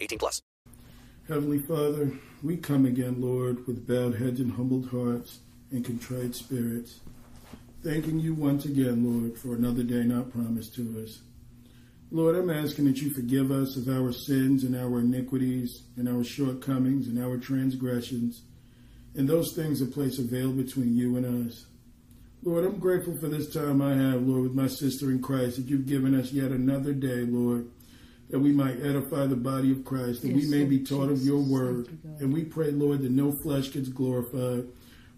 18 plus. Heavenly Father, we come again, Lord, with bowed heads and humbled hearts and contrite spirits, thanking you once again, Lord, for another day not promised to us. Lord, I'm asking that you forgive us of our sins and our iniquities and our shortcomings and our transgressions and those things that place a veil between you and us. Lord, I'm grateful for this time I have, Lord, with my sister in Christ, that you've given us yet another day, Lord, that we might edify the body of Christ, that Yes, we may be taught of your word. You, And we pray, Lord, that no flesh gets glorified.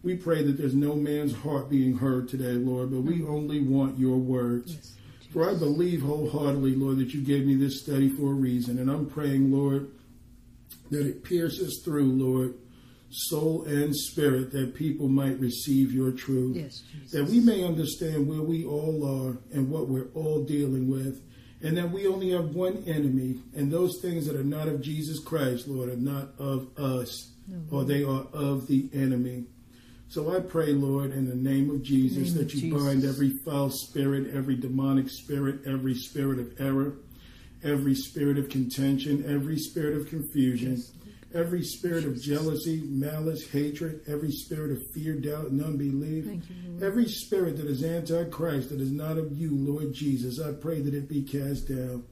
We pray that there's no man's heart being heard today, Lord, but we only want your words. Yes, For I believe wholeheartedly, Lord, that you gave me this study for a reason. And I'm praying, Lord, that it pierces through, Lord, soul and spirit, that people might receive your truth. Yes, Jesus. That we may understand where we all are and what we're all dealing with. And that we only have one enemy. And those things that are not of Jesus Christ, Lord, are not of us, mm-hmm. or they are of the enemy. So I pray, Lord, in the name of Jesus, Name that you Jesus. bind every foul spirit, every demonic spirit, every spirit of error, every spirit of contention, every spirit of confusion, every spirit of jealousy, malice, hatred, every spirit of fear, doubt, and unbelief, you, every spirit that is antichrist, that is not of you, Lord Jesus. I pray that it be cast down.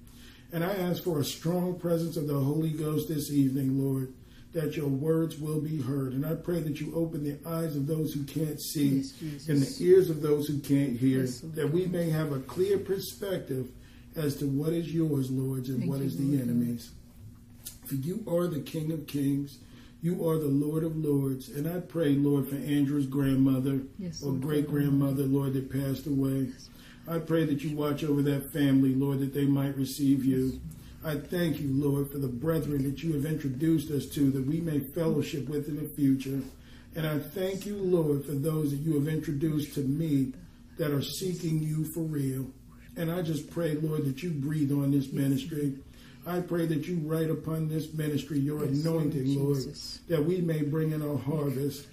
And I ask for a strong presence of the Holy Ghost this evening, Lord, that your words will be heard. And I pray that you open the eyes of those who can't see Yes, and the ears of those who can't hear, Yes, that we may have a clear perspective as to what is yours, Lord, and Thank what you, is the Lord. enemy's. For you are the King of Kings. You are the Lord of Lords. And I pray, Lord, for Andrew's grandmother Yes, or great grandmother, Lord, that passed away. I pray that you watch over that family, Lord, that they might receive you. I thank you, Lord, for the brethren that you have introduced us to that we may fellowship with in the future. And I thank you, Lord, for those that you have introduced to me that are seeking you for real. And I just pray, Lord, that you breathe on this ministry. I pray that you write upon this ministry your Yes, anointing, Lord Lord, that we may bring in our harvest.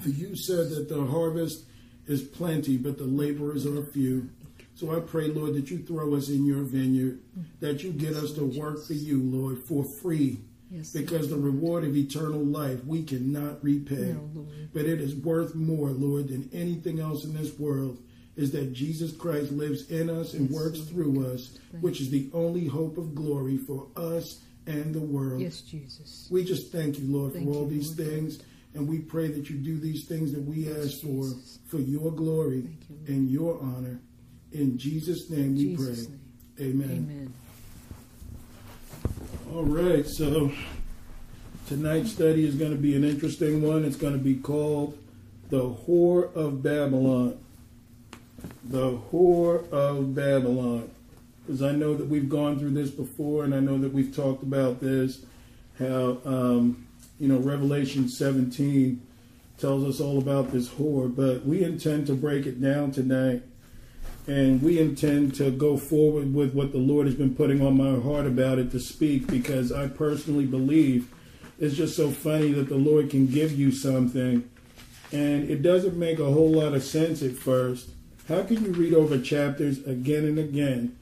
For you said that the harvest is plenty, but the laborers are few. So I pray, Lord, that you throw us in your vineyard, that you get us to work for you, Lord, for free. Yes, Because the reward of eternal life we cannot repay. No, But it is worth more, Lord, than anything else in this world, is that Jesus Christ lives in us and Yes, works Lord. through us, which is the only hope of glory for us and the world. Yes, Jesus. We just thank you, Lord, Thank for all you, these Lord. things. And we pray that you do these things that we Yes, ask for, Jesus. for your glory you, and your honor. In Jesus' name we Jesus' pray. name. Amen. Amen. All right, so tonight's study is going to be an interesting one. It's going to be called The Whore of Babylon. The Whore of Babylon. Because I know that we've gone through this before, and I know that we've talked about this, how, um, you know, Revelation 17 tells us all about this whore, but we intend to break it down tonight and we intend to go forward with what the Lord has been putting on my heart about it to speak because I personally believe it's just so funny that the Lord can give you something and it doesn't make a whole lot of sense at first. How can you read over chapters again and again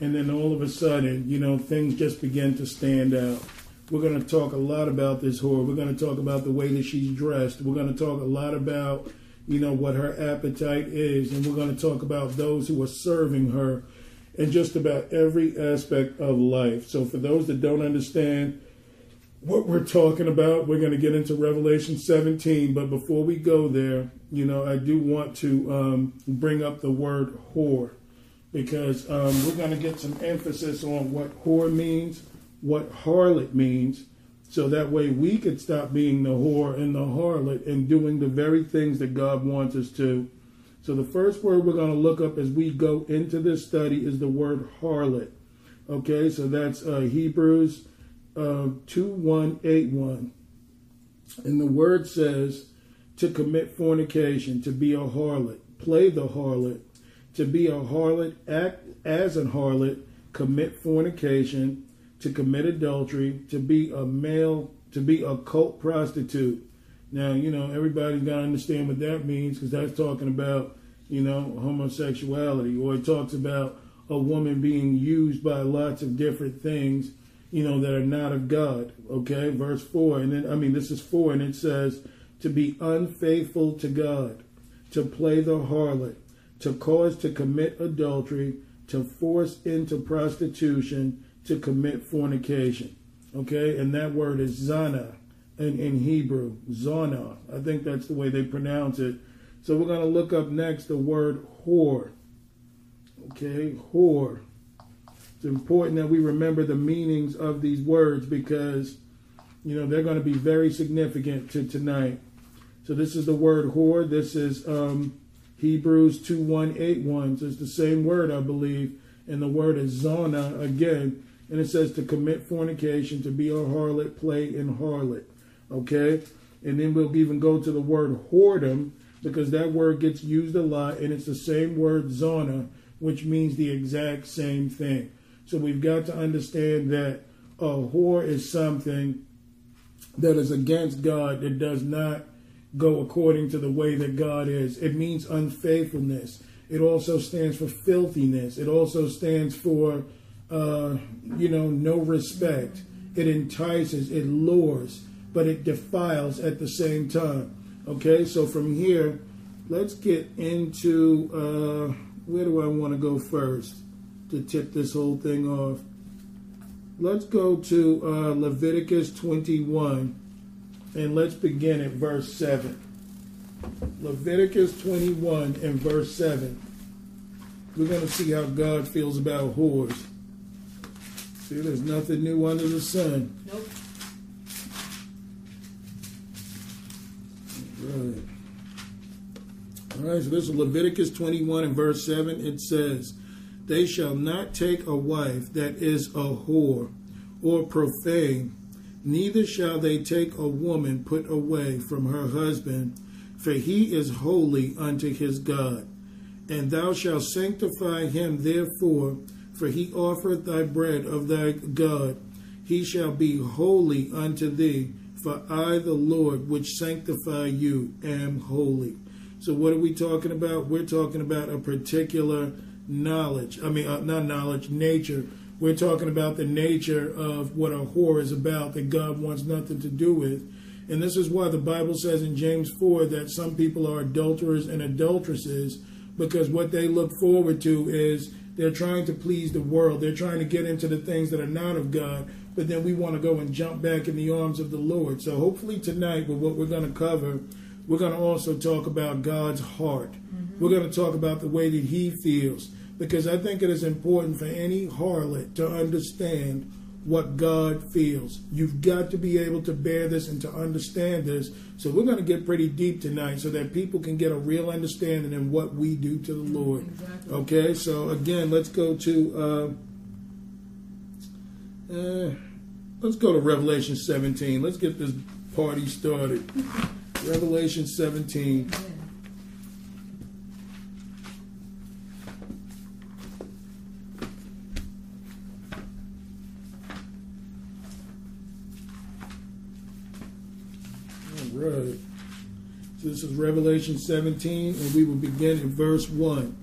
and then all of a sudden, you know, things just begin to stand out? We're going to talk a lot about this whore. We're going to talk about the way that she's dressed. We're going to talk a lot about you know, what her appetite is, and we're going to talk about those who are serving her in just about every aspect of life. So, for those that don't understand what we're talking about, we're going to get into Revelation 17. But before we go there, you know, I do want to um, bring up the word whore because um, we're going to get some emphasis on what whore means, what harlot means, so that way we could stop being the whore and the harlot and doing the very things that God wants us to. So the first word we're going to look up as we go into this study is the word harlot. Okay, so that's uh, Hebrews uh, 2181. And the word says to commit fornication, to be a harlot, play the harlot, to be a harlot, act as an harlot, commit fornication, to commit adultery, to be a male, to be a cult prostitute. Now, you know, everybody's got to understand what that means because that's talking about, you know, homosexuality, or it talks about a woman being used by lots of different things, you know, that are not of God. Okay, verse 4. And then, I mean, this is 4, and it says, to be unfaithful to God, to play the harlot, to cause to commit adultery, to force into prostitution, to commit fornication. Okay, and that word is zana in, in Hebrew, zana. I think that's the way they pronounce it. So we're going to look up next the word whore. Okay, whore. It's important that we remember the meanings of these words because, you know, they're going to be very significant to tonight. So this is the word whore. This is um, Hebrews 2181. So it's the same word, I believe. And the word is zona again. And it says to commit fornication, to be a harlot, play in harlot. Okay? And then we'll even go to the word whoredom because that word gets used a lot. And it's the same word zona, which means the exact same thing. So we've got to understand that a whore is something that is against God, that does not go according to the way that God is. It means unfaithfulness. It also stands for filthiness. It also stands for, uh, you know, no respect. It entices, it lures, but it defiles at the same time. Okay, so from here, let's get into uh, where do I want to go first to tip this whole thing off? Let's go to uh, Leviticus 21 and let's begin at verse 7. Leviticus 21 and verse 7. We're going to see how God feels about whores. See, there's nothing new under the sun. Nope. Right. All right, so this is Leviticus 21 and verse 7. It says, They shall not take a wife that is a whore or profane, neither shall they take a woman put away from her husband, for he is holy unto his God. And thou shalt sanctify him therefore, for he offereth thy bread of thy God. He shall be holy unto thee, for I, the Lord, which sanctify you, am holy. So, what are we talking about? We're talking about a particular knowledge. I mean, uh, not knowledge, nature. We're talking about the nature of what a whore is about that God wants nothing to do with. And this is why the Bible says in James 4 that some people are adulterers and adulteresses because what they look forward to is they're trying to please the world. They're trying to get into the things that are not of God, but then we want to go and jump back in the arms of the Lord. So hopefully tonight, with what we're going to cover, we're going to also talk about God's heart. Mm-hmm. We're going to talk about the way that He feels because I think it is important for any harlot to understand what God feels. You've got to be able to bear this and to understand this. So we're going to get pretty deep tonight so that people can get a real understanding in what we do to the Lord. Exactly. Okay, so again, let's go to uh, uh, let's go to Revelation 17. Let's get this party started. Revelation 17. All right. So this is Revelation 17, and we will begin in verse 1.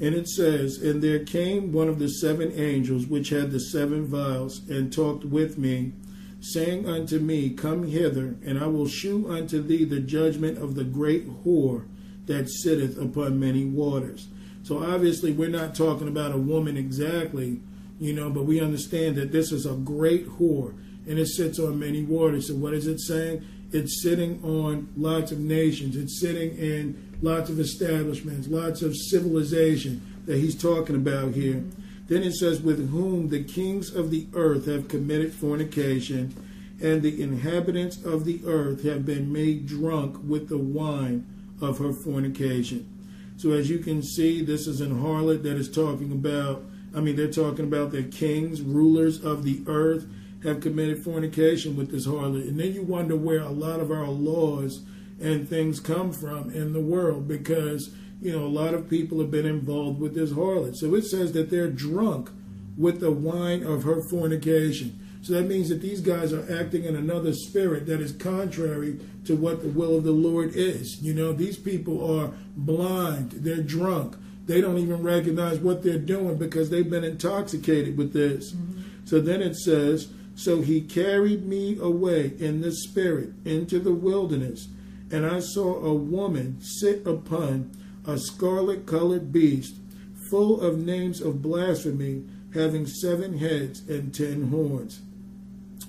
And it says, And there came one of the seven angels which had the seven vials, and talked with me, saying unto me, Come hither, and I will shew unto thee the judgment of the great whore that sitteth upon many waters. So obviously, we're not talking about a woman exactly, you know, but we understand that this is a great whore, and it sits on many waters. So what is it saying? It's sitting on lots of nations. It's sitting in lots of establishments, lots of civilization that he's talking about here. Then it says, With whom the kings of the earth have committed fornication, and the inhabitants of the earth have been made drunk with the wine of her fornication. So, as you can see, this is an harlot that is talking about, I mean, they're talking about the kings, rulers of the earth, have committed fornication with this harlot. And then you wonder where a lot of our laws and things come from in the world because, you know, a lot of people have been involved with this harlot. So it says that they're drunk with the wine of her fornication. So that means that these guys are acting in another spirit that is contrary to what the will of the Lord is. You know, these people are blind, they're drunk. They don't even recognize what they're doing because they've been intoxicated with this. Mm-hmm. So then it says, So he carried me away in the spirit into the wilderness, and I saw a woman sit upon a scarlet colored beast, full of names of blasphemy, having seven heads and ten horns.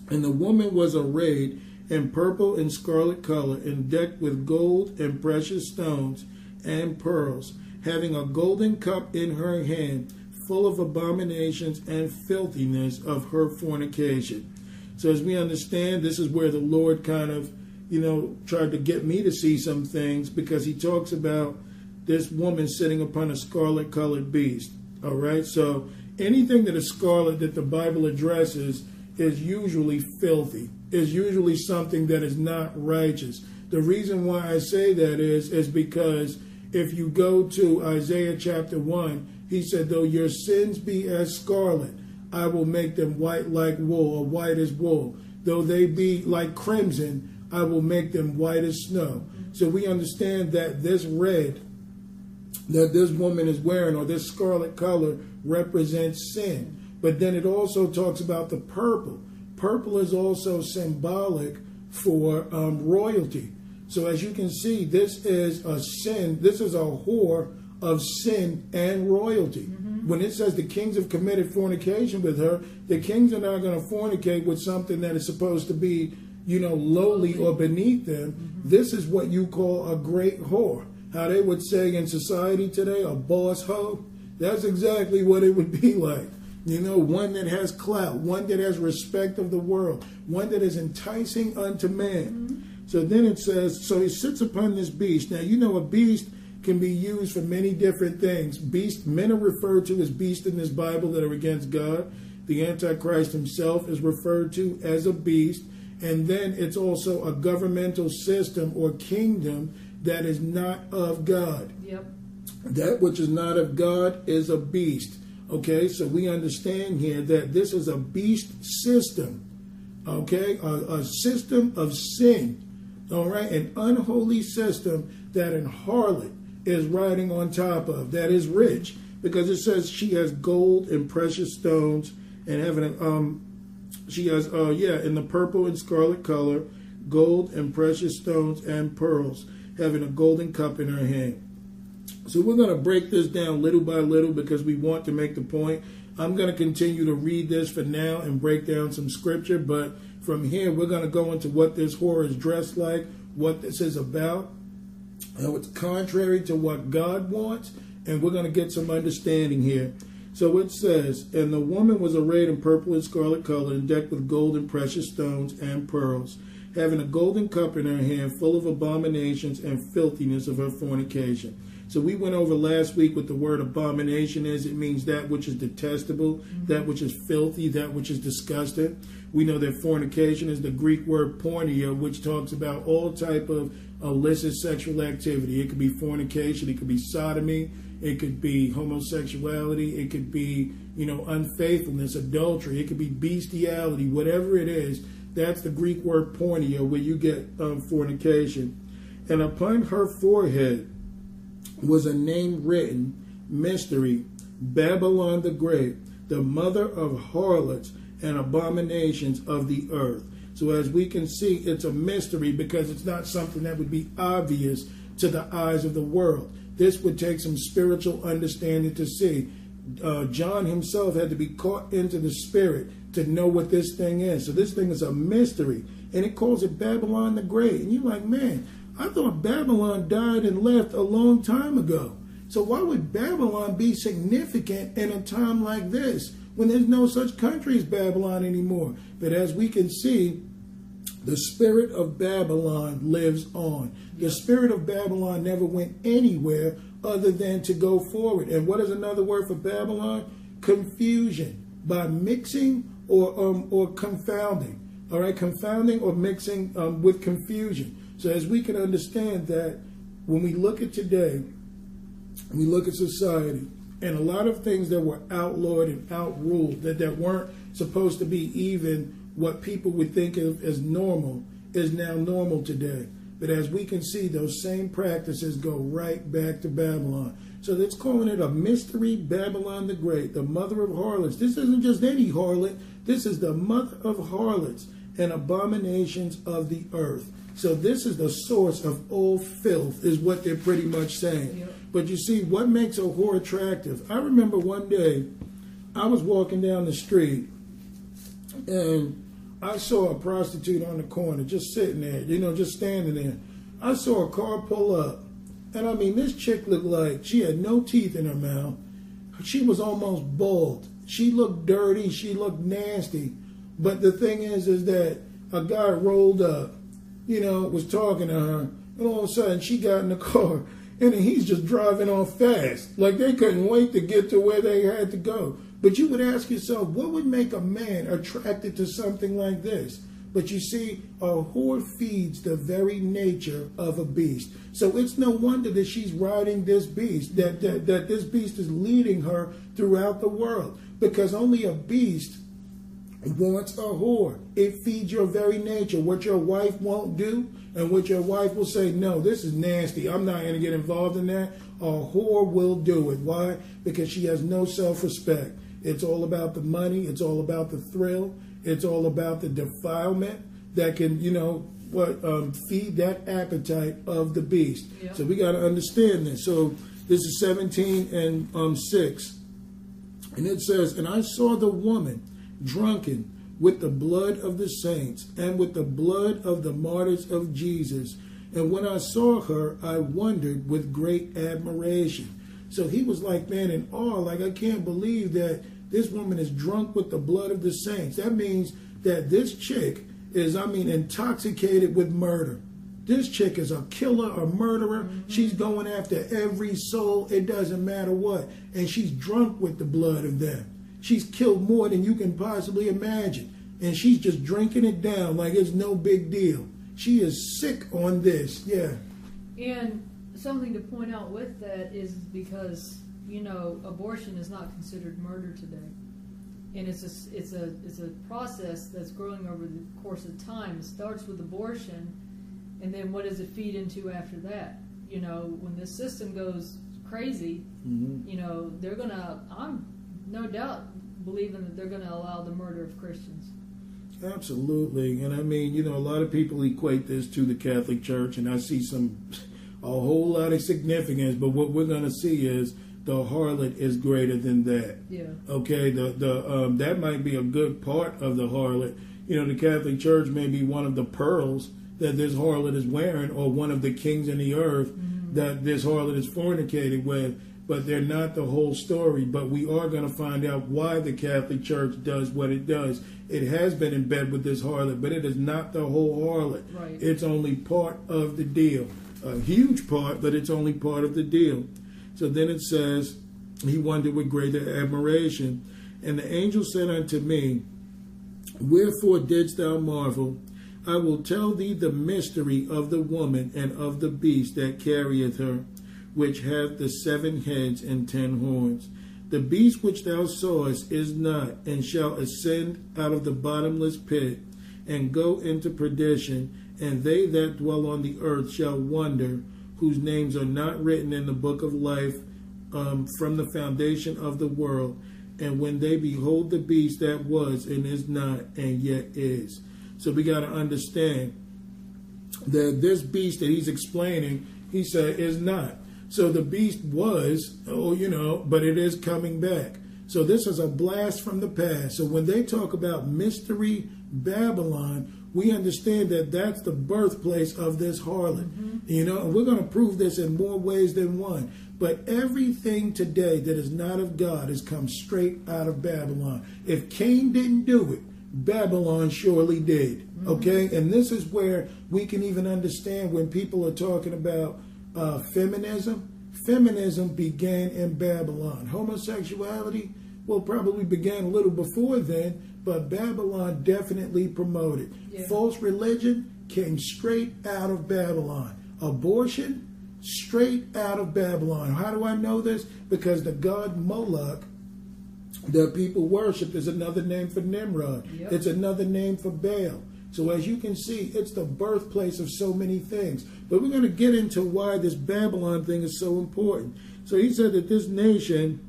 And the woman was arrayed in purple and scarlet color, and decked with gold and precious stones and pearls, having a golden cup in her hand, full of abominations and filthiness of her fornication. So, as we understand, this is where the Lord kind of, you know, tried to get me to see some things because he talks about this woman sitting upon a scarlet colored beast. All right, so anything that is scarlet that the Bible addresses is usually filthy, is usually something that is not righteous. The reason why I say that is is because if you go to Isaiah chapter 1, he said, Though your sins be as scarlet, I will make them white like wool, or white as wool. Though they be like crimson, I will make them white as snow. So we understand that this red that this woman is wearing, or this scarlet color, represents sin. But then it also talks about the purple. Purple is also symbolic for um, royalty. So as you can see, this is a sin. This is a whore of sin and royalty. Mm-hmm. When it says the kings have committed fornication with her, the kings are not going to fornicate with something that is supposed to be, you know, lowly or beneath them. Mm-hmm. This is what you call a great whore. How they would say in society today, a boss hoe. That's exactly what it would be like. You know, one that has clout, one that has respect of the world, one that is enticing unto man. Mm-hmm. So then it says, so he sits upon this beast. Now, you know, a beast can be used for many different things. Beast, men are referred to as beasts in this Bible that are against God. The Antichrist himself is referred to as a beast. And then it's also a governmental system or kingdom that is not of God. Yep. That which is not of God is a beast. Okay, so we understand here that this is a beast system. Okay, a, a system of sin. All right, an unholy system that an harlot is riding on top of, that is rich, because it says she has gold and precious stones and having um she has uh yeah in the purple and scarlet color gold and precious stones and pearls having a golden cup in her hand so we're going to break this down little by little because we want to make the point. I'm going to continue to read this for now and break down some scripture, but from here we're going to go into what this whore is dressed like, what this is about, how it's contrary to what God wants, and we're going to get some understanding here. So it says, And the woman was arrayed in purple and scarlet color, and decked with gold and precious stones and pearls, having a golden cup in her hand, full of abominations and filthiness of her fornication. So we went over last week what the word abomination is. It means that which is detestable, mm-hmm. that which is filthy, that which is disgusting. We know that fornication is the Greek word porneia, which talks about all type of illicit sexual activity. It could be fornication, it could be sodomy, it could be homosexuality, it could be, you know, unfaithfulness, adultery, it could be bestiality, whatever it is. That's the Greek word porneia, where you get um, fornication. And upon her forehead was a name written, Mystery, Babylon the Great, the mother of harlots and abominations of the earth. So, as we can see, it's a mystery because it's not something that would be obvious to the eyes of the world. This would take some spiritual understanding to see. Uh, John himself had to be caught into the spirit to know what this thing is. So, this thing is a mystery, and it calls it Babylon the Great. And you're like, man, I thought Babylon died and left a long time ago. So why would Babylon be significant in a time like this when there's no such country as Babylon anymore? But as we can see, the spirit of Babylon lives on. The spirit of Babylon never went anywhere other than to go forward. And what is another word for Babylon? Confusion. By mixing or um, or confounding. All right, confounding or mixing um, with confusion. So as we can understand that when we look at today, we look at society, and a lot of things that were outlawed and outruled that that weren't supposed to be even what people would think of as normal is now normal today. But as we can see, those same practices go right back to Babylon. So that's calling it a mystery Babylon the Great, the mother of harlots. This isn't just any harlot, this is the mother of harlots and abominations of the earth. So this is the source of all filth, is what they're pretty much saying. Yep. But you see, what makes a whore attractive? I remember one day I was walking down the street and I saw a prostitute on the corner just sitting there, you know, just standing there. I saw a car pull up. And I mean, this chick looked like she had no teeth in her mouth. She was almost bald. She looked dirty. She looked nasty. But the thing is, is that a guy rolled up, you know, was talking to her, and all of a sudden she got in the car, and he's just driving off fast. Like they couldn't wait to get to where they had to go. But you would ask yourself, what would make a man attracted to something like this? But you see, a whore feeds the very nature of a beast. So it's no wonder that she's riding this beast, that, that, that this beast is leading her throughout the world. Because only a beast wants a whore. It feeds your very nature. What your wife won't do, and what your wife will say, no, this is nasty. I'm not going to get involved in that. A whore will do it. Why? Because she has no self respect. It's all about the money. It's all about the thrill. It's all about the defilement that can, you know, what um, feed that appetite of the beast. Yeah. So we got to understand this. So this is 17 and um, 6. And it says, And I saw the woman drunken with the blood of the saints and with the blood of the martyrs of Jesus. And when I saw her, I wondered with great admiration. So he was like, man, in awe, like, I can't believe that this woman is drunk with the blood of the saints. That means that this chick is, I mean, intoxicated with murder. This chick is a killer, a murderer. Mm-hmm. She's going after every soul. It doesn't matter what. And she's drunk with the blood of them. She's killed more than you can possibly imagine. And she's just drinking it down like it's no big deal. She is sick on this. Yeah. And something to point out with that is because you know abortion is not considered murder today, and it's a it's a it's a process that's growing over the course of time. It starts with abortion, and then what does it feed into after that? You know, when this system goes crazy, Mm-hmm. you know they're gonna. I'm no doubt believing that they're gonna allow the murder of Christians. Absolutely. And I mean, you know, a lot of people equate this to the Catholic Church, and I see some, a whole lot of significance, but what we're going to see is the harlot is greater than that. Yeah. Okay, the the um, that might be a good part of the harlot. You know, the Catholic Church may be one of the pearls that this harlot is wearing, or one of the kings in the earth that this harlot is fornicated with. But they're not the whole story. But we are going to find out why the Catholic Church does what it does. It has been in bed with this harlot, but it is not the whole harlot. Right. It's only part of the deal. A huge part, but it's only part of the deal. So then it says, He wondered with greater admiration. And the angel said unto me, Wherefore didst thou marvel? I will tell thee the mystery of the woman and of the beast that carrieth her, which hath the seven heads and ten horns. The beast which thou sawest is not, and shall ascend out of the bottomless pit, and go into perdition, and they that dwell on the earth shall wonder, whose names are not written in the book of life um, from the foundation of the world, and when they behold the beast that was and is not and yet is. So we got to understand that this beast that he's explaining, he said, is not. So the beast was, oh, you know, but it is coming back. So this is a blast from the past. So when they talk about mystery Babylon, we understand that that's the birthplace of this harlot. Mm-hmm. You know, and we're going to prove this in more ways than one. But everything today that is not of God has come straight out of Babylon. If Cain didn't do it, Babylon surely did. Mm-hmm. Okay? And this is where we can even understand when people are talking about uh, feminism. Feminism began in Babylon. Homosexuality well, probably began a little before then, but Babylon definitely promoted. Yeah. False religion came straight out of Babylon. Abortion, straight out of Babylon. How do I know this? Because the god Moloch that people worship is another name for Nimrod. Yep. It's another name for Baal. So as you can see, it's the birthplace of so many things. But we're going to get into why this Babylon thing is so important. So he said that this nation,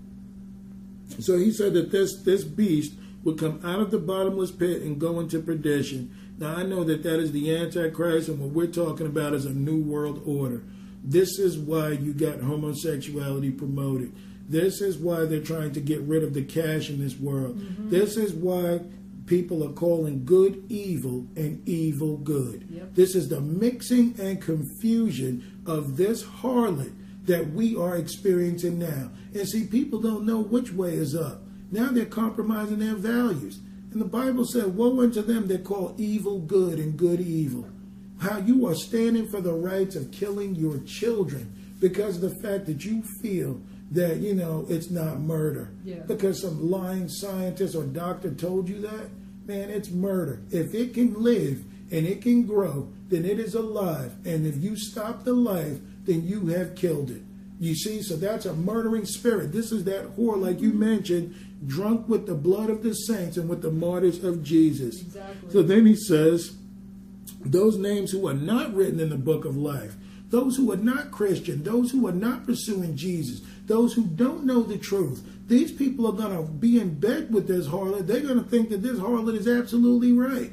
so he said that this this beast would come out of the bottomless pit and go into perdition. Now I know that that is the Antichrist, and what we're talking about is a new world order. This is why you got homosexuality promoted. This is why they're trying to get rid of the cash in this world. Mm-hmm. This is why people are calling good evil and evil good. Yep. This is the mixing and confusion of this harlot that we are experiencing now. And see, people don't know which way is up. Now they're compromising their values. And the Bible said, Woe unto them that call evil good and good evil. How you are standing for the rights of killing your children because of the fact that you feel that, you know, it's not murder. Yeah. Because some lying scientist or doctor told you that, man, it's murder. If it can live and it can grow, then it is alive. And if you stop the life, then you have killed it. You see, so that's a murdering spirit. This is that whore, like you mentioned, drunk with the blood of the saints and with the martyrs of Jesus. Exactly. So then he says, those names who are not written in the book of life, those who are not Christian, those who are not pursuing Jesus, those who don't know the truth, these people are going to be in bed with this harlot. They're going to think that this harlot is absolutely right.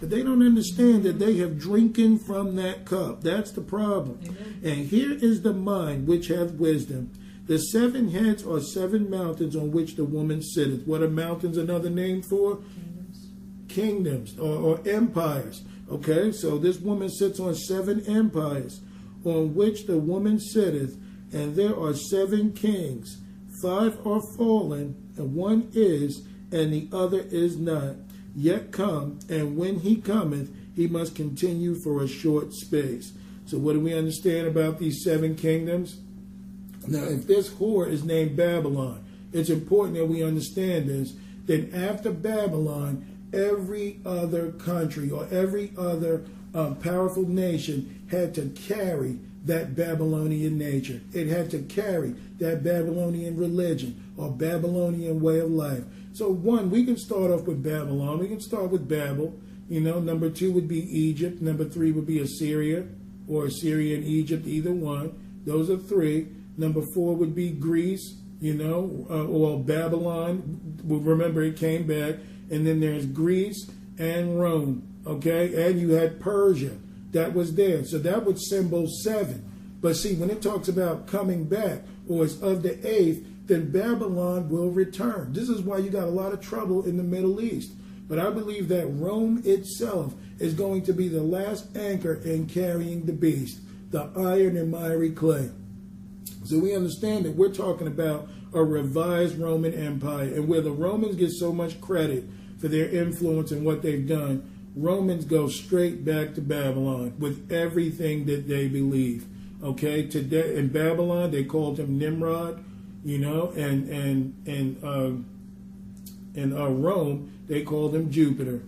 But they don't understand that they have drinking from that cup. That's the problem. Amen. And here is the mind which hath wisdom. The seven heads are seven mountains on which the woman sitteth. What are mountains another name for? kingdoms or, or empires. Okay, so this woman sits on seven empires on which the woman sitteth, and there are seven kings. Five are fallen, and one is, and the other is not. Yet come, and when he cometh, he must continue for a short space. So, what do we understand about these seven kingdoms? Now, if this whore is named Babylon, it's important that we understand this. Then, after Babylon, every other country or every other um, powerful nation had to carry that Babylonian nature. It had to carry that Babylonian religion or Babylonian way of life. So, one, we can start off with Babylon. We can start with Babel. You know, number two would be Egypt. Number three would be Assyria or Assyria and Egypt, either one. Those are three. Number four would be Greece, you know, uh, or Babylon. Remember, it came back. And then there's Greece and Rome, okay? And you had Persia. That was there. So that would symbol seven. But see, when it talks about coming back, or it's of the eighth, then Babylon will return. This is why you got a lot of trouble in the Middle East. But I believe that Rome itself is going to be the last anchor in carrying the beast, the iron and miry clay. So we understand that we're talking about a revised Roman Empire, and where the Romans get so much credit for their influence and what they've done, Romans go straight back to Babylon with everything that they believe. Okay, today in Babylon they called him Nimrod, you know, and and and uh, in uh, Rome they called him Jupiter.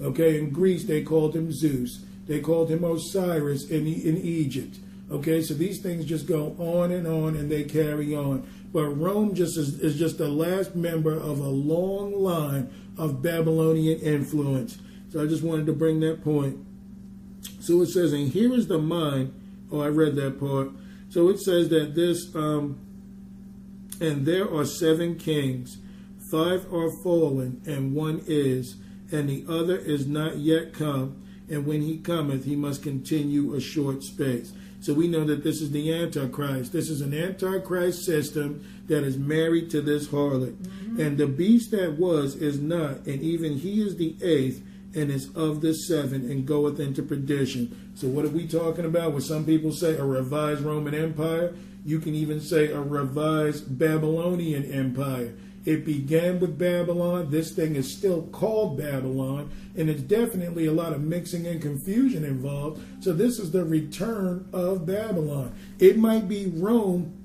Okay, in Greece they called him Zeus. They called him Osiris in in Egypt. Okay, so these things just go on and on and they carry on. But Rome just is, is just the last member of a long line of Babylonian influence. So I just wanted to bring that point. So it says, and here is the mind. Oh, I read that part. So it says that this, um, and there are seven kings, five are fallen, and one is, and the other is not yet come. And when he cometh, he must continue a short space. So we know that this is the Antichrist. This is an Antichrist system that is married to this harlot. And the beast that was is not, and even he is the eighth, and is of the seven, and goeth into perdition. So what are we talking about? When some people say a revised Roman Empire, you can even say a revised Babylonian Empire. It began with Babylon. This thing is still called Babylon, and it's definitely a lot of mixing and confusion involved. So, this is the return of Babylon. It might be Rome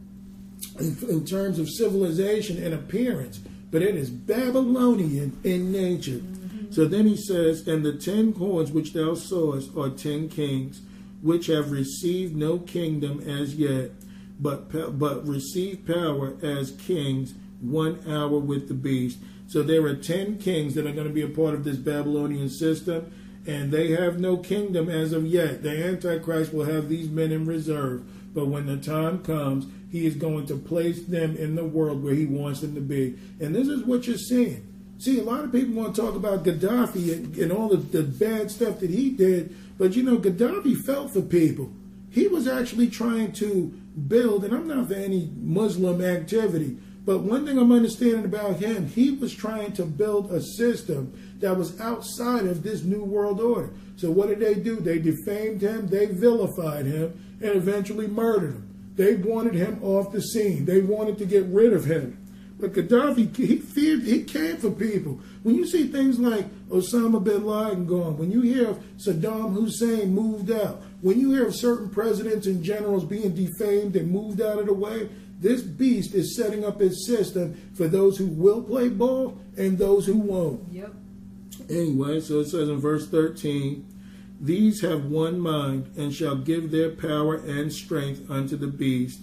in, in terms of civilization and appearance, but it is Babylonian in nature. So then he says, And the ten horns which thou sawest are ten kings, which have received no kingdom as yet, but but receive power as kings one hour with the beast. So there are ten kings that are going to be a part of this Babylonian system, and they have no kingdom as of yet. The Antichrist will have these men in reserve, but when the time comes, he is going to place them in the world where he wants them to be. And this is what you're seeing. See, a lot of people want to talk about Gaddafi and, and all the, the bad stuff that he did, but you know, Gaddafi felt for people. He was actually trying to build, and I'm not for any Muslim activity, but one thing I'm understanding about him, he was trying to build a system that was outside of this new world order. So what did they do? They defamed him, they vilified him, and eventually murdered him. They wanted him off the scene. They wanted to get rid of him. But Gaddafi, he feared, he cared for people. When you see things like Osama bin Laden gone, when you hear of Saddam Hussein moved out, when you hear of certain presidents and generals being defamed and moved out of the way, this beast is setting up his system for those who will play ball and those who won't. Yep. Anyway, so it says in verse 13, These have one mind and shall give their power and strength unto the beast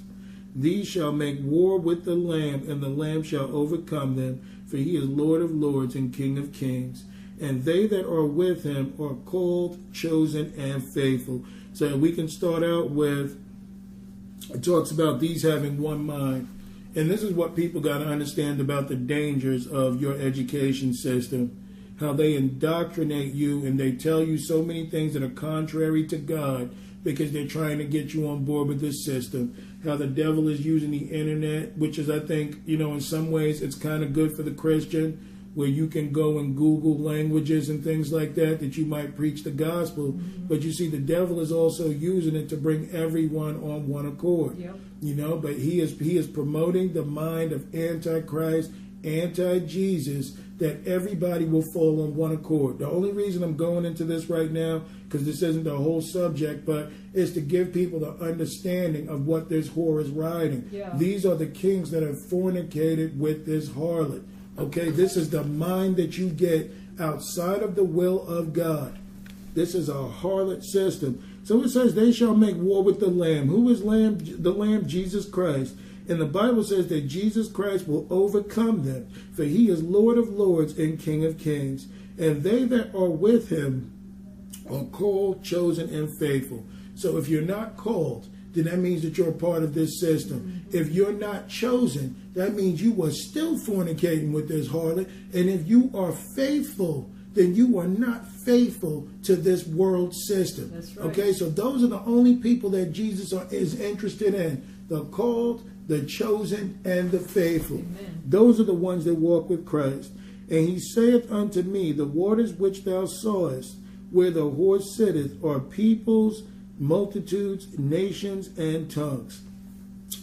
these shall make war with the Lamb, and the Lamb shall overcome them, for he is Lord of lords and King of kings. And they that are with him are called, chosen, and faithful. So we can start out with, it talks about these having one mind. And this is what people got to understand about the dangers of your education system. How they indoctrinate you and they tell you so many things that are contrary to God because they're trying to get you on board with this system. How the devil is using the internet, which is, I think, you know, in some ways it's kind of good for the Christian, where you can go and Google languages and things like that that you might preach the gospel. Mm-hmm. But you see, the devil is also using it to bring everyone on one accord. Yep. You know, but he is he is promoting the mind of Antichrist, anti-Jesus that everybody will fall on one accord. The only reason I'm going into this right now, because this isn't the whole subject, but is to give people the understanding of what this whore is riding. Yeah. These are the kings that have fornicated with this harlot. Okay, this is the mind that you get outside of the will of God. This is a harlot system. So it says, They shall make war with the Lamb. Who is Lamb? The Lamb, Jesus Christ. And the Bible says that Jesus Christ will overcome them, for he is Lord of lords and King of kings. And they that are with him are called, chosen, and faithful. So if you're not called, then that means that you're a part of this system. If you're not chosen, that means you were still fornicating with this harlot. And if you are faithful, then you are not faithful to this world system. That's right. Okay, so those are the only people that Jesus are, is interested in the called, the chosen, and the faithful. Amen. Those are the ones that walk with Christ. And he saith unto me, The waters which thou sawest, where the horse sitteth, are peoples, multitudes, nations, and tongues.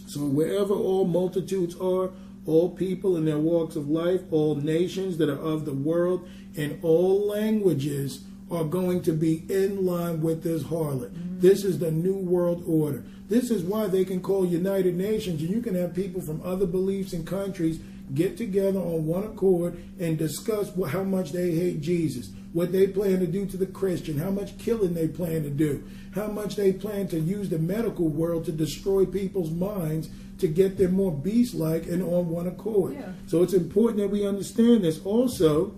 So wherever all multitudes are, all people in their walks of life, all nations that are of the world, and all languages are going to be in line with this harlot. This is the new world order. This is why they can call United Nations, and you can have people from other beliefs and countries get together on one accord and discuss how much they hate Jesus, what they plan to do to the Christian, how much killing they plan to do, how much they plan to use the medical world to destroy people's minds to get them more beast like and on one accord. Yeah. So it's important that we understand this. Also,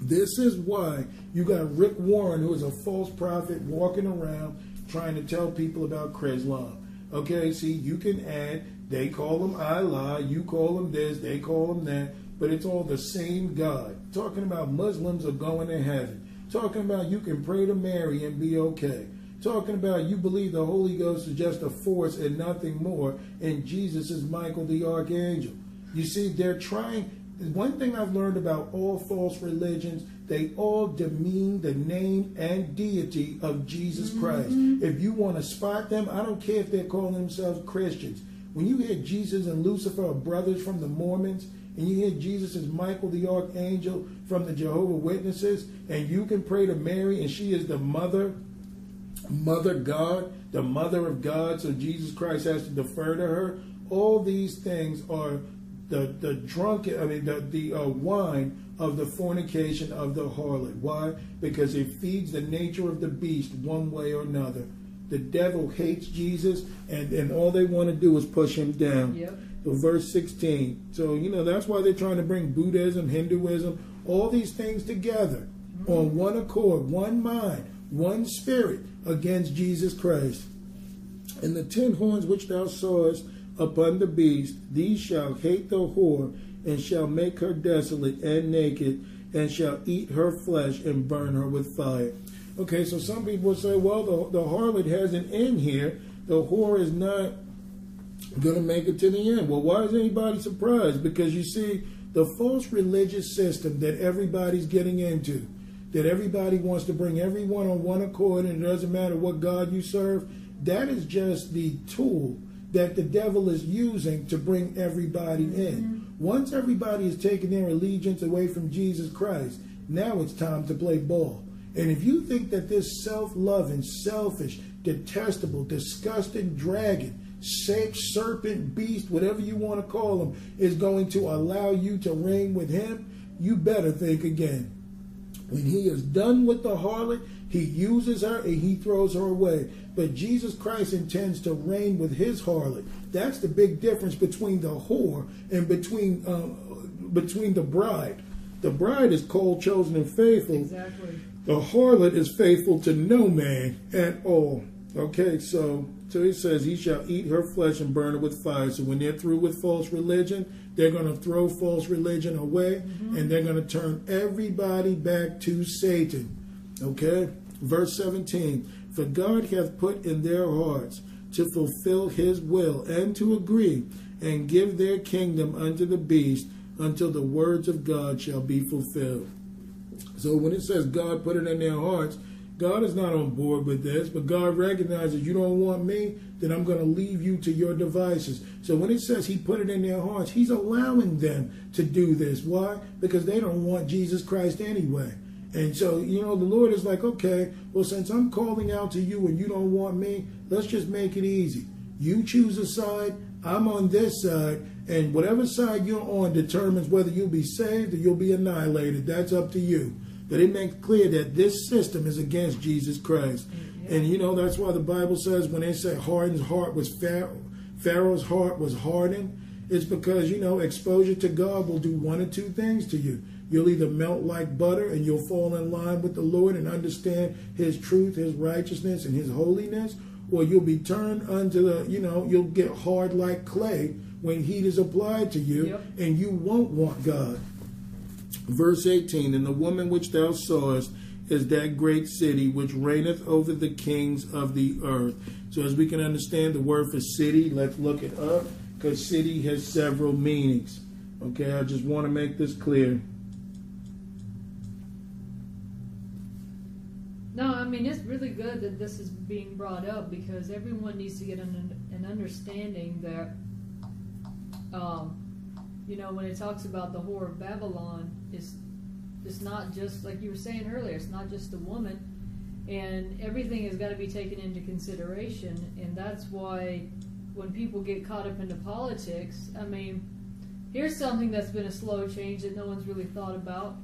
this is why you got Rick Warren, who is a false prophet, walking around trying to tell people about Islam. Okay, see, you can add, they call him Allah, you call him this, they call him that, but it's all the same God. Talking about Muslims are going to heaven. Talking about you can pray to Mary and be okay. Talking about you believe the Holy Ghost is just a force and nothing more, and Jesus is Michael the Archangel. You see, they're trying. One thing I've learned about all false religions, they all demean the name and deity of Jesus mm-hmm. Christ. If you want to spot them, I don't care if they're calling themselves Christians. When you hear Jesus and Lucifer are brothers from the Mormons, and you hear Jesus is Michael the Archangel from the Jehovah Witnesses, and you can pray to Mary, and she is the mother mother God, the mother of God, so Jesus Christ has to defer to her. All these things are the the drunken, I mean the the uh, wine of the fornication of the harlot. Why? Because it feeds the nature of the beast one way or another. The devil hates Jesus, and and all they want to do is push him down. Yep. So verse 16. So, you know, that's why they're trying to bring Buddhism, Hinduism, all these things together on one accord, one mind, one spirit against Jesus Christ. And the ten horns which thou sawest upon the beast, these shall hate the whore, and shall make her desolate and naked, and shall eat her flesh and burn her with fire. Okay, so some people say, well, the, the harlot has an end here. The whore is not going to make it to the end. Well, why is anybody surprised? Because you see, the false religious system that everybody's getting into, that everybody wants to bring everyone on one accord, and it doesn't matter what God you serve, that is just the tool that the devil is using to bring everybody in. Mm-hmm. Once everybody has taken their allegiance away from Jesus Christ, now it's time to play ball. And if you think that this self loving, selfish, detestable, disgusting dragon, snake, serpent, beast, whatever you want to call him, is going to allow you to reign with him, you better think again. When he is done with the harlot, he uses her and he throws her away. But Jesus Christ intends to reign with his harlot. That's the big difference between the whore and between um, between the bride. The bride is called, chosen, and faithful. Exactly. The harlot is faithful to no man at all. Okay, so so he says he shall eat her flesh and burn it with fire. So when they're through with false religion, they're going to throw false religion away and they're going to turn everybody back to Satan. Okay? Verse 17 For God hath put in their hearts to fulfill his will and to agree and give their kingdom unto the beast until the words of God shall be fulfilled. So when it says God put it in their hearts, God is not on board with this, but God recognizes you don't want me, then I'm going to leave you to your devices. So when it says He put it in their hearts, He's allowing them to do this. Why? Because they don't want Jesus Christ anyway. And so, you know, the Lord is like, okay, well, since I'm calling out to you and you don't want me, let's just make it easy. You choose a side, I'm on this side, and whatever side you're on determines whether you'll be saved or you'll be annihilated. That's up to you. But it makes clear that this system is against Jesus Christ. Mm-hmm. And you know, that's why the Bible says when they say Harden's heart was Pharaoh, Pharaoh's heart was hardened, it's because, you know, exposure to God will do one or two things to you. You'll either melt like butter and you'll fall in line with the Lord and understand His truth, His righteousness, and His holiness, or you'll be turned unto the, you know, you'll get hard like clay when heat is applied to you Yep. and you won't want God. Verse 18 And the woman which thou sawest is that great city which reigneth over the kings of the earth. So, as we can understand the word for city, let's look it up because city has several meanings. Okay, I just want to make this clear. No, I mean it's really good that this is being brought up because everyone needs to get an, an understanding that, um, you know, when it talks about the whore of Babylon, it's it's not just like you were saying earlier. It's not just a woman, and everything has got to be taken into consideration, and that's why when people get caught up into politics, I mean, here's something that's been a slow change that no one's really thought about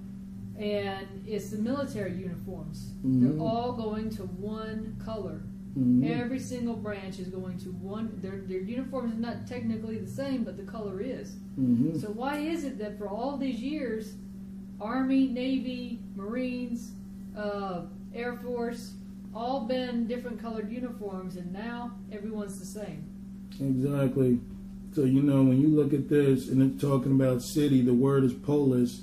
and it's the military uniforms. Mhm. They're all going to one color. Mhm. Every single branch is going to one. Their their uniform is not technically the same, but the color is. Mhm. So why is it that for all these years, Army, Navy, Marines, uh, Air Force, all been different colored uniforms, and now everyone's the same? Exactly. So you know when you look at this and it's talking about city, the word is polis,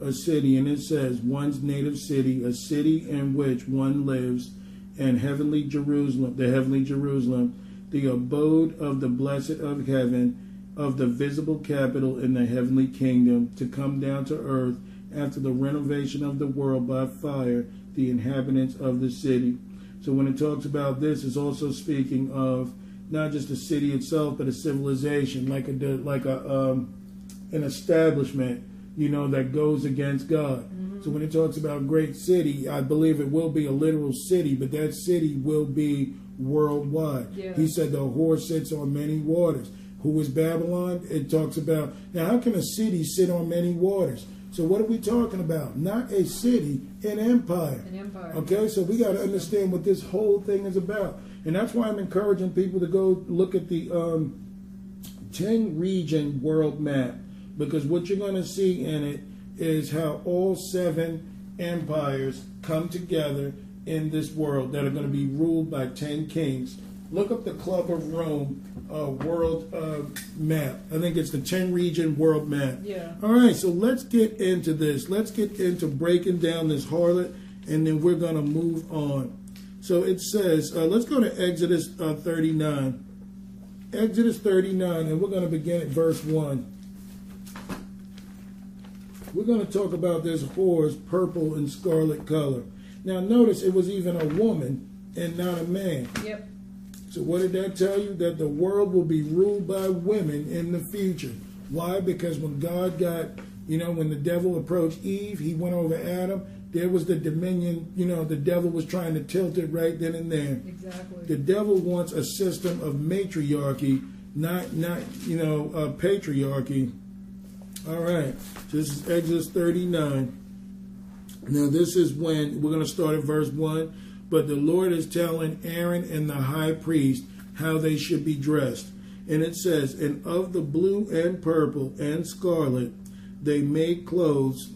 a city, and it says one's native city, a city in which one lives, and heavenly Jerusalem, the heavenly Jerusalem, the abode of the blessed of heaven, of the visible capital in the heavenly kingdom, to come down to earth after the renovation of the world by fire, the inhabitants of the city. So when it talks about this, it's also speaking of not just the city itself, but a civilization, like a like a um, an establishment, you know, that goes against God. So when it talks about great city, I believe it will be a literal city, but that city will be worldwide. Yeah. He said the whore sits on many waters. who is Babylon? It talks about now how can a city sit on many waters? So what are we talking about? Not a city, an empire. An empire. Okay, so we got to understand what this whole thing is about, and that's why I'm encouraging people to go look at the um, ten region world map because what you're going to see in it is how all seven empires come together in this world that are going to be ruled by 10 kings. Look up the Club of Rome uh, world uh, map. I think it's the 10 region world map. Yeah. All right, so let's get into this. Let's get into breaking down this harlot, and then we're going to move on. So it says, uh, let's go to Exodus uh, 39. Exodus 39, and we're going to begin at verse 1. We're going to talk about this whore's purple and scarlet color. Now, notice it was even a woman and not a man. Yep. So, what did that tell you? That the world will be ruled by women in the future. Why? Because when God got, you know, when the devil approached Eve, he went over Adam. There was the dominion, you know, the devil was trying to tilt it right then and there. Exactly. The devil wants a system of matriarchy, not, not you know, uh, patriarchy. All right. This is Exodus 39. Now, this is when we're going to start at verse 1. But the Lord is telling Aaron and the high priest how they should be dressed. And it says, And of the blue and purple and scarlet, they made clothes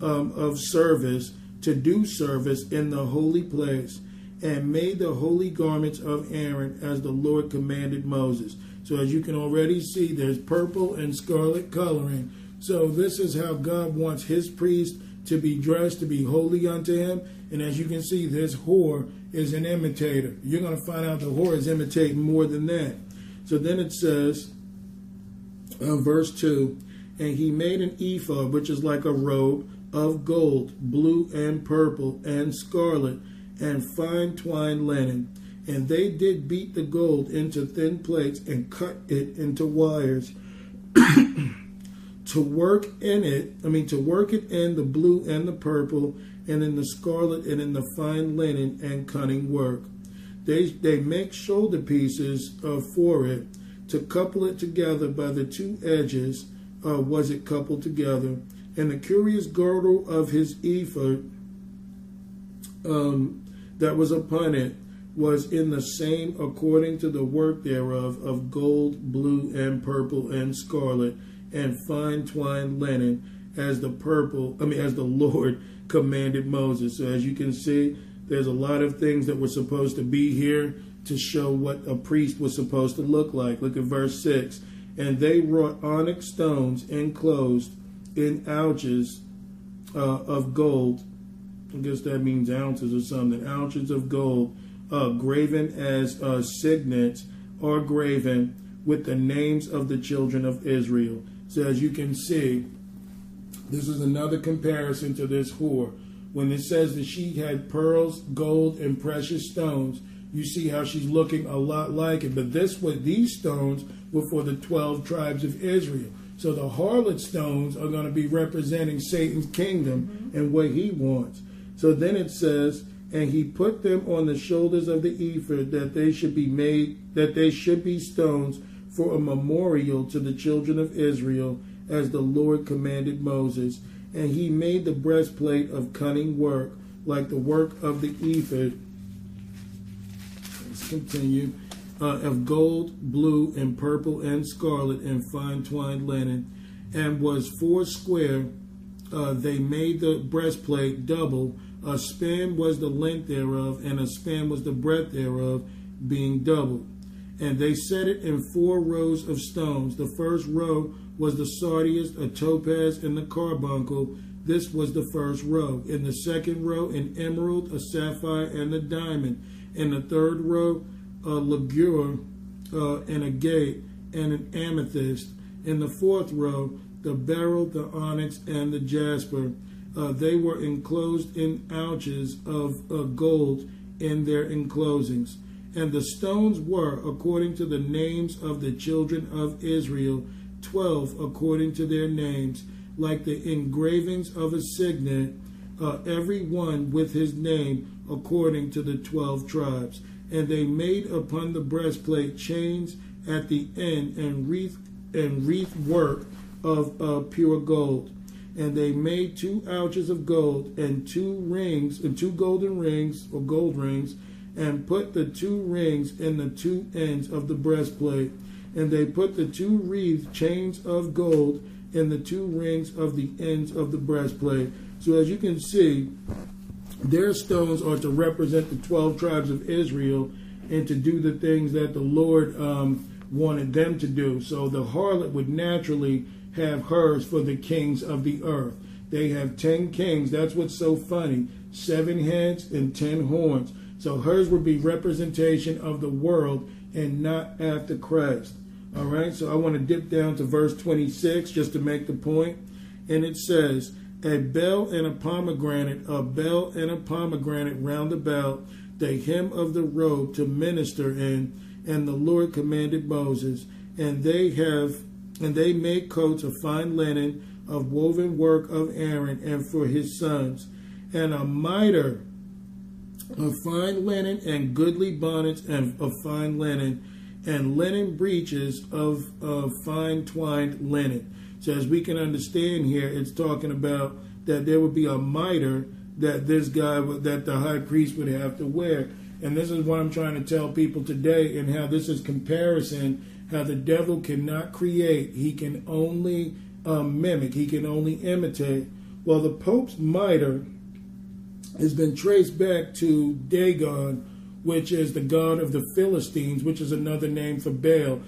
um, of service to do service in the holy place, and made the holy garments of Aaron as the Lord commanded Moses. So, as you can already see, there's purple and scarlet coloring. So, this is how God wants his priest to be dressed to be holy unto him. And as you can see, this whore is an imitator. You're going to find out the whore is imitating more than that. So then it says, uh, verse 2 And he made an ephod, which is like a robe of gold, blue and purple and scarlet, and fine twined linen. And they did beat the gold into thin plates and cut it into wires to work in it, I mean, to work it in the blue and the purple, and in the scarlet and in the fine linen and cunning work. They, they make shoulder pieces uh, for it to couple it together by the two edges, uh, was it coupled together. And the curious girdle of his ephod um, that was upon it was in the same according to the work thereof of gold, blue, and purple, and scarlet, and fine twined linen, as the purple, I mean, as the Lord commanded Moses. So as you can see, there's a lot of things that were supposed to be here to show what a priest was supposed to look like. Look at verse 6. And they wrought onyx stones enclosed in ouches uh, of gold. I guess that means ounces or something. Ounces of gold, uh, graven as uh, signets, or graven with the names of the children of Israel. So as you can see, this is another comparison to this whore. When it says that she had pearls, gold, and precious stones, you see how she's looking a lot like it. But this was these stones were for the twelve tribes of Israel. So the harlot stones are going to be representing Satan's kingdom and what he wants. So then it says, and he put them on the shoulders of the ephod that they should be made, that they should be stones for a memorial to the children of Israel, as the Lord commanded Moses. And he made the breastplate of cunning work, like the work of the ephod. Let's continue. Uh, of gold, blue, and purple, and scarlet, and fine twined linen, and was four square. Uh, they made the breastplate double. A span was the length thereof, and a span was the breadth thereof, being double. And they set it in four rows of stones. The first row was the sardius, a topaz, and the carbuncle. This was the first row. In the second row, an emerald, a sapphire, and a diamond. In the third row, a ligure, uh, and agate, and an amethyst. In the fourth row, the beryl, the onyx, and the jasper. Uh, they were enclosed in ouches of uh, gold in their enclosings. And the stones were, according to the names of the children of Israel, twelve according to their names, like the engravings of a signet, uh, every one with his name according to the twelve tribes. And they made upon the breastplate chains at the end and wreath and wreath work of uh, pure gold. And they made two ouches of gold and two rings and two golden rings or gold rings, and put the two rings in the two ends of the breastplate. And they put the two wreath chains of gold in the two rings of the ends of the breastplate. So as you can see, their stones are to represent the 12 tribes of Israel and to do the things that the Lord um, wanted them to do. So the harlot would naturally have hers for the kings of the earth. They have 10 kings. That's what's so funny. Seven heads and 10 horns. So hers would be representation of the world and not after Christ. All right, so I want to dip down to verse 26 just to make the point. And it says, A bell and a pomegranate, a bell and a pomegranate round about the hem of the robe to minister in. And the Lord commanded Moses, and they have and they made coats of fine linen of woven work of Aaron and for his sons, and a mitre of fine linen and goodly bonnets and of fine linen and linen breeches of, of fine twined linen. So as we can understand here, it's talking about that there would be a mitre that this guy would, that the high priest would have to wear. And this is what I'm trying to tell people today, and how this is comparison. How the devil cannot create; he can only um, mimic. He can only imitate. Well, the Pope's mitre has been traced back to Dagon, which is the god of the Philistines, which is another name for Baal.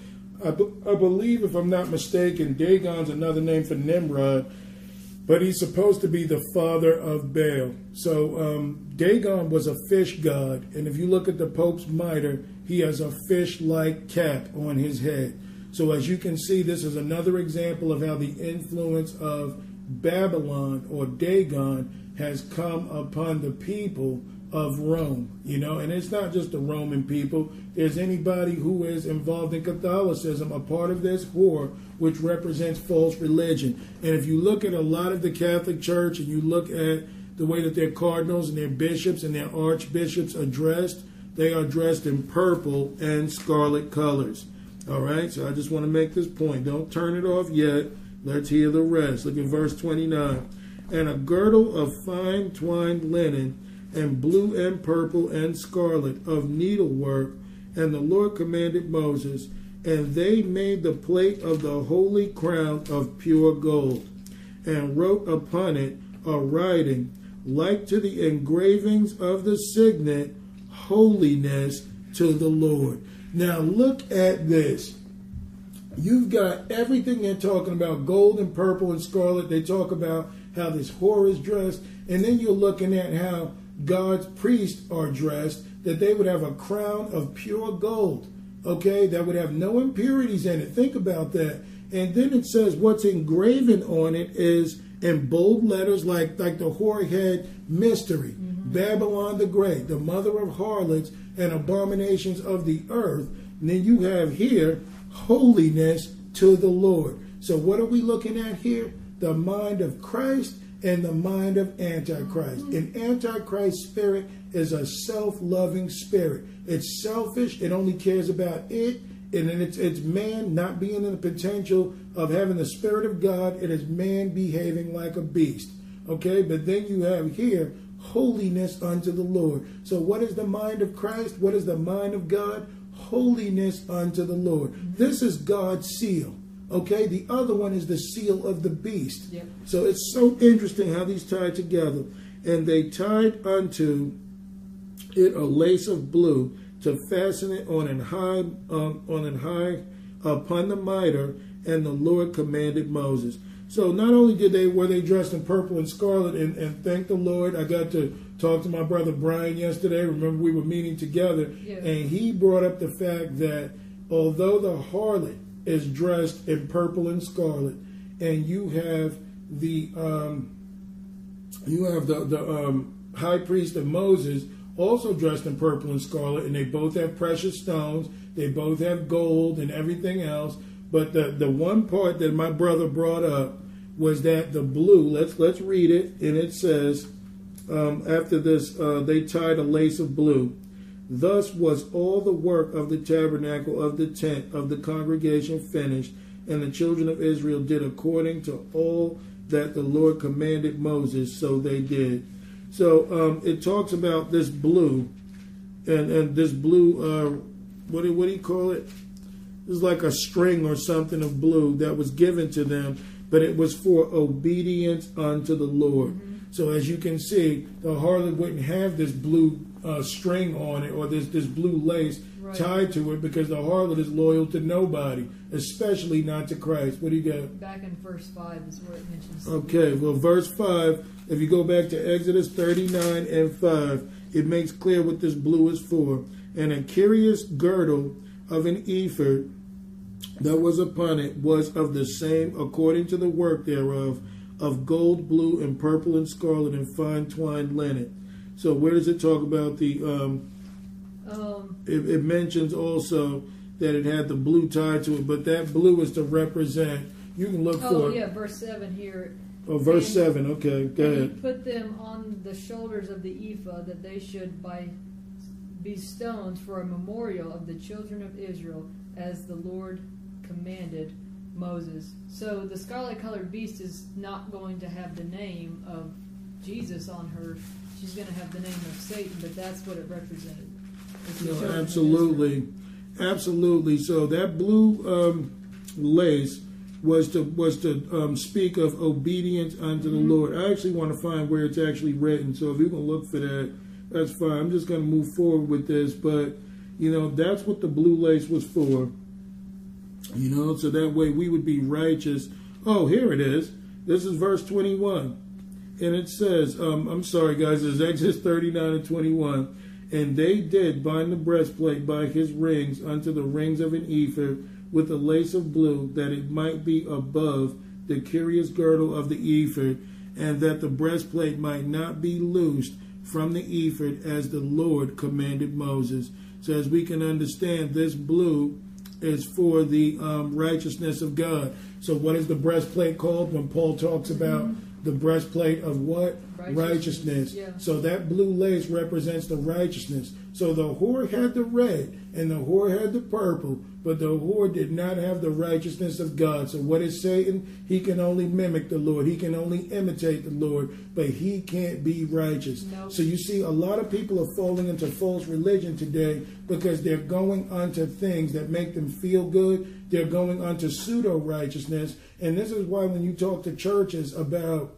I, be- I believe, if I'm not mistaken, Dagon's another name for Nimrod, but he's supposed to be the father of Baal. So um, Dagon was a fish god, and if you look at the Pope's mitre, he has a fish like cap on his head. So, as you can see, this is another example of how the influence of Babylon or Dagon has come upon the people of Rome, you know, and it's not just the Roman people. There's anybody who is involved in Catholicism, a part of this whore, which represents false religion. And if you look at a lot of the Catholic Church and you look at the way that their cardinals and their bishops and their archbishops are dressed, they are dressed in purple and scarlet colors. All right, so I just want to make this point. Don't turn it off yet. Let's hear the rest. Look at verse 29. And a girdle of fine twined linen, and blue and purple and scarlet of needlework. And the Lord commanded Moses, and they made the plate of the holy crown of pure gold, and wrote upon it a writing like to the engravings of the signet, holiness to the Lord. Now look at this. You've got everything they're talking about gold and purple and scarlet. They talk about how this whore is dressed. And then you're looking at how God's priests are dressed, that they would have a crown of pure gold, okay, that would have no impurities in it. Think about that. And then it says what's engraven on it is in bold letters like, like the whore head mystery. Babylon the Great, the mother of harlots and abominations of the earth. And then you have here holiness to the Lord. So what are we looking at here? The mind of Christ and the mind of Antichrist. An Antichrist spirit is a self-loving spirit. It's selfish. It only cares about it. And it's, it's man not being in the potential of having the spirit of God. It is man behaving like a beast. Okay, but then you have here holiness unto the Lord. So, what is the mind of Christ? What is the mind of God? Holiness unto the Lord. This is God's seal. Okay, the other one is the seal of the beast. Yep. So it's so interesting how these tie together. And they tied unto it a lace of blue to fasten it on an high um, on an high upon the mitre, and the Lord commanded Moses. So not only did they were they dressed in purple and scarlet, and, and thank the Lord, I got to talk to my brother Brian yesterday. Remember we were meeting together, Yeah. and he brought up the fact that although the harlot is dressed in purple and scarlet, and you have the um, you have the the um, high priest of Moses also dressed in purple and scarlet, and they both have precious stones. They both have gold and everything else. But the the one part that my brother brought up was that the blue. Let's let's read it, and it says um, after this uh, they tied a lace of blue. Thus was all the work of the tabernacle of the tent of the congregation finished, and the children of Israel did according to all that the Lord commanded Moses, so they did. So um, it talks about this blue, and and this blue, uh, what do, what do you call it? It's like a string or something of blue that was given to them, but it was for obedience unto the Lord. Mm-hmm. So as you can see, the harlot wouldn't have this blue uh, string on it or this this blue lace Right. tied to it because the harlot is loyal to nobody, especially not to Christ. What do you got? Back in verse five is where it mentions. Okay, well, verse 5, if you go back to Exodus 39 and 5, it makes clear what this blue is for. And a curious girdle of an ephod that was upon it was of the same, according to the work thereof, of gold, blue, and purple, and scarlet, and fine twined linen. So, where does it talk about the. Um, Um, it, it mentions also that it had the blue tied to it, but that blue is to represent. You can look oh for yeah, verse seven here. Oh, verse And- seven. Okay, go and he put them on the shoulders of the ephod that they should by be stones for a memorial of the children of Israel, as the Lord commanded Moses. So the scarlet colored beast is not going to have the name of Jesus on her. She's going to have the name of Satan, but that's what it represented. No, absolutely, absolutely. So that blue um, lace was to was to um, speak of obedience unto the Lord. I actually want to find where it's actually written. So if you can look for that, that's fine. I'm just going to move forward with this, but you know that's what the blue lace was for. You know, so that way we would be righteous. Oh, here it is. This is verse 21. And it says, um, I'm sorry, guys, it's Exodus 39 and 21. And they did bind the breastplate by his rings unto the rings of an ephod with a lace of blue, that it might be above the curious girdle of the ephod, and that the breastplate might not be loosed from the ephod as the Lord commanded Moses. So, as we can understand, this blue is for the um, righteousness of God. So, what is the breastplate called when Paul talks about the breastplate of what? Righteousness, Righteousness. yeah. So, that blue lace represents the righteousness. So, the whore had the red and the whore had the purple, but the whore did not have the righteousness of God. So, what is Satan? He can only mimic the Lord, he can only imitate the Lord, but he can't be righteous. Nope. So, you see, a lot of people are falling into false religion today because they're going onto things that make them feel good. They're going onto pseudo righteousness. And this is why when you talk to churches about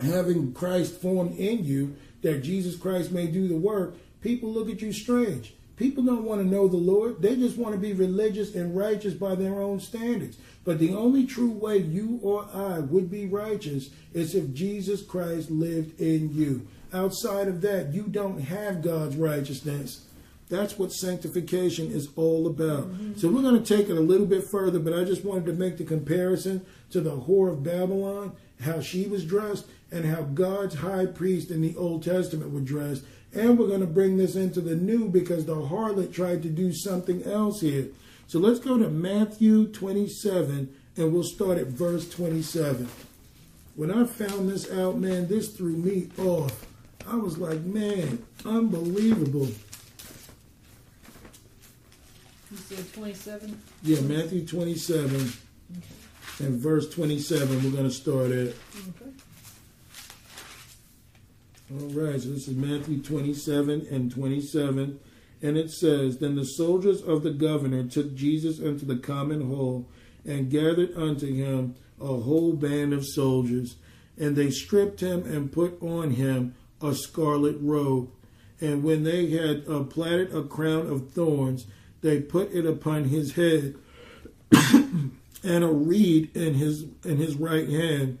having Christ formed in you, that Jesus Christ may do the work, people look at you strange. People don't want to know the Lord. They just want to be religious and righteous by their own standards. But the only true way you or I would be righteous is if Jesus Christ lived in you. Outside of that, you don't have God's righteousness. That's what sanctification is all about. Mm-hmm. So we're going to take it a little bit further, but I just wanted to make the comparison to the whore of Babylon, how she was dressed, and how God's high priest in the Old Testament were dressed. And we're going to bring this into the new because the harlot tried to do something else here. So let's go to Matthew 27, and we'll start at verse 27. When I found this out, man, this threw me off. I was like, man, unbelievable. Said 27? Yeah, Matthew 27 and verse 27, we're going to start at. Okay. All right, so this is Matthew 27 and 27. And it says, Then the soldiers of the governor took Jesus into the common hall and gathered unto him a whole band of soldiers. And they stripped him and put on him a scarlet robe. And when they had uh, platted a crown of thorns, they put it upon his head and a reed in his in his right hand.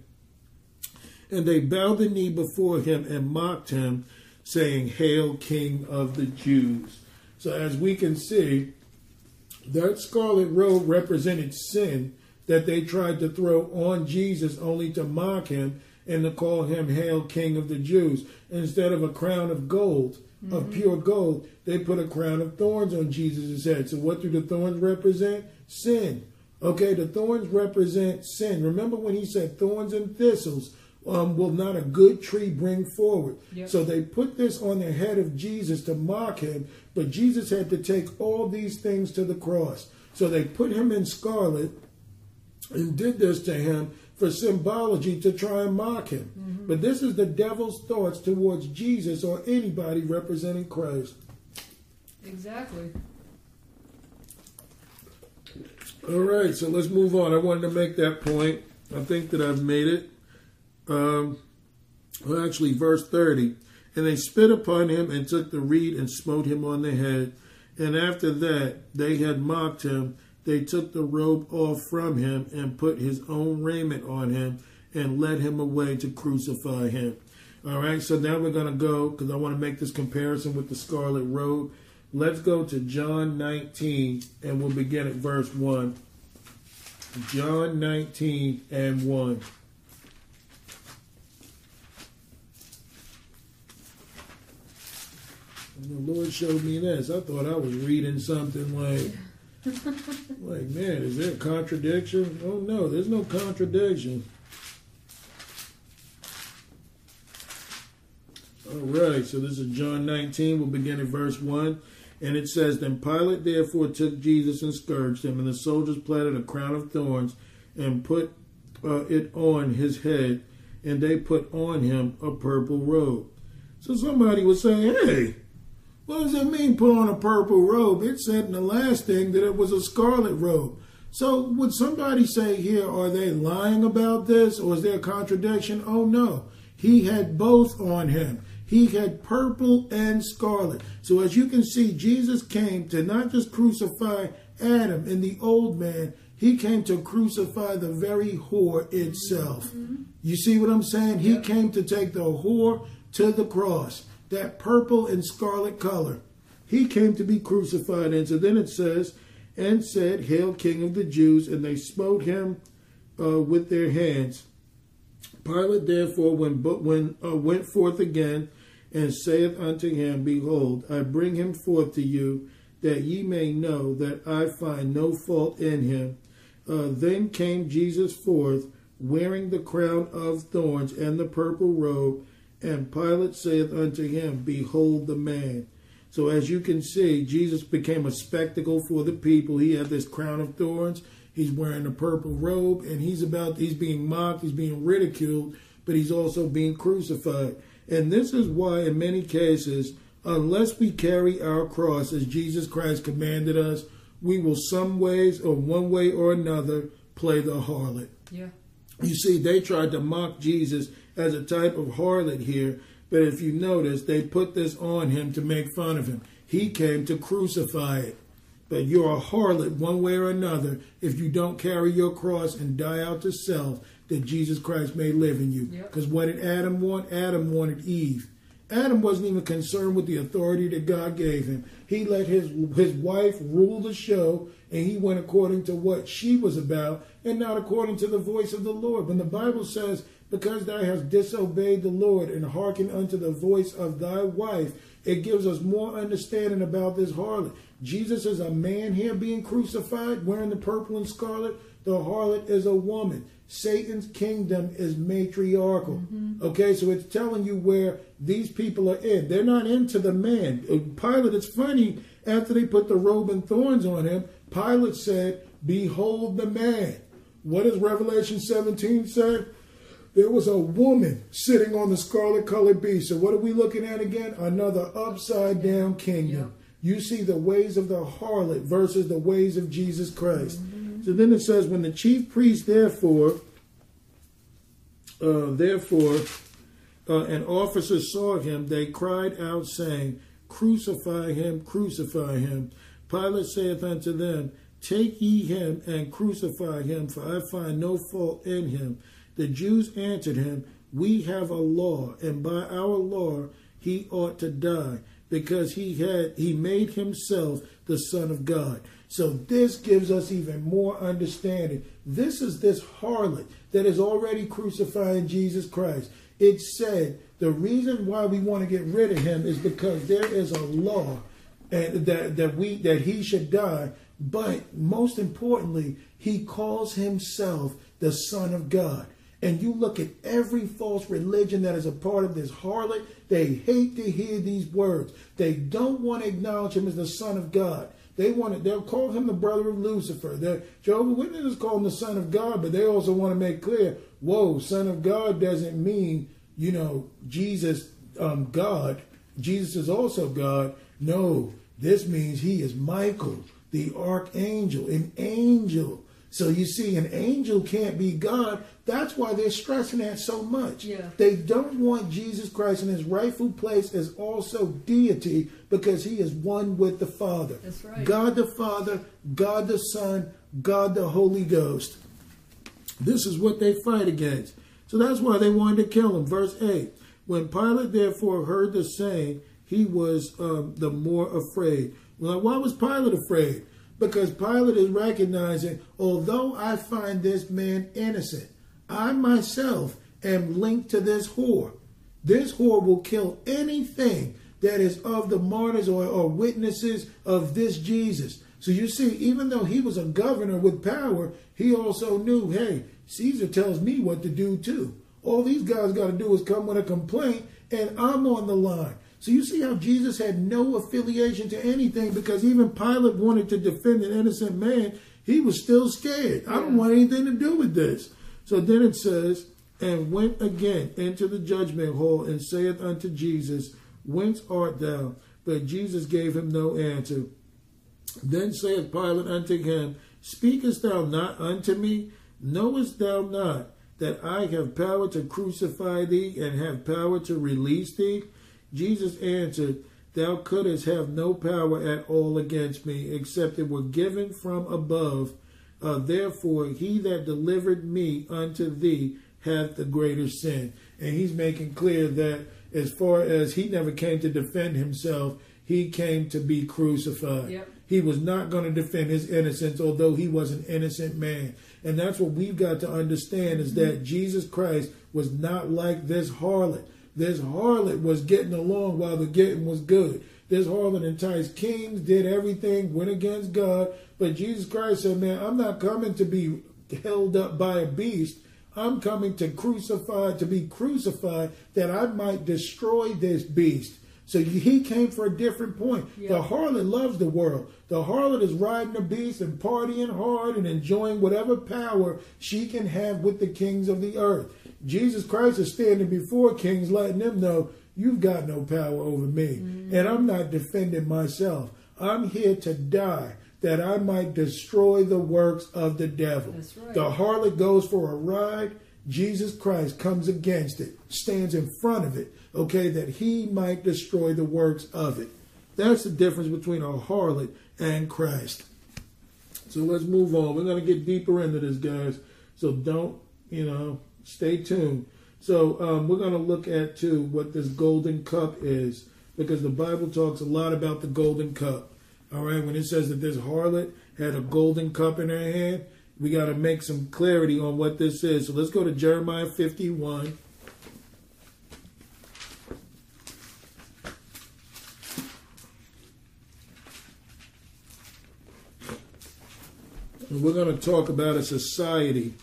And they bowed the knee before him and mocked him, saying, Hail, King of the Jews. So, as we can see, that scarlet robe represented sin that they tried to throw on Jesus only to mock him and to call him Hail, King of the Jews. Instead of a crown of gold, of pure gold, they put a crown of thorns on Jesus' head. So, what do the thorns represent? Sin. Okay, the thorns represent sin. Remember when he said thorns and thistles um, will not a good tree bring forward? Yep. So they put this on the head of Jesus to mock him, but Jesus had to take all these things to the cross. So they put him in scarlet and did this to him for symbology to try and mock him. But this is the devil's thoughts towards Jesus or anybody representing Christ. Exactly. All right, so let's move on. I wanted to make that point. I think that I've made it. Um, well, actually, verse 30. And they spit upon him and took the reed and smote him on the head. And after that, they had mocked him. They took the robe off from him and put his own raiment on him and led him away to crucify him. All right, so now we're going to go because I want to make this comparison with the scarlet robe. Let's go to John 19 and we'll begin at verse 1. John 19 and 1. And the Lord showed me this. I thought I was reading something like, like, man, is there a contradiction? Oh no, there's no contradiction. All right, so this is John 19. We'll begin at verse 1. And it says, Then Pilate therefore took Jesus and scourged him, and the soldiers planted a crown of thorns and put uh, it on his head, and they put on him a purple robe. So somebody was saying, Hey, what does it mean put on a purple robe? It said in the last thing that it was a scarlet robe. So would somebody say here, are they lying about this or is there a contradiction? Oh no. He had both on him. He had purple and scarlet. So as you can see, Jesus came to not just crucify Adam and the old man, he came to crucify the very whore itself. Mm-hmm. You see what I'm saying? He came to take the whore to the cross, that purple and scarlet color. He came to be crucified. And so then it says, and said, Hail, King of the Jews, and they smote him uh, with their hands. Pilate therefore when, uh, went forth again and saith unto him, Behold, I bring him forth to you, that ye may know that I find no fault in him. Uh, then came Jesus forth, wearing the crown of thorns and the purple robe, and Pilate saith unto him, Behold the man. So as you can see, Jesus became a spectacle for the people. He had this crown of thorns. He's wearing a purple robe, and he's about he's being mocked, he's being ridiculed, but he's also being crucified. And this is why, in many cases, unless we carry our cross as Jesus Christ commanded us, we will some ways or one way or another play the harlot. Yeah. You see, they tried to mock Jesus as a type of harlot here, but if you notice, they put this on him to make fun of him. He came to crucify it. But you're a harlot one way or another if you don't carry your cross and die out to self that Jesus Christ may live in you. Yep. Because what did Adam want? Adam wanted Eve. Adam wasn't even concerned with the authority that God gave him. He let his his wife rule the show, and he went according to what she was about, and not according to the voice of the Lord. When the Bible says, "Because thou hast disobeyed the Lord and hearkened unto the voice of thy wife," it gives us more understanding about this harlot. Jesus is a man here being crucified, wearing the purple and scarlet. The harlot is a woman. Satan's kingdom is matriarchal. Mm-hmm. Okay, so it's telling you where these people are in. They're not into the man. Pilate, it's funny, after they put the robe and thorns on him, Pilate said, Behold the man. What does Revelation 17 say? There was a woman sitting on the scarlet colored beast. So, what are we looking at again? Another upside down kingdom. You see the ways of the harlot versus the ways of Jesus Christ. So then it says, when the chief priest, therefore, uh, therefore, uh, an officer saw him, they cried out, saying, Crucify him, crucify him. Pilate saith unto them, Take ye him and crucify him, for I find no fault in him. The Jews answered him, We have a law, and by our law he ought to die, because he had he made himself the Son of God. So this gives us even more understanding. This is this harlot that is already crucifying Jesus Christ. It said the reason why we want to get rid of him is because there is a law and that, that we that he should die. But most importantly, he calls himself the Son of God. And you look at every false religion that is a part of this harlot, they hate to hear these words. They don't want to acknowledge him as the Son of God. They want to, they'll call him the brother of Lucifer. The Jehovah Witnesses call him the Son of God, but they also want to make clear, whoa, Son of God doesn't mean, you know, Jesus, um, God. Jesus is also God. No, this means he is Michael, the archangel, an angel. So you see, an angel can't be God. That's why they're stressing that so much. Yeah. They don't want Jesus Christ in his rightful place as also deity because he is one with the Father. That's right. God the Father, God the Son, God the Holy Ghost. This is what they fight against. So that's why they wanted to kill him. Verse 8 When Pilate therefore heard the saying, he was um, the more afraid. Well, why was Pilate afraid? Because Pilate is recognizing, although I find this man innocent, I myself am linked to this whore. This whore will kill anything that is of the martyrs or, or witnesses of this Jesus. So you see, even though he was a governor with power, he also knew, hey, Caesar tells me what to do too. All these guys got to do is come with a complaint, and I'm on the line. So you see how Jesus had no affiliation to anything because even Pilate wanted to defend an innocent man. He was still scared. I don't want anything to do with this. So then it says, and went again into the judgment hall and saith unto Jesus, Whence art thou? But Jesus gave him no answer. Then saith Pilate unto him, Speakest thou not unto me? Knowest thou not that I have power to crucify thee and have power to release thee? Jesus answered, Thou couldst have no power at all against me, except it were given from above. Uh, therefore, he that delivered me unto thee hath the greater sin. And he's making clear that as far as he never came to defend himself, he came to be crucified. Yep. He was not going to defend his innocence, although he was an innocent man. And that's what we've got to understand is that Jesus Christ was not like this harlot. This harlot was getting along while the getting was good. This harlot enticed kings, did everything, went against God. But Jesus Christ said, Man, I'm not coming to be held up by a beast. I'm coming to crucify, to be crucified, that I might destroy this beast. So he came for a different point. Yeah. The harlot loves the world. The harlot is riding the beast and partying hard and enjoying whatever power she can have with the kings of the earth. Jesus Christ is standing before kings, letting them know, You've got no power over me. Mm-hmm. And I'm not defending myself. I'm here to die that I might destroy the works of the devil. That's right. The harlot goes for a ride. Jesus Christ comes against it, stands in front of it, okay, that he might destroy the works of it. That's the difference between a harlot and Christ. So let's move on. We're going to get deeper into this, guys. So don't, you know, stay tuned. So um, we're going to look at, too, what this golden cup is, because the Bible talks a lot about the golden cup. All right, when it says that this harlot had a golden cup in her hand, we got to make some clarity on what this is. So let's go to Jeremiah 51. And we're going to talk about a society,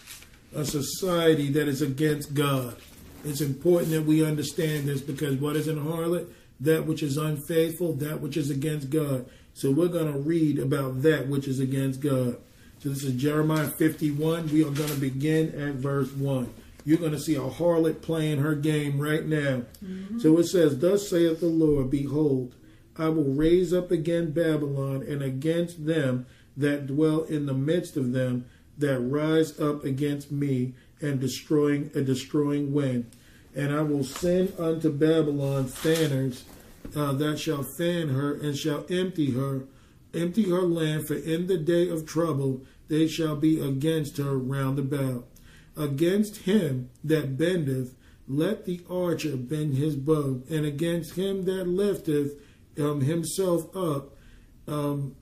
a society that is against God. It's important that we understand this because what is an harlot? That which is unfaithful, that which is against God. So we're going to read about that which is against God. So this is Jeremiah 51. We are going to begin at verse 1. You're going to see a harlot playing her game right now. Mm-hmm. So it says, Thus saith the Lord, Behold, I will raise up again Babylon and against them that dwell in the midst of them that rise up against me and destroying a destroying wind. And I will send unto Babylon fanners uh, that shall fan her and shall empty her, empty her land, for in the day of trouble they shall be against her round about. Against him that bendeth, let the archer bend his bow, and against him that lifteth um, himself up um,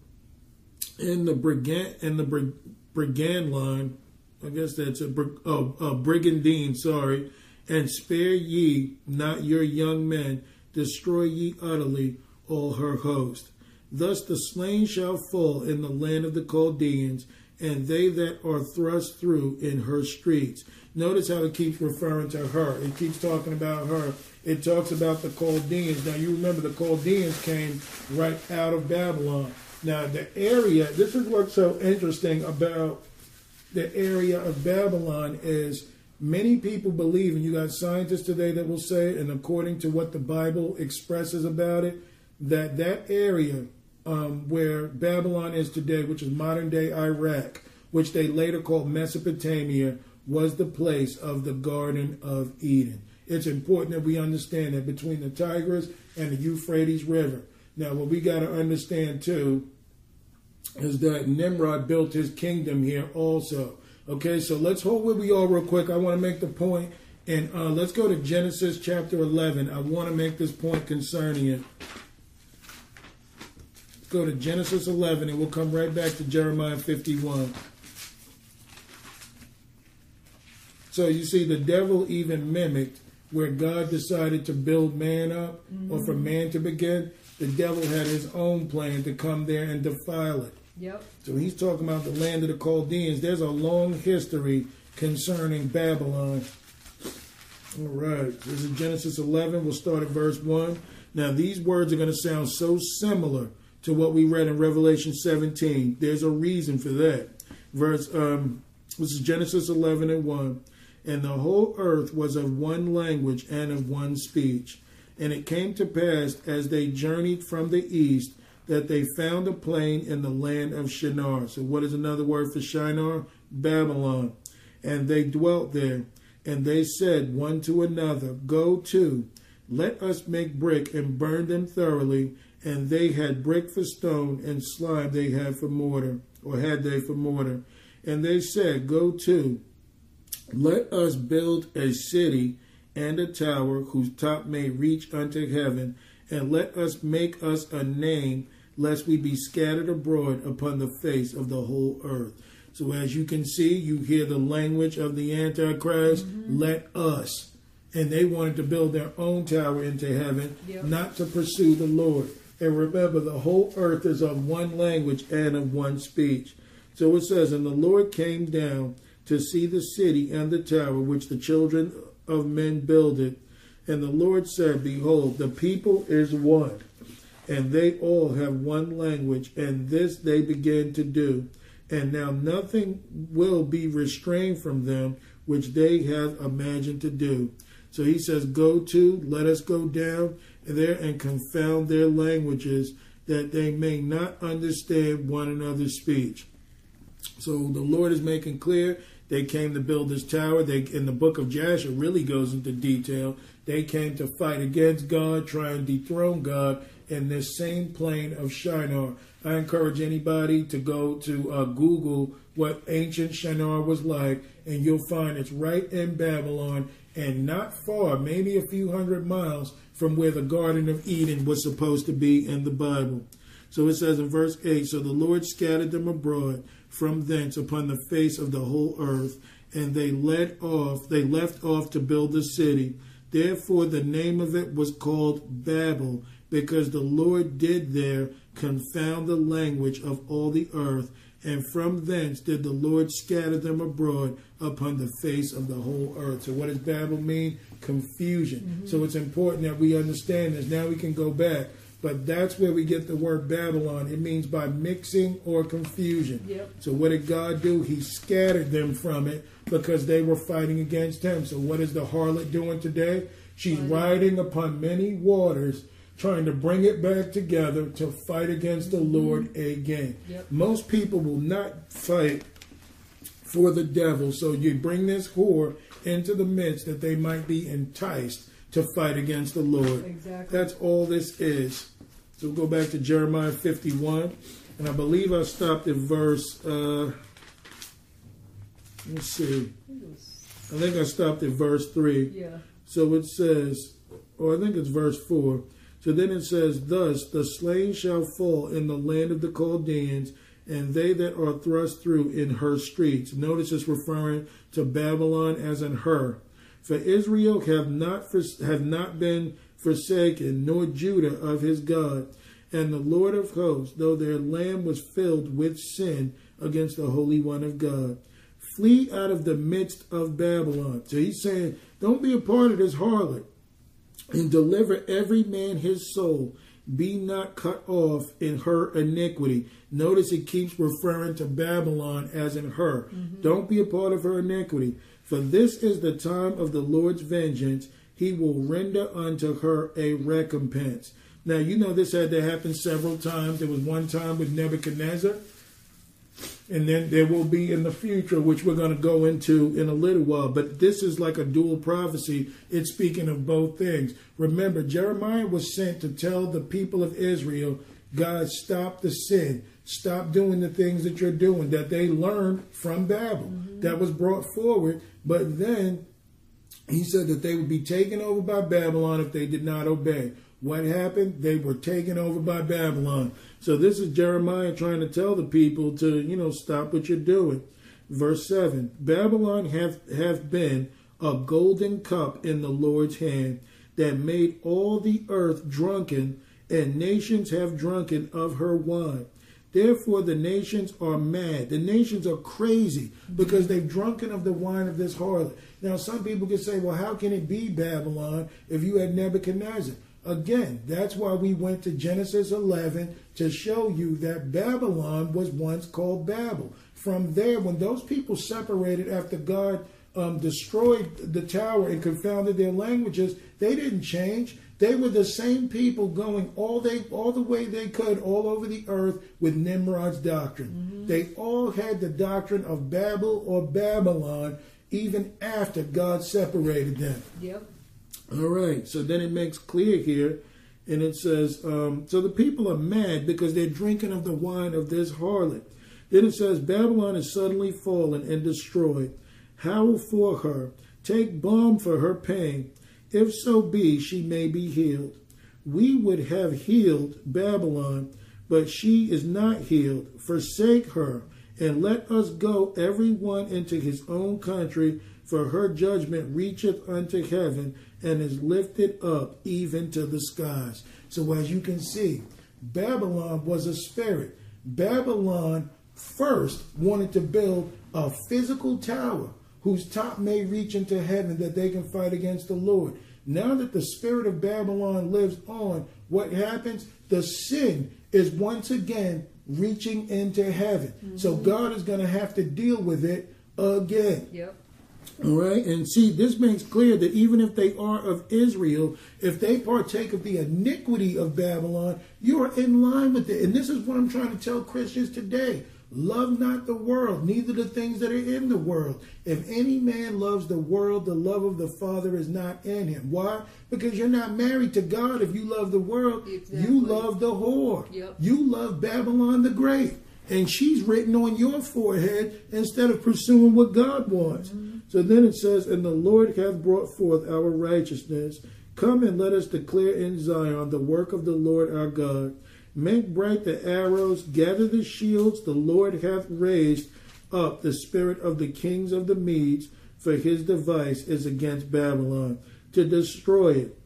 in the brigand in the brig, brigand line. I guess that's a, a brigandine. Sorry, and spare ye not your young men, destroy ye utterly all her host. Thus the slain shall fall in the land of the Chaldeans, and they that are thrust through in her streets. Notice how it keeps referring to her. It keeps talking about her. It talks about the Chaldeans. Now, you remember the Chaldeans came right out of Babylon. Now, the area, this is what's so interesting about the area of Babylon is many people believe, and you got scientists today that will say, and according to what the Bible expresses about it, that that area um, where Babylon is today, which is modern day Iraq, which they later called Mesopotamia, was the place of the Garden of Eden. It's important that we understand that between the Tigris and the Euphrates River. Now, what we got to understand too is that Nimrod built his kingdom here also. Okay, so let's hold where we are real quick. I want to make the point, and uh, let's go to Genesis chapter 11. I want to make this point concerning it. Let's go to Genesis 11, and we'll come right back to Jeremiah 51. So you see, the devil even mimicked where God decided to build man up or for man to begin. The devil had his own plan to come there and defile it. Yep. So he's talking about the land of the Chaldeans. There's a long history concerning Babylon. All right. This is Genesis 11. We'll start at verse 1. Now, these words are going to sound so similar to what we read in Revelation 17. There's a reason for that. Verse, um, this is Genesis 11 and 1. And the whole earth was of one language and of one speech. And it came to pass as they journeyed from the east that they found a plain in the land of Shinar. So, what is another word for Shinar? Babylon. And they dwelt there. And they said one to another, Go to, let us make brick and burn them thoroughly. And they had brick for stone, and slime they had for mortar, or had they for mortar. And they said, Go to, let us build a city and a tower whose top may reach unto heaven, and let us make us a name, lest we be scattered abroad upon the face of the whole earth. So, as you can see, you hear the language of the Antichrist, mm-hmm. let us. And they wanted to build their own tower into heaven, Yep. not to pursue the Lord. And remember, the whole earth is of one language and of one speech. So it says, And the Lord came down to see the city and the tower which the children of men builded. And the Lord said, Behold, the people is one, and they all have one language, and this they begin to do. And now nothing will be restrained from them which they have imagined to do. So he says, Go to, let us go down there and confound their languages, that they may not understand one another's speech. So the Lord is making clear they came to build this tower. They in the book of Jasher really goes into detail. They came to fight against God, try and dethrone God in this same plain of Shinar. I encourage anybody to go to uh, Google what ancient Shinar was like, and you'll find it's right in Babylon and not far, maybe a few hundred miles from where the Garden of Eden was supposed to be in the Bible. So it says in verse 8 So the Lord scattered them abroad from thence upon the face of the whole earth, and they led off, they left off to build the city. Therefore the name of it was called Babel, because the Lord did there confound the language of all the earth, and from thence did the Lord scatter them abroad upon the face of the whole earth. So what does Babel mean? Confusion. Mm-hmm. So it's important that we understand this. Now we can go back. But that's where we get the word Babylon. It means by mixing or confusion. Yep. So what did God do? He scattered them from it because they were fighting against him. So what is the harlot doing today? She's riding upon many waters, trying to bring it back together to fight against the mm-hmm. Lord again. Yep. Most people will not fight for the devil. So you bring this whore into the midst that they might be enticed to fight against the Lord. Exactly. That's all this is. So we'll go back to Jeremiah 51. And I believe I stopped at verse, uh, let's see. I think I stopped at verse 3. Yeah. So it says, or I think it's verse 4. So then it says, Thus the slain shall fall in the land of the Chaldeans, and they that are thrust through in her streets. Notice it's referring to Babylon as in her. For Israel have not, have not been forsaken, nor Judah of his God. and the Lord of hosts, though their land was filled with sin against the Holy One of God. Flee out of the midst of Babylon. So he's saying, don't be a part of this harlot and deliver every man his soul. Be not cut off in her iniquity. Notice it keeps referring to Babylon as in her. Mm-hmm. Don't be a part of her iniquity. For this is the time of the Lord's vengeance. He will render unto her a recompense. Now, you know this had to happen several times. There was one time with Nebuchadnezzar, and then there will be in the future, which we're going to go into in a little while. But this is like a dual prophecy. It's speaking of both things. Remember, Jeremiah was sent to tell the people of Israel, God, stop the sin. Stop doing the things that you're doing that they learned from Babel. Mm-hmm. That was brought forward. But then he said that they would be taken over by Babylon if they did not obey. What happened? They were taken over by Babylon. So this is Jeremiah trying to tell the people to, you know, stop what you're doing. Verse 7 Babylon hath, have been a golden cup in the Lord's hand that made all the earth drunken, and nations have drunken of her wine. Therefore, the nations are mad. The nations are crazy because they've drunken of the wine of this harlot. Now, some people can say, well, how can it be Babylon if you had Nebuchadnezzar? Again, that's why we went to Genesis 11 to show you that Babylon was once called Babel. From there, when those people separated after God um, destroyed the tower and confounded their languages, they didn't change. They were the same people going all they all the way they could all over the earth with Nimrod's doctrine. They all had the doctrine of Babel or Babylon even after God separated them. Yep. All right, so then it makes clear here, and it says, um, so the people are mad because they're drinking of the wine of this harlot. Then it says, Babylon is suddenly fallen and destroyed. Howl for her, take balm for her pain. If so be she may be healed. We would have healed Babylon, but she is not healed. Forsake her, and let us go every one into his own country, for her judgment reacheth unto heaven and is lifted up even to the skies. So, as you can see, Babylon was a spirit. Babylon first wanted to build a physical tower whose top may reach into heaven that they can fight against the Lord. Now that the spirit of Babylon lives on, what happens? The sin is once again reaching into heaven. So mm-hmm. God is going to have to deal with it again. Yep. All right, and see, this makes clear that even if they are of Israel, if they partake of the iniquity of Babylon, you are in line with it. And this is what I'm trying to tell Christians today. Love not the world, neither the things that are in the world. If any man loves the world, the love of the Father is not in him. Why? Because you're not married to God if you love the world. You love the whore. Yep. You love Babylon the Great. And she's written on your forehead instead of pursuing what God wants. Mm-hmm. So then it says, And the Lord hath brought forth our righteousness. Come and let us declare in Zion the work of the Lord our God. Make bright the arrows, gather the shields, the Lord hath raised up the spirit of the kings of the Medes, for his device is against Babylon, to destroy it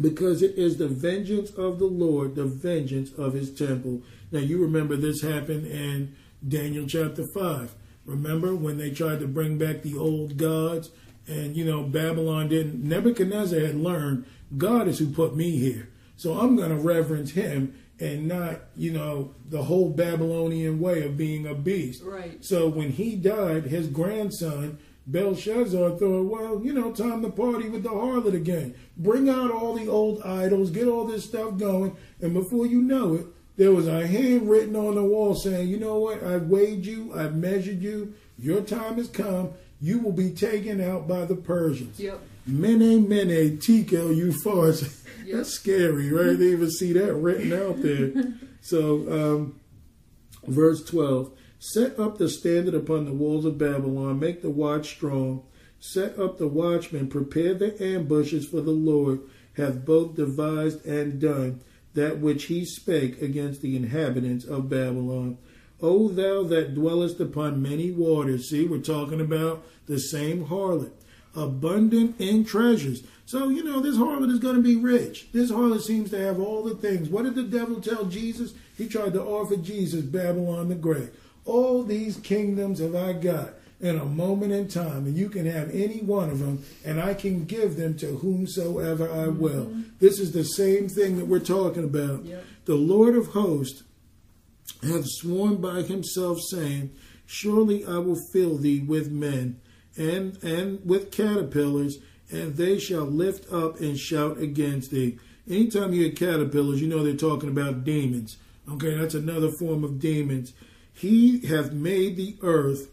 because it is the vengeance of the Lord, the vengeance of his temple. Now, you remember this happened in Daniel chapter 5. Remember when they tried to bring back the old gods? And, you know, Babylon didn't, Nebuchadnezzar had learned God is who put me here. So I'm going to reverence him and not, you know, the whole Babylonian way of being a beast. Right. So when he died, his grandson, Belshazzar, thought, well, you know, time to party with the harlot again. Bring out all the old idols, get all this stuff going. And before you know it, there was a hand written on the wall saying, you know what, I've weighed you, I've measured you, your time has come, you will be taken out by the Persians. Yep. Mene, mene, farce. Yep. That's scary, right? They even see that written out there. so, um, verse 12 Set up the standard upon the walls of Babylon, make the watch strong. Set up the watchmen, prepare the ambushes for the Lord, hath both devised and done that which he spake against the inhabitants of Babylon. O thou that dwellest upon many waters, see, we're talking about the same harlot. abundant in treasures. So, you know, this harlot is going to be rich. This harlot seems to have all the things. What did the devil tell Jesus? He tried to offer Jesus Babylon the Great. All these kingdoms have I got in a moment in time, and you can have any one of them, and I can give them to whomsoever I will. Mm-hmm. This is the same thing that we're talking about. Yep. The Lord of hosts hath sworn by himself, saying, Surely I will fill thee with men and and with caterpillars, and they shall lift up and shout against thee. Anytime you hear caterpillars, you know they're talking about demons. Okay, that's another form of demons. He hath made the earth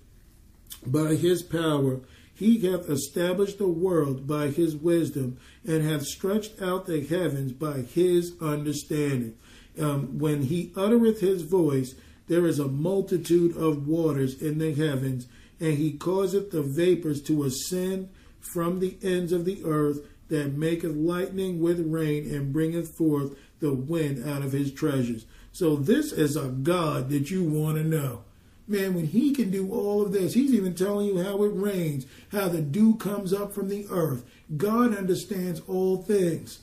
by his power. He hath established the world by his wisdom, and hath stretched out the heavens by his understanding. Um, when he uttereth his voice, there is a multitude of waters in the heavens, and he causeth the vapors to ascend from the ends of the earth, that maketh lightning with rain, and bringeth forth the wind out of his treasures. So this is a God that you want to know. Man, when he can do all of this, he's even telling you how it rains, how the dew comes up from the earth. God understands all things.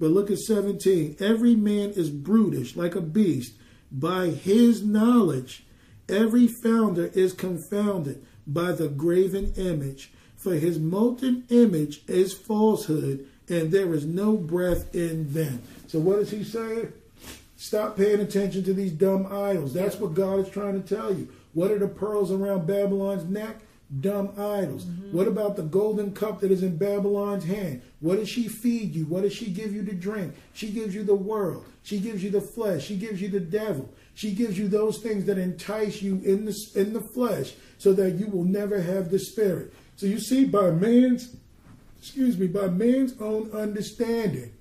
But look at 17. Every man is brutish like a beast by his knowledge. Every founder is confounded by the graven image. For his molten image is falsehood, and there is no breath in them. So, what is he saying? Stop paying attention to these dumb idols. That's what God is trying to tell you. What are the pearls around Babylon's neck? Dumb idols. Mm-hmm. What about the golden cup that is in Babylon's hand? What does she feed you? What does she give you to drink? She gives you the world. She gives you the flesh. She gives you the devil. She gives you those things that entice you in the, in the flesh so that you will never have the spirit. So you see, by man's, excuse me, by man's own understanding,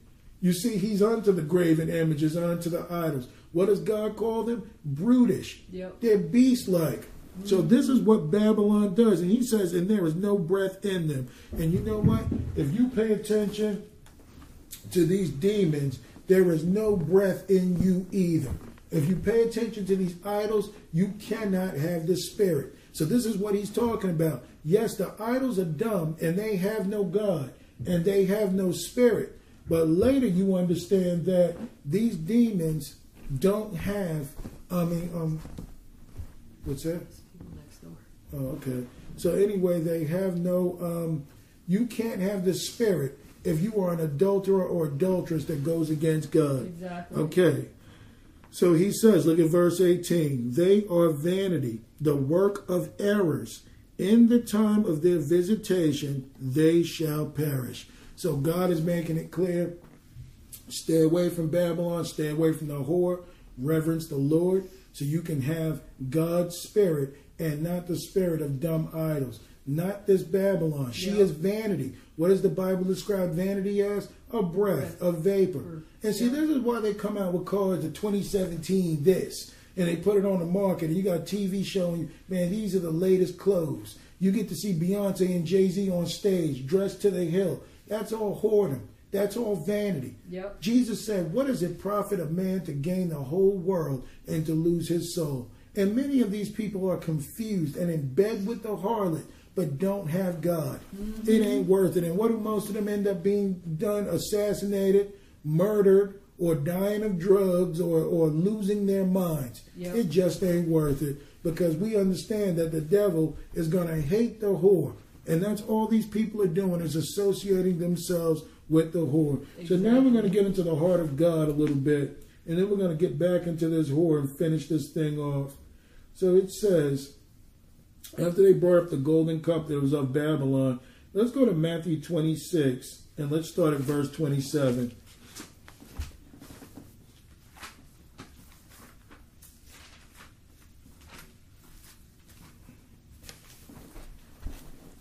you see, he's onto the graven images, onto the idols. What does God call them? Brutish. Yep. They're beast like. Mm-hmm. So this is what Babylon does. And he says, and there is no breath in them. And you know what? If you pay attention to these demons, there is no breath in you either. If you pay attention to these idols, you cannot have the spirit. So this is what he's talking about. Yes, the idols are dumb and they have no God and they have no spirit. But later you understand that these demons don't have, I mean, um, what's that? Oh, okay. So anyway, they have no, um, you can't have the spirit if you are an adulterer or adulteress that goes against God. Exactly. Okay. So he says, look at verse 18. They are vanity, the work of errors. In the time of their visitation, they shall perish. So God is making it clear stay away from Babylon, stay away from the whore, reverence the Lord, so you can have God's spirit and not the spirit of dumb idols. Not this Babylon. She is vanity. What does the Bible describe vanity as? A breath, a vapor. And see, this is why they come out with cards of 2017 this. And they put it on the market, and you got TV showing you, man, these are the latest clothes. You get to see Beyonce and Jay Z on stage, dressed to the hill. That's all whoredom. That's all vanity. Yep. Jesus said, What does it profit a man to gain the whole world and to lose his soul? And many of these people are confused and in bed with the harlot, but don't have God. Mm-hmm. It ain't worth it. And what do most of them end up being done? Assassinated, murdered, or dying of drugs or, or losing their minds. Yep. It just ain't worth it because we understand that the devil is going to hate the whore. And that's all these people are doing is associating themselves with the whore. Exactly. So now we're going to get into the heart of God a little bit. And then we're going to get back into this whore and finish this thing off. So it says, after they brought up the golden cup that was of Babylon, let's go to Matthew 26 and let's start at verse 27.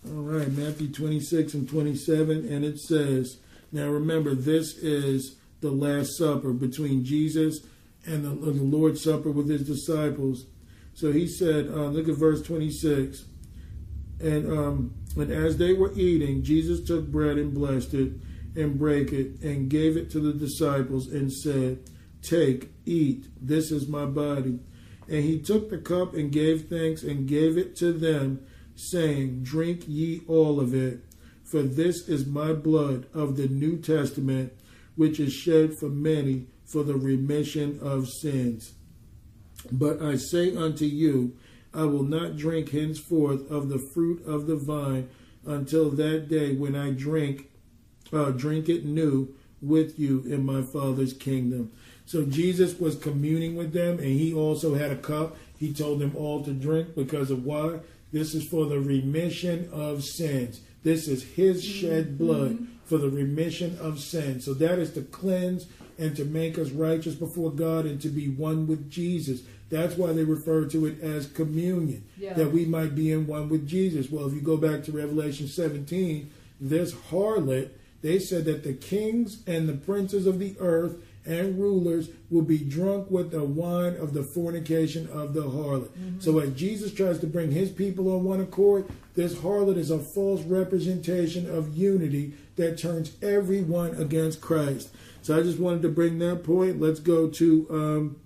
All right, Matthew 26 and 27, and it says, Now remember, this is the Last Supper between Jesus and the, the Lord's Supper with his disciples. So he said, uh, look at verse 26. And, um, and as they were eating, Jesus took bread and blessed it and brake it and gave it to the disciples and said, Take, eat, this is my body. And he took the cup and gave thanks and gave it to them saying, Drink ye all of it, For this is my blood of the New Testament, which is shed for many for the remission of sins. But I say unto you, I will not drink henceforth of the fruit of the vine until that day when I drink, uh, drink it new with you in my Father's kingdom. So Jesus was communing with them, and he also had a cup. He told them all to drink because of why? This is for the remission of sins. This is his shed mm-hmm. blood for the remission of sin. So that is to cleanse and to make us righteous before God and to be one with Jesus. That's why they refer to it as communion, Yeah. that we might be in one with Jesus. Well, if you go back to Revelation 17, this harlot, they said that the kings and the princes of the earth and rulers will be drunk with the wine of the fornication of the harlot. So as Jesus tries to bring his people on one accord, this harlot is a false representation of unity that turns everyone against Christ. So I just wanted to bring that point. Let's go to um,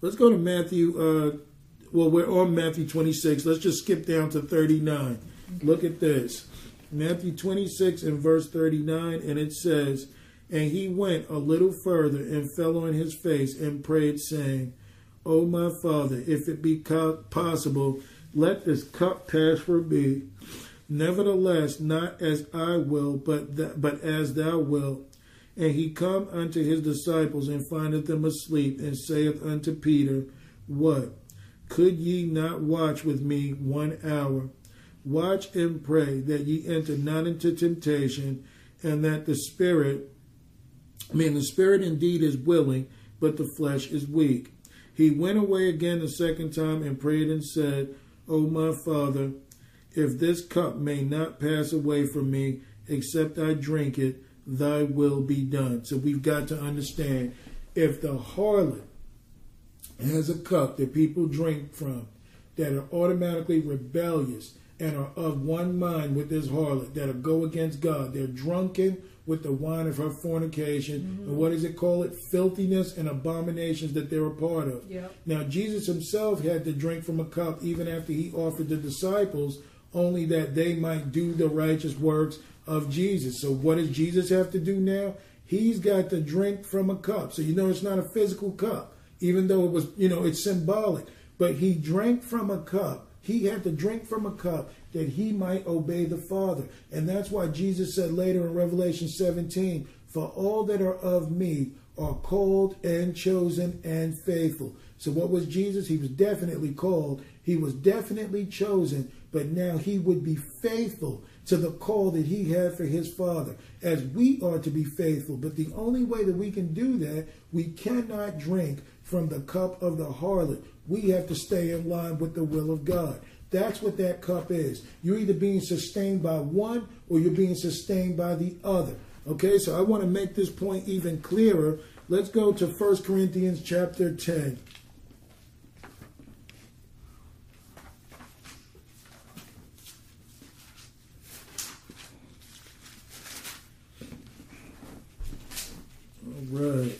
let's go to Matthew. Uh, well, we're on Matthew 26. Let's just skip down to 39. Look at this. Matthew 26 and verse 39, and it says, And he went a little further and fell on his face and prayed, saying, O my Father, if it be possible, let this cup pass from me. Nevertheless, not as I will, but but as thou wilt. And he come unto his disciples and findeth them asleep, and saith unto Peter, What? Could ye not watch with me one hour? Watch and pray that ye enter not into temptation, and that the spirit, mean, the spirit indeed is willing, but the flesh is weak. He went away again the second time and prayed and said, O my Father, if this cup may not pass away from me, except I drink it, thy will be done. So we've got to understand if the harlot has a cup that people drink from that are automatically rebellious and are of one mind with this harlot that'll go against God. They're drunken with the wine of her fornication. And mm-hmm. what does it call it? Filthiness and abominations that they're a part of. Yep. Now, Jesus himself had to drink from a cup even after he offered the disciples, only that they might do the righteous works of Jesus. So, what does Jesus have to do now? He's got to drink from a cup. So, you know, it's not a physical cup, even though it was, you know, it's symbolic. But he drank from a cup. He had to drink from a cup that he might obey the Father. And that's why Jesus said later in Revelation 17, For all that are of me are called and chosen and faithful. So, what was Jesus? He was definitely called, he was definitely chosen, but now he would be faithful to the call that he had for his Father, as we are to be faithful. But the only way that we can do that, we cannot drink from the cup of the harlot. We have to stay in line with the will of God. That's what that cup is. You're either being sustained by one or you're being sustained by the other. Okay, so I want to make this point even clearer. Let's go to 1 Corinthians chapter 10. All right.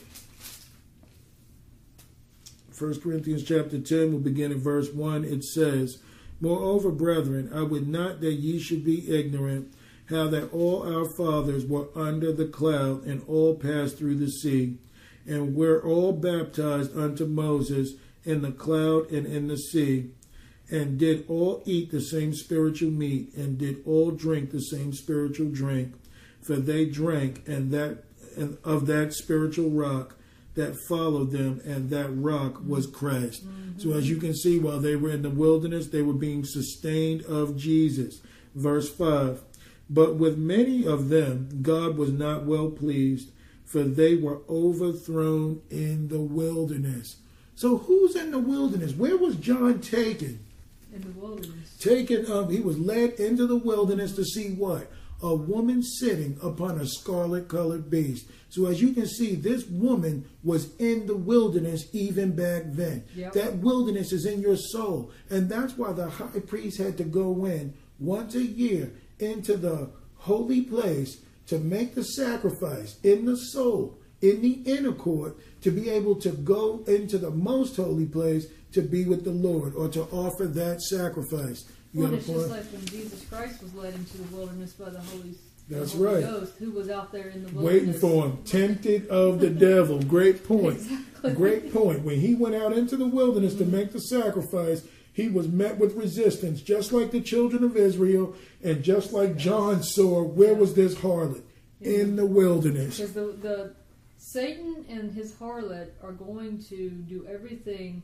1 Corinthians chapter 10 we'll begin in verse 1. It says, Moreover, brethren, I would not that ye should be ignorant how that all our fathers were under the cloud and all passed through the sea, and were all baptized unto Moses in the cloud and in the sea, and did all eat the same spiritual meat, and did all drink the same spiritual drink, for they drank and that and of that spiritual rock that followed them, and that rock was mm-hmm. Christ. So, mm-hmm. as you can see, while they were in the wilderness, they were being sustained of Jesus. Verse 5 But with many of them, God was not well pleased, for they were overthrown in the wilderness. So, who's in the wilderness? Where was John taken? in the wilderness. taken up, he was led into the wilderness to see what? A woman sitting upon a scarlet colored beast. So, as you can see, this woman was in the wilderness even back then. Yep. That wilderness is in your soul. And that's why the high priest had to go in once a year into the holy place to make the sacrifice in the soul, in the inner court, to be able to go into the most holy place to be with the Lord or to offer that sacrifice. You Well, it's just like when Jesus Christ was led into the wilderness by the Holy, the That's Holy right. Ghost, who was out there in the wilderness Waiting for him, tempted of the devil. Great point. Exactly. Great point. When he went out into the wilderness to make the sacrifice, he was met with resistance, just like the children of Israel, and just like John saw. Where was this harlot? In the wilderness. Because the, the Satan and his harlot are going to do everything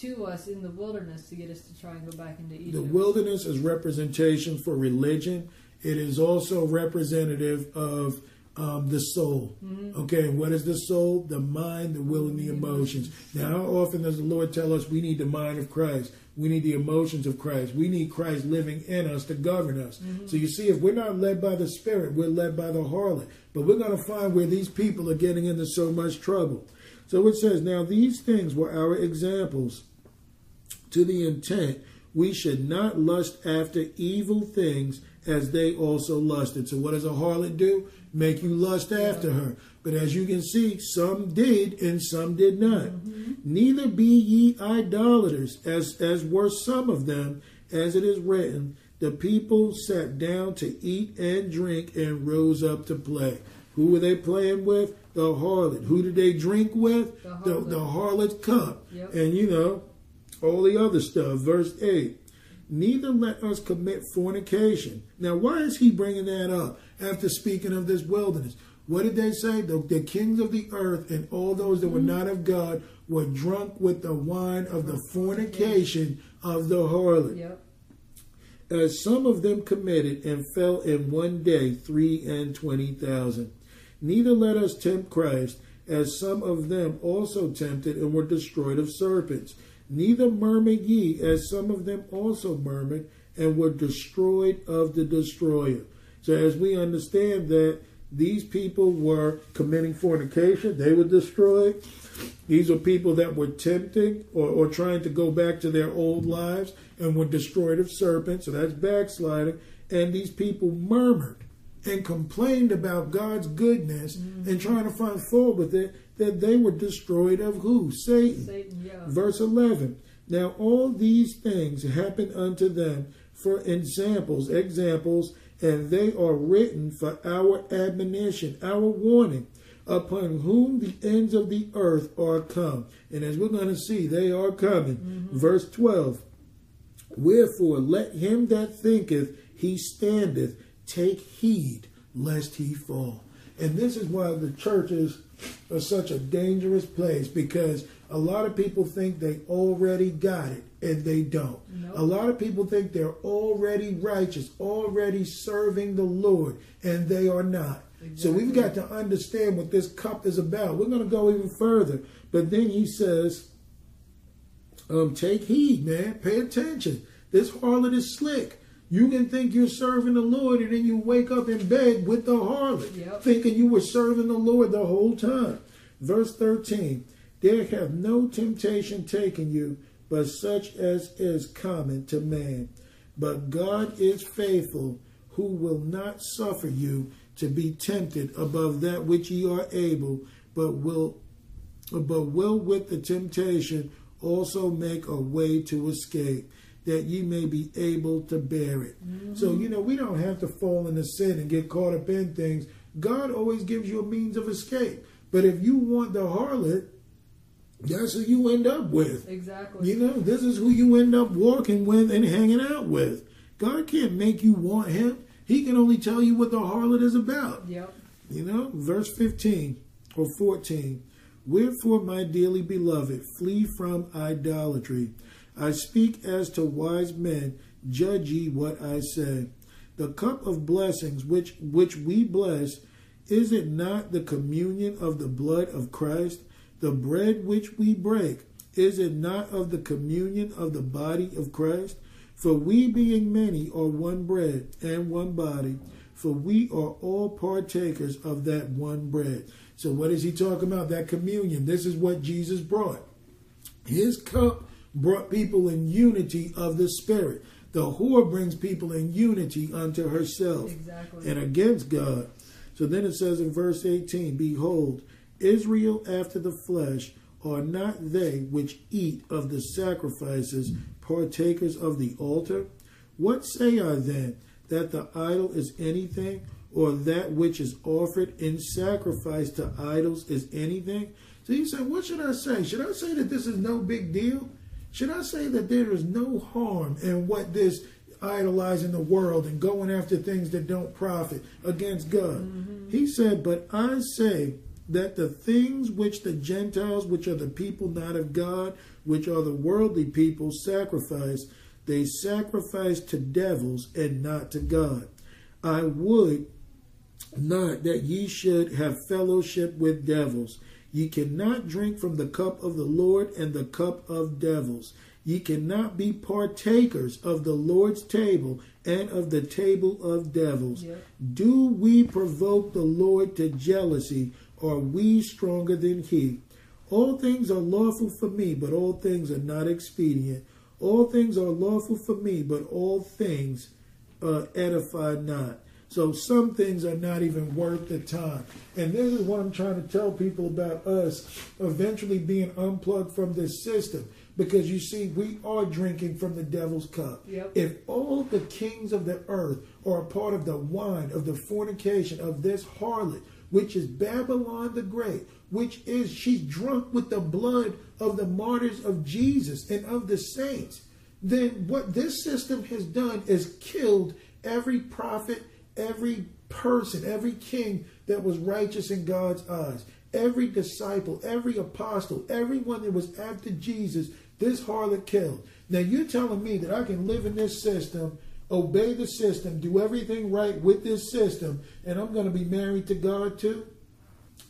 to us in the wilderness to get us to try and go back into Egypt. The wilderness is representation for religion. It is also representative of um, the soul. Mm-hmm. Okay, and what is the soul? The mind, the will, and the mm-hmm. emotions. Now, how often does the Lord tell us we need the mind of Christ? We need the emotions of Christ. We need Christ living in us to govern us. Mm-hmm. So you see, if we're not led by the Spirit, we're led by the harlot. But we're going to find where these people are getting into so much trouble. So it says, Now these things were our examples to the intent we should not lust after evil things as they also lusted. So what does a harlot do? Make you lust after her. But as you can see, some did and some did not. Mm-hmm. Neither be ye idolaters, as as were some of them, as it is written, the people sat down to eat and drink and rose up to play. Who were they playing with? The harlot. Who did they drink with? The The, harlot. the harlot's cup. Yep. And you know, all the other stuff. Verse 8. Neither let us commit fornication. Now, why is he bringing that up after speaking of this wilderness? What did they say? The, the kings of the earth and all those that were mm-hmm. not of God were drunk with the wine of the fornication of the harlot. Yep. As some of them committed and fell in one day three and twenty thousand. Neither let us tempt Christ, as some of them also tempted and were destroyed of serpents. Neither murmur ye, as some of them also murmured and were destroyed of the destroyer. So, as we understand that these people were committing fornication, they were destroyed. These are people that were tempting or, or trying to go back to their old lives and were destroyed of serpents. So that's backsliding. And these people murmured and complained about God's goodness mm-hmm. and trying to find fault with it, that they were destroyed of who? Satan. Satan, yeah. Verse 11. Now all these things happened unto them for examples, examples, and they are written for our admonition, our warning, upon whom the ends of the earth are come. And as we're going to see, they are coming. Mm-hmm. Verse 12. Wherefore let him that thinketh he standeth take heed lest he fall. And this is why the churches are such a dangerous place because a lot of people think they already got it and they don't. Nope. A lot of people think they're already righteous, already serving the Lord, and they are not. So we've got to understand what this cup is about. We're going to go even further. But then he says, um, take heed, man. Pay attention. This harlot is slick. You can think you're serving the Lord, and then you wake up in bed with the harlot, Yep. thinking you were serving the Lord the whole time. Verse 13 There hath no temptation taken you, but such as is common to man. But God is faithful, who will not suffer you to be tempted above that which ye are able, but will but will with the temptation also make a way to escape, that ye may be able to bear it. Mm-hmm. So, you know, we don't have to fall into sin and get caught up in things. God always gives you a means of escape. But if you want the harlot, that's who you end up with. Exactly. You know, this is who you end up walking with and hanging out with. God can't make you want him. He can only tell you what the harlot is about. Yep. You know, verse 15 or 14. Wherefore, my dearly beloved, flee from idolatry. I speak as to wise men, judge ye what I say. The cup of blessings which which we bless, is it not the communion of the blood of Christ? The bread which we break, is it not of the communion of the body of Christ? For we being many are one bread and one body, for we are all partakers of that one bread. So what is he talking about? That communion. This is what Jesus brought. His cup brought people in unity of the Spirit. The whore brings people in unity unto herself Exactly. and against God. So then it says in verse 18 Behold, Israel after the flesh are not they which eat of the sacrifices partakers of the altar? What say I then? That the idol is anything, or that which is offered in sacrifice to idols is anything? So you say, what should I say? Should I say that this is no big deal? Should I say that there is no harm in what this idolizing the world and going after things that don't profit against God? Mm-hmm. He said, But I say that the things which the Gentiles, which are the people not of God, which are the worldly people, sacrifice, they sacrifice to devils and not to God. I would not that ye should have fellowship with devils. Ye cannot drink from the cup of the Lord and the cup of devils. Ye cannot be partakers of the Lord's table and of the table of devils. Yep. Do we provoke the Lord to jealousy? Are we stronger than he? All things are lawful for me, but all things are not expedient. All things are lawful for me, but all things uh, edify not. So some things are not even worth the time. And this is what I'm trying to tell people about us eventually being unplugged from this system. Because you see, we are drinking from the devil's cup. Yep. If all the kings of the earth are a part of the wine of the fornication of this harlot, which is Babylon the Great, which is she's drunk with the blood of the martyrs of Jesus and of the saints, then what this system has done is killed every prophet every person, every king that was righteous in God's eyes, every disciple, every apostle, everyone that was after Jesus, this harlot killed. Now you're telling me that I can live in this system, obey the system, do everything right with this system, and I'm going to be married to God too?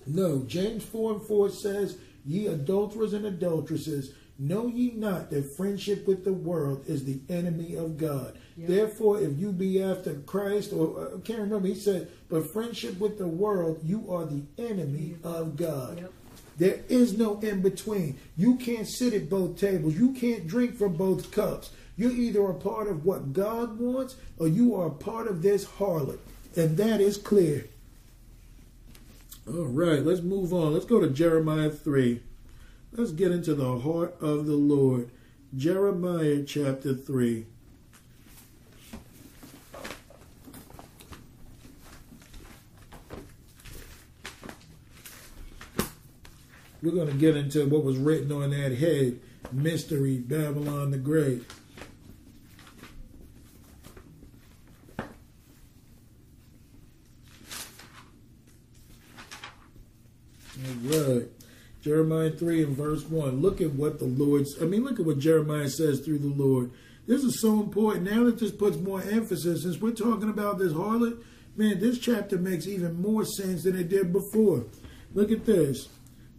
No. James 4 and 4 says, Ye adulterers and adulteresses, Know ye not that friendship with the world is the enemy of God? Yep. Therefore, if you be after Christ, or uh, I can't remember, he said, but friendship with the world, you are the enemy of God. Yep. There is no in between. You can't sit at both tables. You can't drink from both cups. You're either a part of what God wants or you are a part of this harlot. And that is clear. All right, let's move on. Let's go to Jeremiah 3. Let's get into the heart of the Lord. Jeremiah chapter 3. We're going to get into what was written on that head mystery, Babylon the Great. All right. Jeremiah 3 and verse 1. Look at what the Lord's, I mean, look at what Jeremiah says through the Lord. This is so important. Now that this puts more emphasis, since we're talking about this harlot, man, this chapter makes even more sense than it did before. Look at this.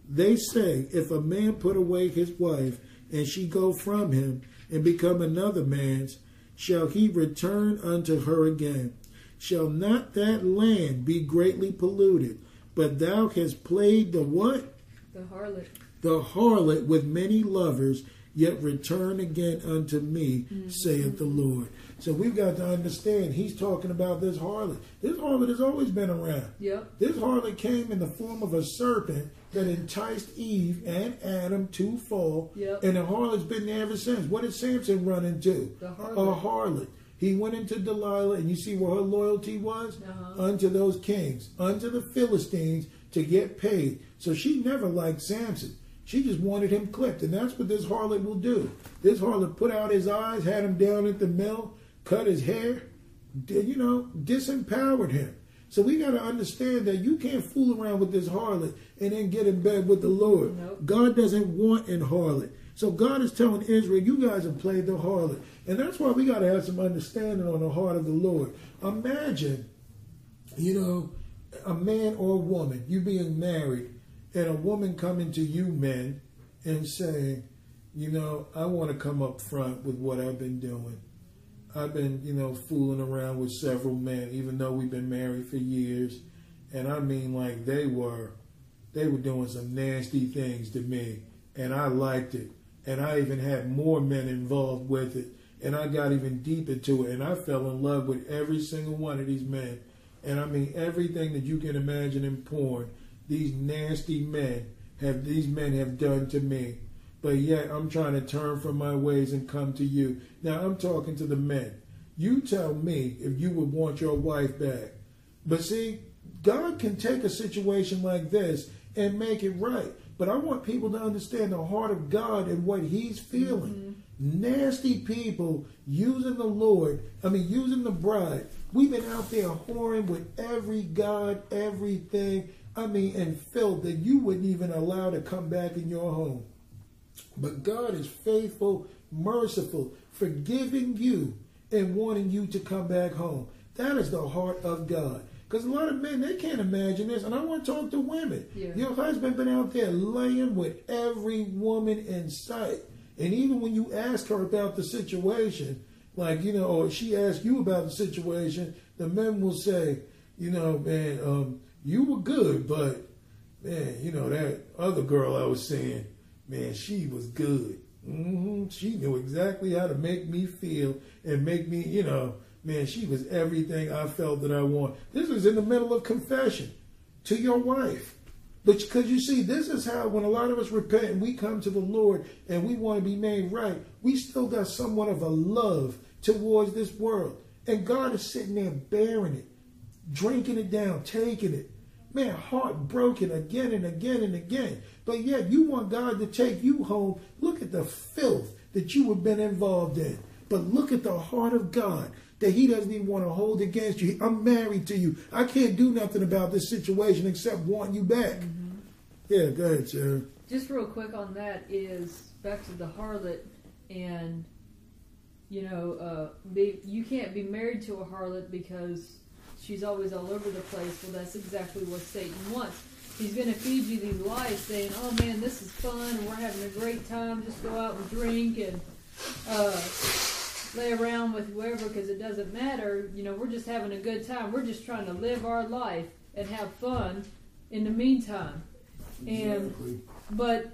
They say, if a man put away his wife, and she go from him, and become another man's, shall he return unto her again? Shall not that land be greatly polluted? But thou hast played the what? The harlot. The harlot with many lovers, yet return again unto me, mm-hmm. saith the Lord. So we've got to understand he's talking about this harlot. This harlot has always been around. Yep. This harlot came in the form of a serpent that enticed Eve and Adam to fall. Yep. And the harlot's been there ever since. What did Samson run into? The harlot. A harlot. He went into Delilah, and you see where her loyalty was? Uh-huh. Unto those kings, unto the Philistines, to get paid. So she never liked Samson. She just wanted him clipped. And that's what this harlot will do. This harlot put out his eyes, had him down at the mill, cut his hair, you know, disempowered him. So we got to understand that you can't fool around with this harlot and then get in bed with the Lord. Nope. God doesn't want an harlot. So God is telling Israel, you guys have played the harlot. And that's why we got to have some understanding on the heart of the Lord. Imagine, you know, a man or a woman, you being married, and a woman coming to you, men, and saying, you know, I want to come up front with what I've been doing. I've been, you know, fooling around with several men, even though we've been married for years. And I mean, like, they were, they were doing some nasty things to me, and I liked it. And I even had more men involved with it. And I got even deep into it, and I fell in love with every single one of these men. And I mean everything that you can imagine in porn, these nasty men have these men have done to me. But yet I'm trying to turn from my ways and come to you. Now I'm talking to the men. You tell me if you would want your wife back. But see, God can take a situation like this and make it right. But I want people to understand the heart of God and what He's feeling. Mm-hmm. Nasty people using the Lord, I mean, using the bride. We've been out there whoring with every God, everything, I mean, and filth that you wouldn't even allow to come back in your home. But God is faithful, merciful, forgiving you and wanting you to come back home. That is the heart of God. Because a lot of men, they can't imagine this. And I want to talk to women. Yeah. Your husband been out there laying with every woman in sight. And even when you ask her about the situation, like, you know, or she asks you about the situation, the men will say, you know, man, um, you were good, but man, you know, that other girl I was saying, man, she was good. hmm She knew exactly how to make me feel and make me, you know, man, she was everything I felt that I want. This is in the middle of confession to your wife. But because you see, this is how when a lot of us repent and we come to the Lord and we want to be made right, we still got somewhat of a love towards this world. And God is sitting there bearing it, drinking it down, taking it. Man, heartbroken again and again and again. But yet you want God to take you home. Look at the filth that you have been involved in. But look at the heart of God that He doesn't even want to hold against you. I'm married to you. I can't do nothing about this situation except want you back. Yeah, go ahead, Sarah. Just real quick on that is back to the harlot and you know uh, be, you can't be married to a harlot because she's always all over the place. Well, that's exactly what Satan wants. He's going to feed you these lies, saying, "Oh man, this is fun, and we're having a great time. Just go out and drink and uh, lay around with whoever, because it doesn't matter. You know, we're just having a good time. We're just trying to live our life and have fun in the meantime." And Exactly. but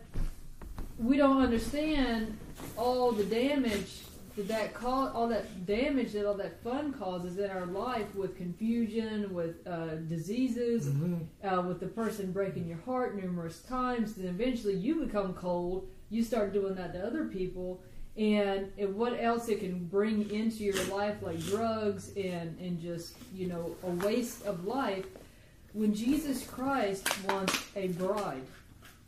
we don't understand all the damage that that cause, all that damage that all that fun causes in our life with confusion, with uh, diseases, uh, with the person breaking your heart numerous times. Then eventually you become cold. You start doing that to other people, and, and what else it can bring into your life, like drugs and and just you know a waste of life. When Jesus Christ wants a bride.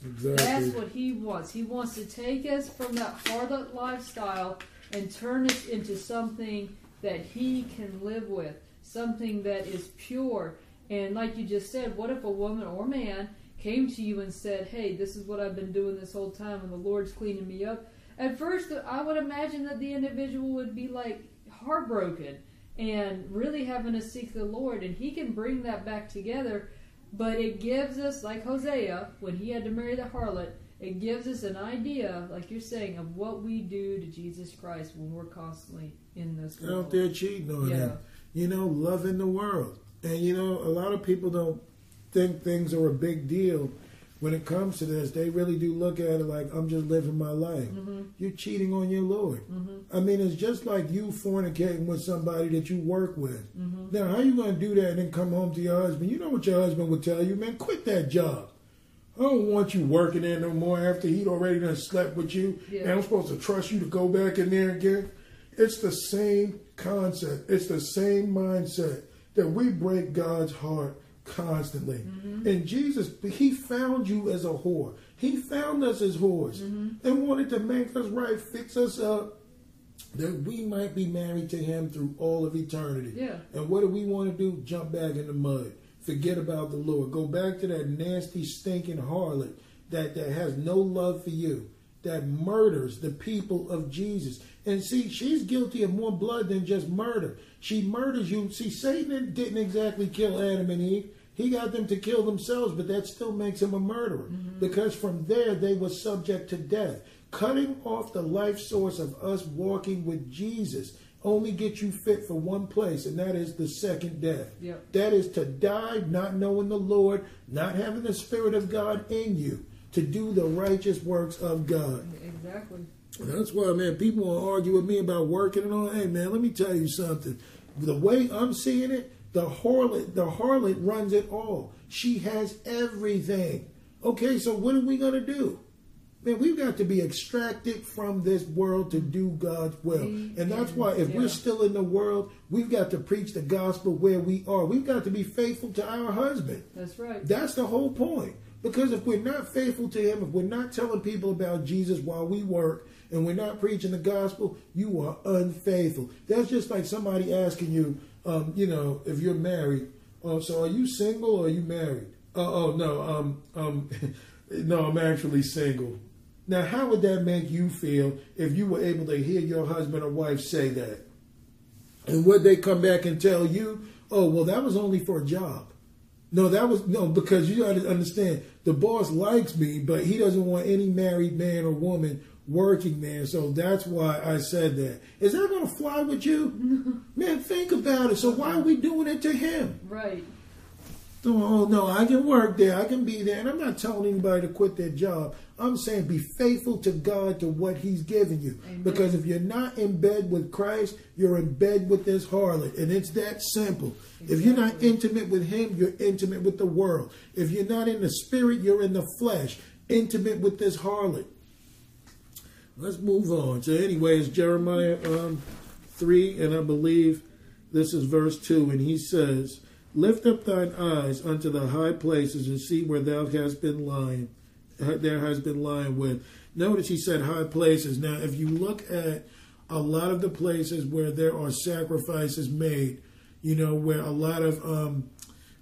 Exactly. That's what he wants. He wants to take us from that harlot lifestyle and turn it into something that he can live with, something that is pure. And like you just said, what if a woman or man came to you and said, Hey, this is what I've been doing this whole time and the Lord's cleaning me up? At first, I would imagine that the individual would be like heartbroken and really having to seek the Lord, and he can bring that back together. But it gives us, like Hosea, when he had to marry the harlot, it gives us an idea, like you're saying, of what we do to Jesus Christ when we're constantly in this out there cheating on Yeah. him. You know, loving the world. And you know, a lot of people don't think things are a big deal when it comes to this. They really do look at it like I'm just living my life. Mm-hmm. You're cheating on your Lord. I mean, it's just like you fornicating with somebody that you work with. Mm-hmm. Now, how are you gonna do that and then come home to your husband? You know what your husband would tell you, man? Quit that job. I don't want you working there no more after he'd already done slept with you. Yeah. And I'm supposed to trust you to go back in there again. It's the same concept. It's the same mindset that we break God's heart constantly. Mm-hmm. And Jesus, He found you as a whore. He found us as whores mm-hmm. and wanted to make us right, fix us up, that we might be married to Him through all of eternity. Yeah. And what do we want to do? Jump back in the mud. Forget about the Lord. Go back to that nasty, stinking harlot that, that has no love for you, that murders the people of Jesus. And see, she's guilty of more blood than just murder. She murders you. See, Satan didn't exactly kill Adam and Eve. He got them to kill themselves, but that still makes him a murderer. Mm-hmm. Because from there they were subject to death. Cutting off the life source of us walking with Jesus only get you fit for one place, and that is the second death. Yep. That is to die not knowing the Lord, not having the Spirit of God in you to do the righteous works of God. Exactly. And That's why, man, people will argue with me about working and all. Hey, man, let me tell you something. The way I'm seeing it, the harlot, the harlot runs it all. She has everything. Okay, so what are we gonna do? Man, we've got to be extracted from this world to do God's will. And that's why if Yeah. we're still in the world, we've got to preach the gospel where we are. We've got to be faithful to our husband. That's right. That's the whole point. Because if we're not faithful to him, if we're not telling people about Jesus while we work, and we're not preaching the gospel, you are unfaithful. That's just like somebody asking you, um, you know, if you're married. Oh, so are you single or are you married? Oh, oh no, um, um, no, I'm actually single. Now, how would that make you feel if you were able to hear your husband or wife say that? And would they come back and tell you, oh, well, that was only for a job? No, that was no, because you got to understand the boss likes me, but he doesn't want any married man or woman working there. So that's why I said that. Is that going to fly with you? Man, think about it. So why are we doing it to him? Right. Oh no, I can work there. I can be there, and I'm not telling anybody to quit their job. I'm saying be faithful to God to what He's given you. Amen. Because if you're not in bed with Christ, you're in bed with this harlot, and it's that simple. If you're not intimate with Him, you're intimate with the world. If you're not in the spirit, you're in the flesh, intimate with this harlot. Let's move on. So, anyway, it's Jeremiah um, 3, and I believe this is verse 2, and he says, Lift up thine eyes unto the high places and see where thou hast been lying. There has been lying with. Notice he said high places. Now, if you look at a lot of the places where there are sacrifices made, you know, where a lot of um,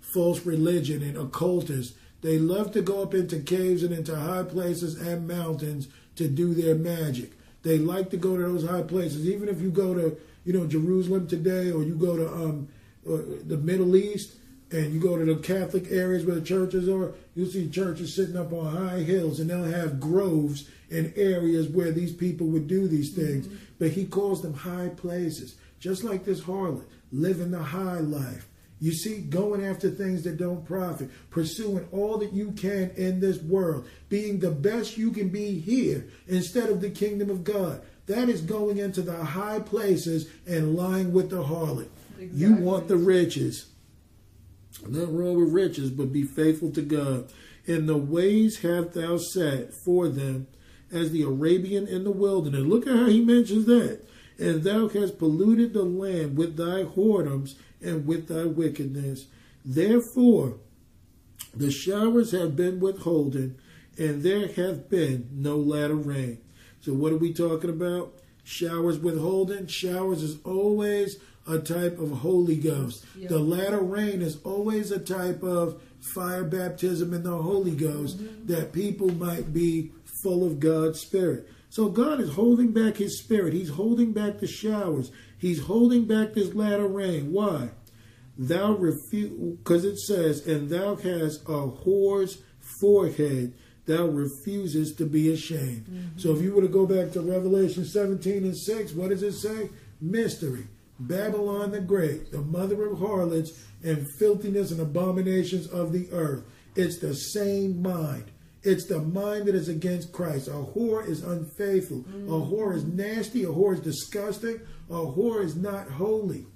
false religion and occultists, they love to go up into caves and into high places and mountains to do their magic. They like to go to those high places. Even if you go to, you know, Jerusalem today or you go to um, uh, the Middle East and you go to the Catholic areas where the churches are, you'll see churches sitting up on high hills and they'll have groves and areas where these people would do these things. Mm-hmm. But he calls them high places, just like this harlot, living the high life. You see, going after things that don't profit, pursuing all that you can in this world, being the best you can be here instead of the kingdom of God. That is going into the high places and lying with the harlot. You want the riches. Nothing wrong with riches, but be faithful to God. In the ways have thou set for them as the Arabian in the wilderness. Look at how he mentions that. And thou hast polluted the land with thy whoredoms and with thy wickedness. Therefore, the showers have been withholden, and there hath been no latter rain. So, what are we talking about? Showers withholden. Showers is always a type of Holy Ghost. Yeah. The latter rain is always a type of fire baptism in the Holy Ghost mm-hmm. that people might be full of God's Spirit. So, God is holding back His Spirit. He's holding back the showers. He's holding back this latter rain. Why? thou refuse because it says and thou hast a whore's forehead thou refuses to be ashamed mm-hmm. so if you were to go back to revelation 17 and 6 what does it say mystery babylon the great the mother of harlots and filthiness and abominations of the earth it's the same mind it's the mind that is against Christ. A whore is unfaithful. A mm. whore is nasty. A whore is disgusting. A whore is not holy.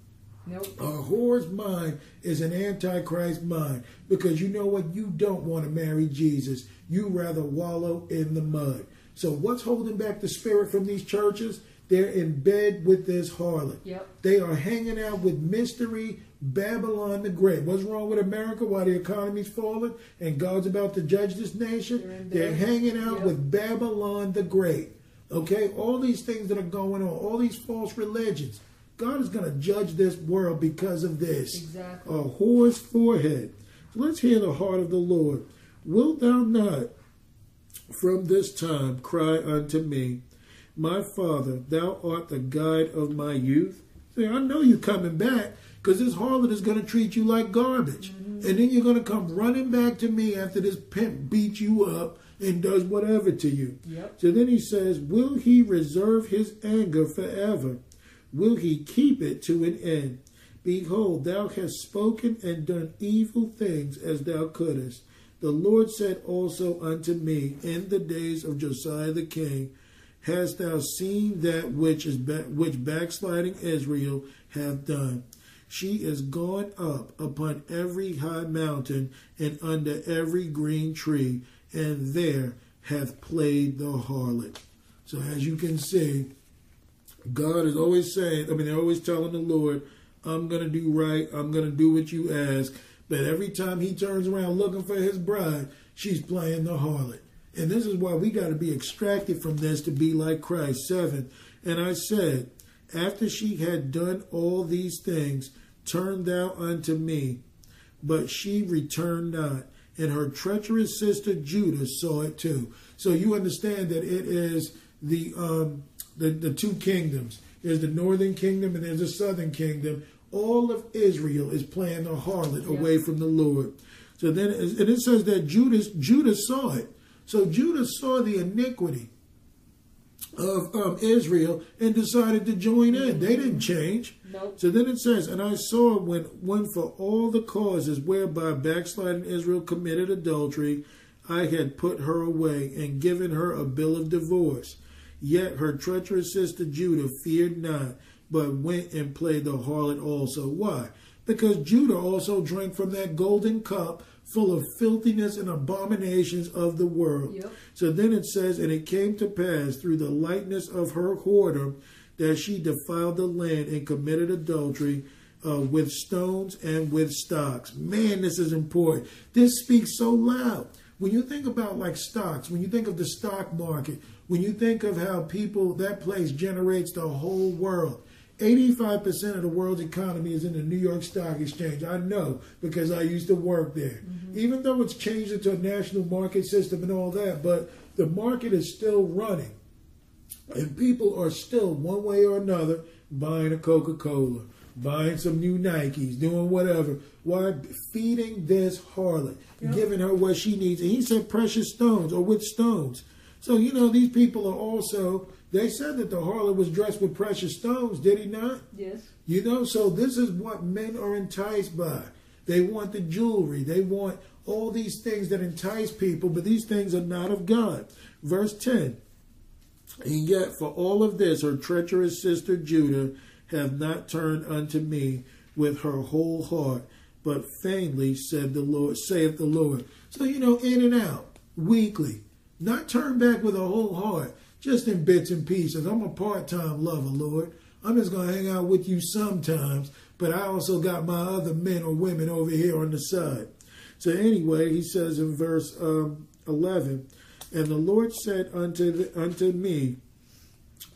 Nope. A whore's mind is an antichrist mind because you know what? You don't want to marry Jesus. You rather wallow in the mud. So what's holding back the spirit from these churches? They're in bed with this harlot. Yep. They are hanging out with mystery Babylon the Great. What's wrong with America? Why the economy's falling and God's about to judge this They're nation? They're hanging out Yep. with Babylon the Great. Okay? All these things that are going on, all these false religions. God is going to judge this world because of this. Exactly. A whore's forehead. So let's hear the heart of the Lord. Wilt thou not from this time cry unto me, My Father, thou art the guide of my youth? Say, I know you're coming back because this harlot is going to treat you like garbage. And then you're going to come running back to me after this pimp beats you up and does whatever to you. Yep. So then he says, Will he reserve his anger forever? Will he keep it to an end? Behold, thou hast spoken and done evil things as thou couldest. The Lord said also unto me in the days of Josiah the king, Hast thou seen that which is which backsliding Israel hath done? She is gone up upon every high mountain and under every green tree, and there hath played the harlot. So as you can see, God is always saying, I mean, they're always telling the Lord, I'm going to do right. I'm going to do what you ask. But every time he turns around looking for his bride, she's playing the harlot. And this is why we got to be extracted from this to be like Christ. Seven. And I said, after she had done all these things, turn thou unto me. But she returned not. And her treacherous sister Judah saw it too. So you understand that it is the um, the, the two kingdoms. There's the northern kingdom and there's the southern kingdom. All of Israel is playing the harlot away from the Lord. So then, and it says that Judah, Judah saw it. So Judah saw the iniquity of um, Israel and decided to join in. They didn't change. Nope. So then it says, and I saw when when for all the causes whereby backsliding Israel committed adultery, I had put her away and given her a bill of divorce. Yet her treacherous sister Judah feared not, but went and played the harlot also. Why? Because Judah also drank from that golden cup full of filthiness and abominations of the world. Yep. So then it says, And it came to pass through the lightness of her whoredom that she defiled the land and committed adultery uh, with stones and with stocks. Man, this is important. This speaks so loud. When you think about like stocks, when you think of the stock market, when you think of how people, that place generates the whole world. 85% of the world's economy is in the New York Stock Exchange. I know because I used to work there. Mm-hmm. Even though it's changed into a national market system and all that, but the market is still running. And people are still, one way or another, buying a Coca Cola, buying some new Nikes, doing whatever. Why? Feeding this harlot, giving her what she needs. And he said precious stones or with stones. So, you know, these people are also, they said that the harlot was dressed with precious stones, did he not? Yes. You know, so this is what men are enticed by. They want the jewelry, they want all these things that entice people, but these things are not of God. Verse 10 And yet, for all of this, her treacherous sister Judah have not turned unto me with her whole heart, but faintly said the Lord, saith the Lord. So, you know, in and out, weekly, not turn back with a whole heart, just in bits and pieces. I'm a part time lover, Lord. I'm just going to hang out with you sometimes, but I also got my other men or women over here on the side. So, anyway, he says in verse um, 11, And the Lord said unto, the, unto me,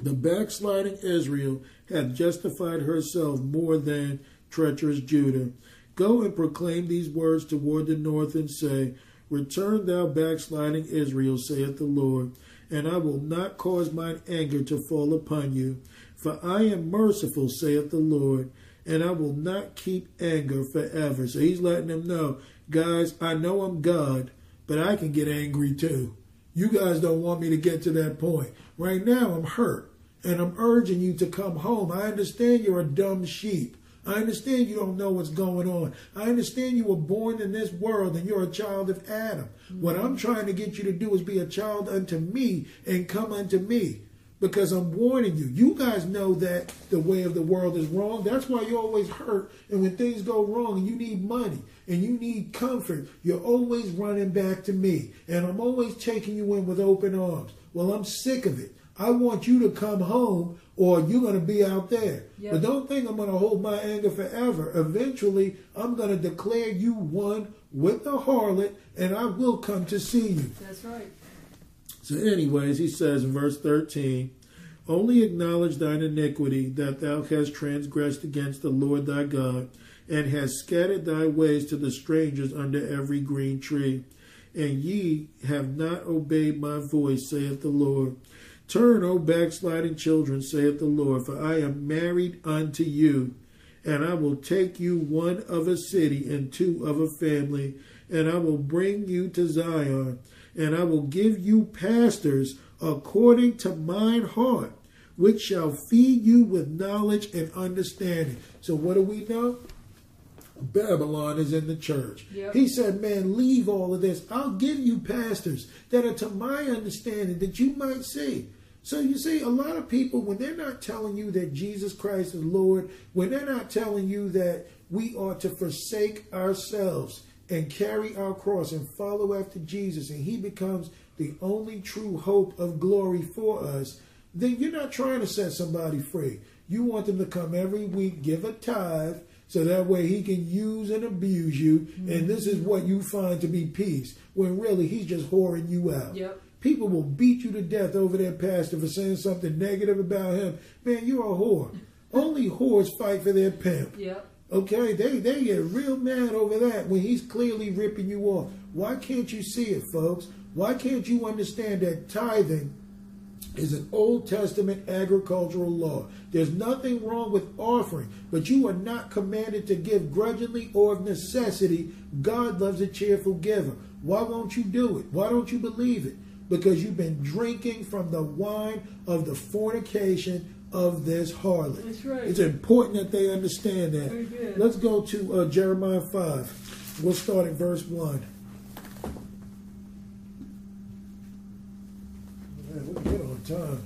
The backsliding Israel hath justified herself more than treacherous Judah. Go and proclaim these words toward the north and say, Return thou backsliding Israel, saith the Lord, and I will not cause mine anger to fall upon you. For I am merciful, saith the Lord, and I will not keep anger forever. So he's letting them know, guys, I know I'm God, but I can get angry too. You guys don't want me to get to that point. Right now, I'm hurt, and I'm urging you to come home. I understand you're a dumb sheep. I understand you don't know what's going on. I understand you were born in this world and you're a child of Adam. What I'm trying to get you to do is be a child unto me and come unto me because I'm warning you. You guys know that the way of the world is wrong. That's why you're always hurt. And when things go wrong and you need money and you need comfort, you're always running back to me. And I'm always taking you in with open arms. Well, I'm sick of it. I want you to come home or you're going to be out there. Yep. But don't think I'm going to hold my anger forever. Eventually, I'm going to declare you one with the harlot and I will come to see you. That's right. So, anyways, he says in verse 13, Only acknowledge thine iniquity that thou hast transgressed against the Lord thy God, and hast scattered thy ways to the strangers under every green tree. And ye have not obeyed my voice, saith the Lord. Turn, O backsliding children, saith the Lord, for I am married unto you, and I will take you one of a city and two of a family, and I will bring you to Zion, and I will give you pastors according to mine heart, which shall feed you with knowledge and understanding. So, what do we know? Babylon is in the church. Yep. He said, Man, leave all of this. I'll give you pastors that are to my understanding that you might see. So you see, a lot of people, when they're not telling you that Jesus Christ is Lord, when they're not telling you that we are to forsake ourselves and carry our cross and follow after Jesus, and He becomes the only true hope of glory for us, then you're not trying to set somebody free. You want them to come every week, give a tithe, so that way he can use and abuse you, and mm-hmm. this is what you find to be peace, when really he's just whoring you out. Yep. People will beat you to death over their pastor for saying something negative about him. Man, you're a whore. Only whores fight for their pimp. Yep. Okay, they they get real mad over that when he's clearly ripping you off. Why can't you see it, folks? Why can't you understand that tithing is an Old Testament agricultural law? There's nothing wrong with offering, but you are not commanded to give grudgingly or of necessity. God loves a cheerful giver. Why won't you do it? Why don't you believe it? Because you've been drinking from the wine of the fornication of this harlot. That's right. It's important that they understand that. Very good. Let's go to uh, Jeremiah 5. We'll start at verse 1. Man, we're good on time.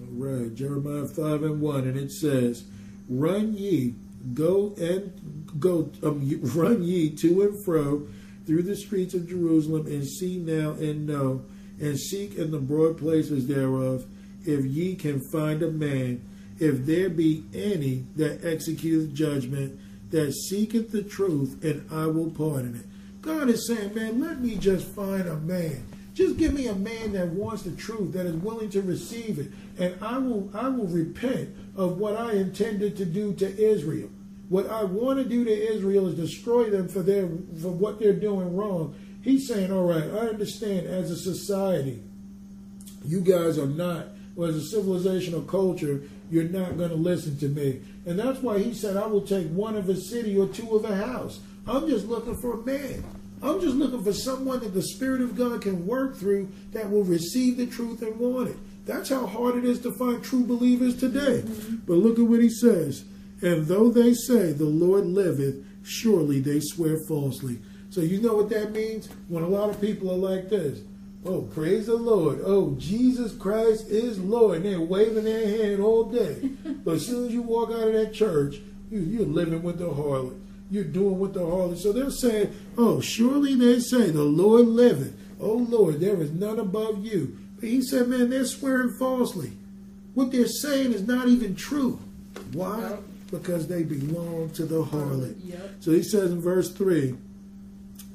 All right, Jeremiah 5 and 1, and it says, Run ye, go and go, um, run ye to and fro through the streets of Jerusalem, and see now and know, and seek in the broad places thereof, if ye can find a man, if there be any that executeth judgment, that seeketh the truth, and I will pardon it. God is saying, man, let me just find a man. Just give me a man that wants the truth, that is willing to receive it, and I will I will repent of what I intended to do to Israel. What I want to do to Israel is destroy them for their for what they're doing wrong. He's saying, all right, I understand as a society, you guys are not, well, as a civilizational culture, you're not going to listen to me. And that's why he said, I will take one of a city or two of a house. I'm just looking for a man. I'm just looking for someone that the Spirit of God can work through that will receive the truth and want it. That's how hard it is to find true believers today. Mm-hmm. But look at what he says. And though they say, The Lord liveth, surely they swear falsely. So you know what that means? When a lot of people are like this. Oh, praise the Lord. Oh, Jesus Christ is Lord. And they're waving their hand all day. but as soon as you walk out of that church, you, you're living with the harlot. You're doing with the harlot. So they're saying, Oh, surely they say, The Lord liveth. Oh, Lord, there is none above you. But he said, Man, they're swearing falsely. What they're saying is not even true. Why? Because they belong to the harlot. Yep. So he says in verse 3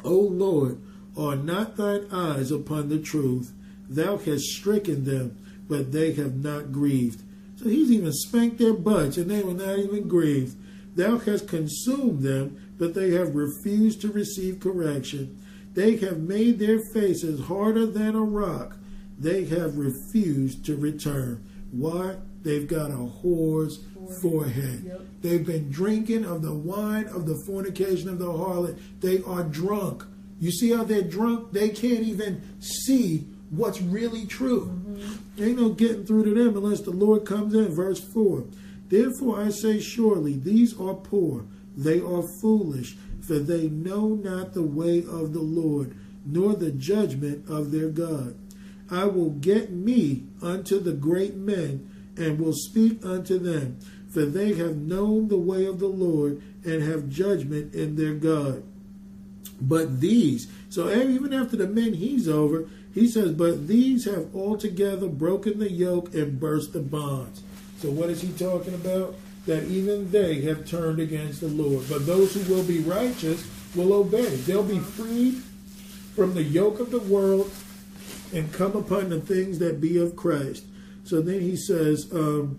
O Lord, are not thine eyes upon the truth? Thou hast stricken them, but they have not grieved. So he's even spanked their butts, and they were not even grieved. Thou hast consumed them, but they have refused to receive correction. They have made their faces harder than a rock. They have refused to return. Why? They've got a whore's forehead. Yep. They've been drinking of the wine of the fornication of the harlot. They are drunk. You see how they're drunk? They can't even see what's really true. Mm-hmm. Ain't no getting through to them unless the Lord comes in. Verse 4 Therefore I say, surely these are poor, they are foolish, for they know not the way of the Lord, nor the judgment of their God. I will get me unto the great men, and will speak unto them, for they have known the way of the Lord, and have judgment in their God. But these, so even after the men he's over, he says, But these have altogether broken the yoke and burst the bonds. So what is he talking about? That even they have turned against the Lord. But those who will be righteous will obey. They'll be freed from the yoke of the world and come upon the things that be of Christ. So then he says, um,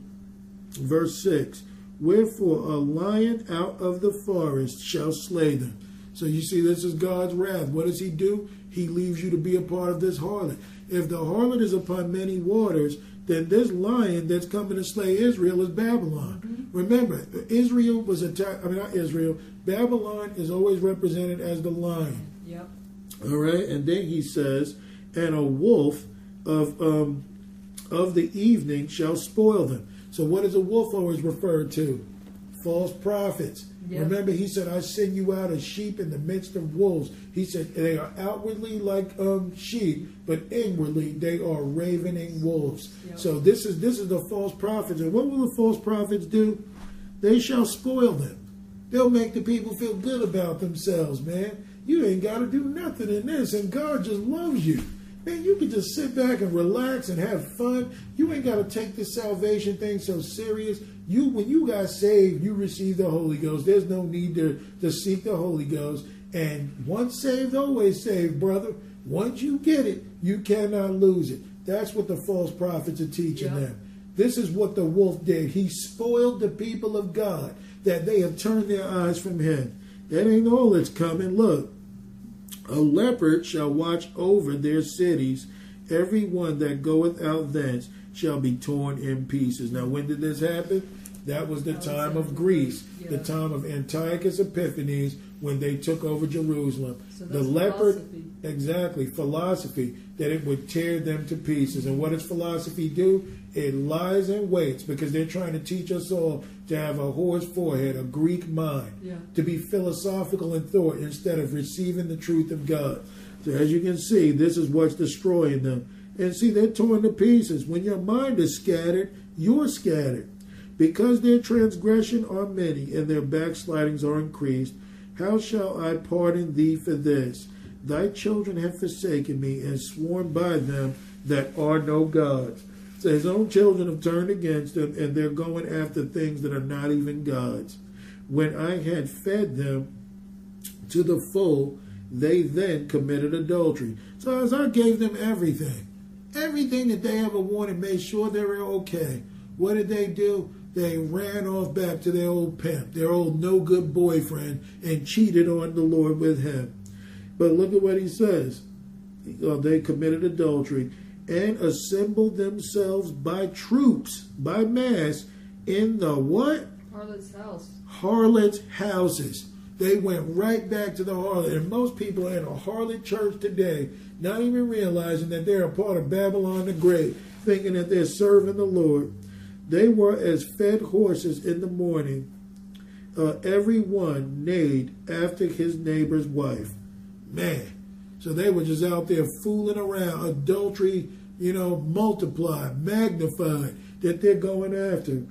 verse 6 Wherefore a lion out of the forest shall slay them. So you see, this is God's wrath. What does he do? He leaves you to be a part of this harlot. If the harlot is upon many waters, then this lion that's coming to slay Israel is Babylon. Remember, Israel was attacked, I mean, not Israel, Babylon is always represented as the lion. Yep. All right, and then he says, "And a wolf of um, of the evening shall spoil them." So, what is a wolf always referred to? False prophets. Yeah. Remember, he said, "I send you out as sheep in the midst of wolves." He said, "They are outwardly like um, sheep, but inwardly they are ravening wolves." Yeah. So, this is this is the false prophets, and what will the false prophets do? They shall spoil them. They'll make the people feel good about themselves, man. You ain't got to do nothing in this, and God just loves you. Man, you can just sit back and relax and have fun. You ain't got to take this salvation thing so serious. You, when you got saved, you received the Holy Ghost. There's no need to, to seek the Holy Ghost. And once saved, always saved, brother. Once you get it, you cannot lose it. That's what the false prophets are teaching Yeah. them. This is what the wolf did. He spoiled the people of God that they have turned their eyes from him. That ain't all that's coming. Look, a leopard shall watch over their cities. Every one that goeth out thence shall be torn in pieces. Now, when did this happen? That was the time of Greece, the time of Antiochus Epiphanes, when they took over Jerusalem. So the leopard, philosophy. exactly, philosophy, that it would tear them to pieces. And what does philosophy do? It lies and waits because they're trying to teach us all to have a whore's forehead, a Greek mind, Yeah. to be philosophical in thought instead of receiving the truth of God. So as you can see, this is what's destroying them. And see, they're torn to pieces. When your mind is scattered, you're scattered. Because their transgression are many and their backslidings are increased, how shall I pardon thee for this? Thy children have forsaken me and sworn by them that are no gods. So his own children have turned against him and they're going after things that are not even gods. When I had fed them to the full, they then committed adultery. So as I gave them everything, everything that they ever wanted, made sure they were okay. What did they do? They ran off back to their old pimp, their old no good boyfriend, and cheated on the Lord with him. But look at what he says. Uh, they committed adultery and assembled themselves by troops, by mass, in the what? Harlot's house. harlots' houses. They went right back to the harlot. And most people are in a harlot church today, not even realizing that they're a part of Babylon the Great, thinking that they're serving the Lord. They were as fed horses in the morning. Uh, every one neighed after his neighbor's wife. Man. So they were just out there fooling around. Adultery, you know, multiplied, magnified, that they're going after.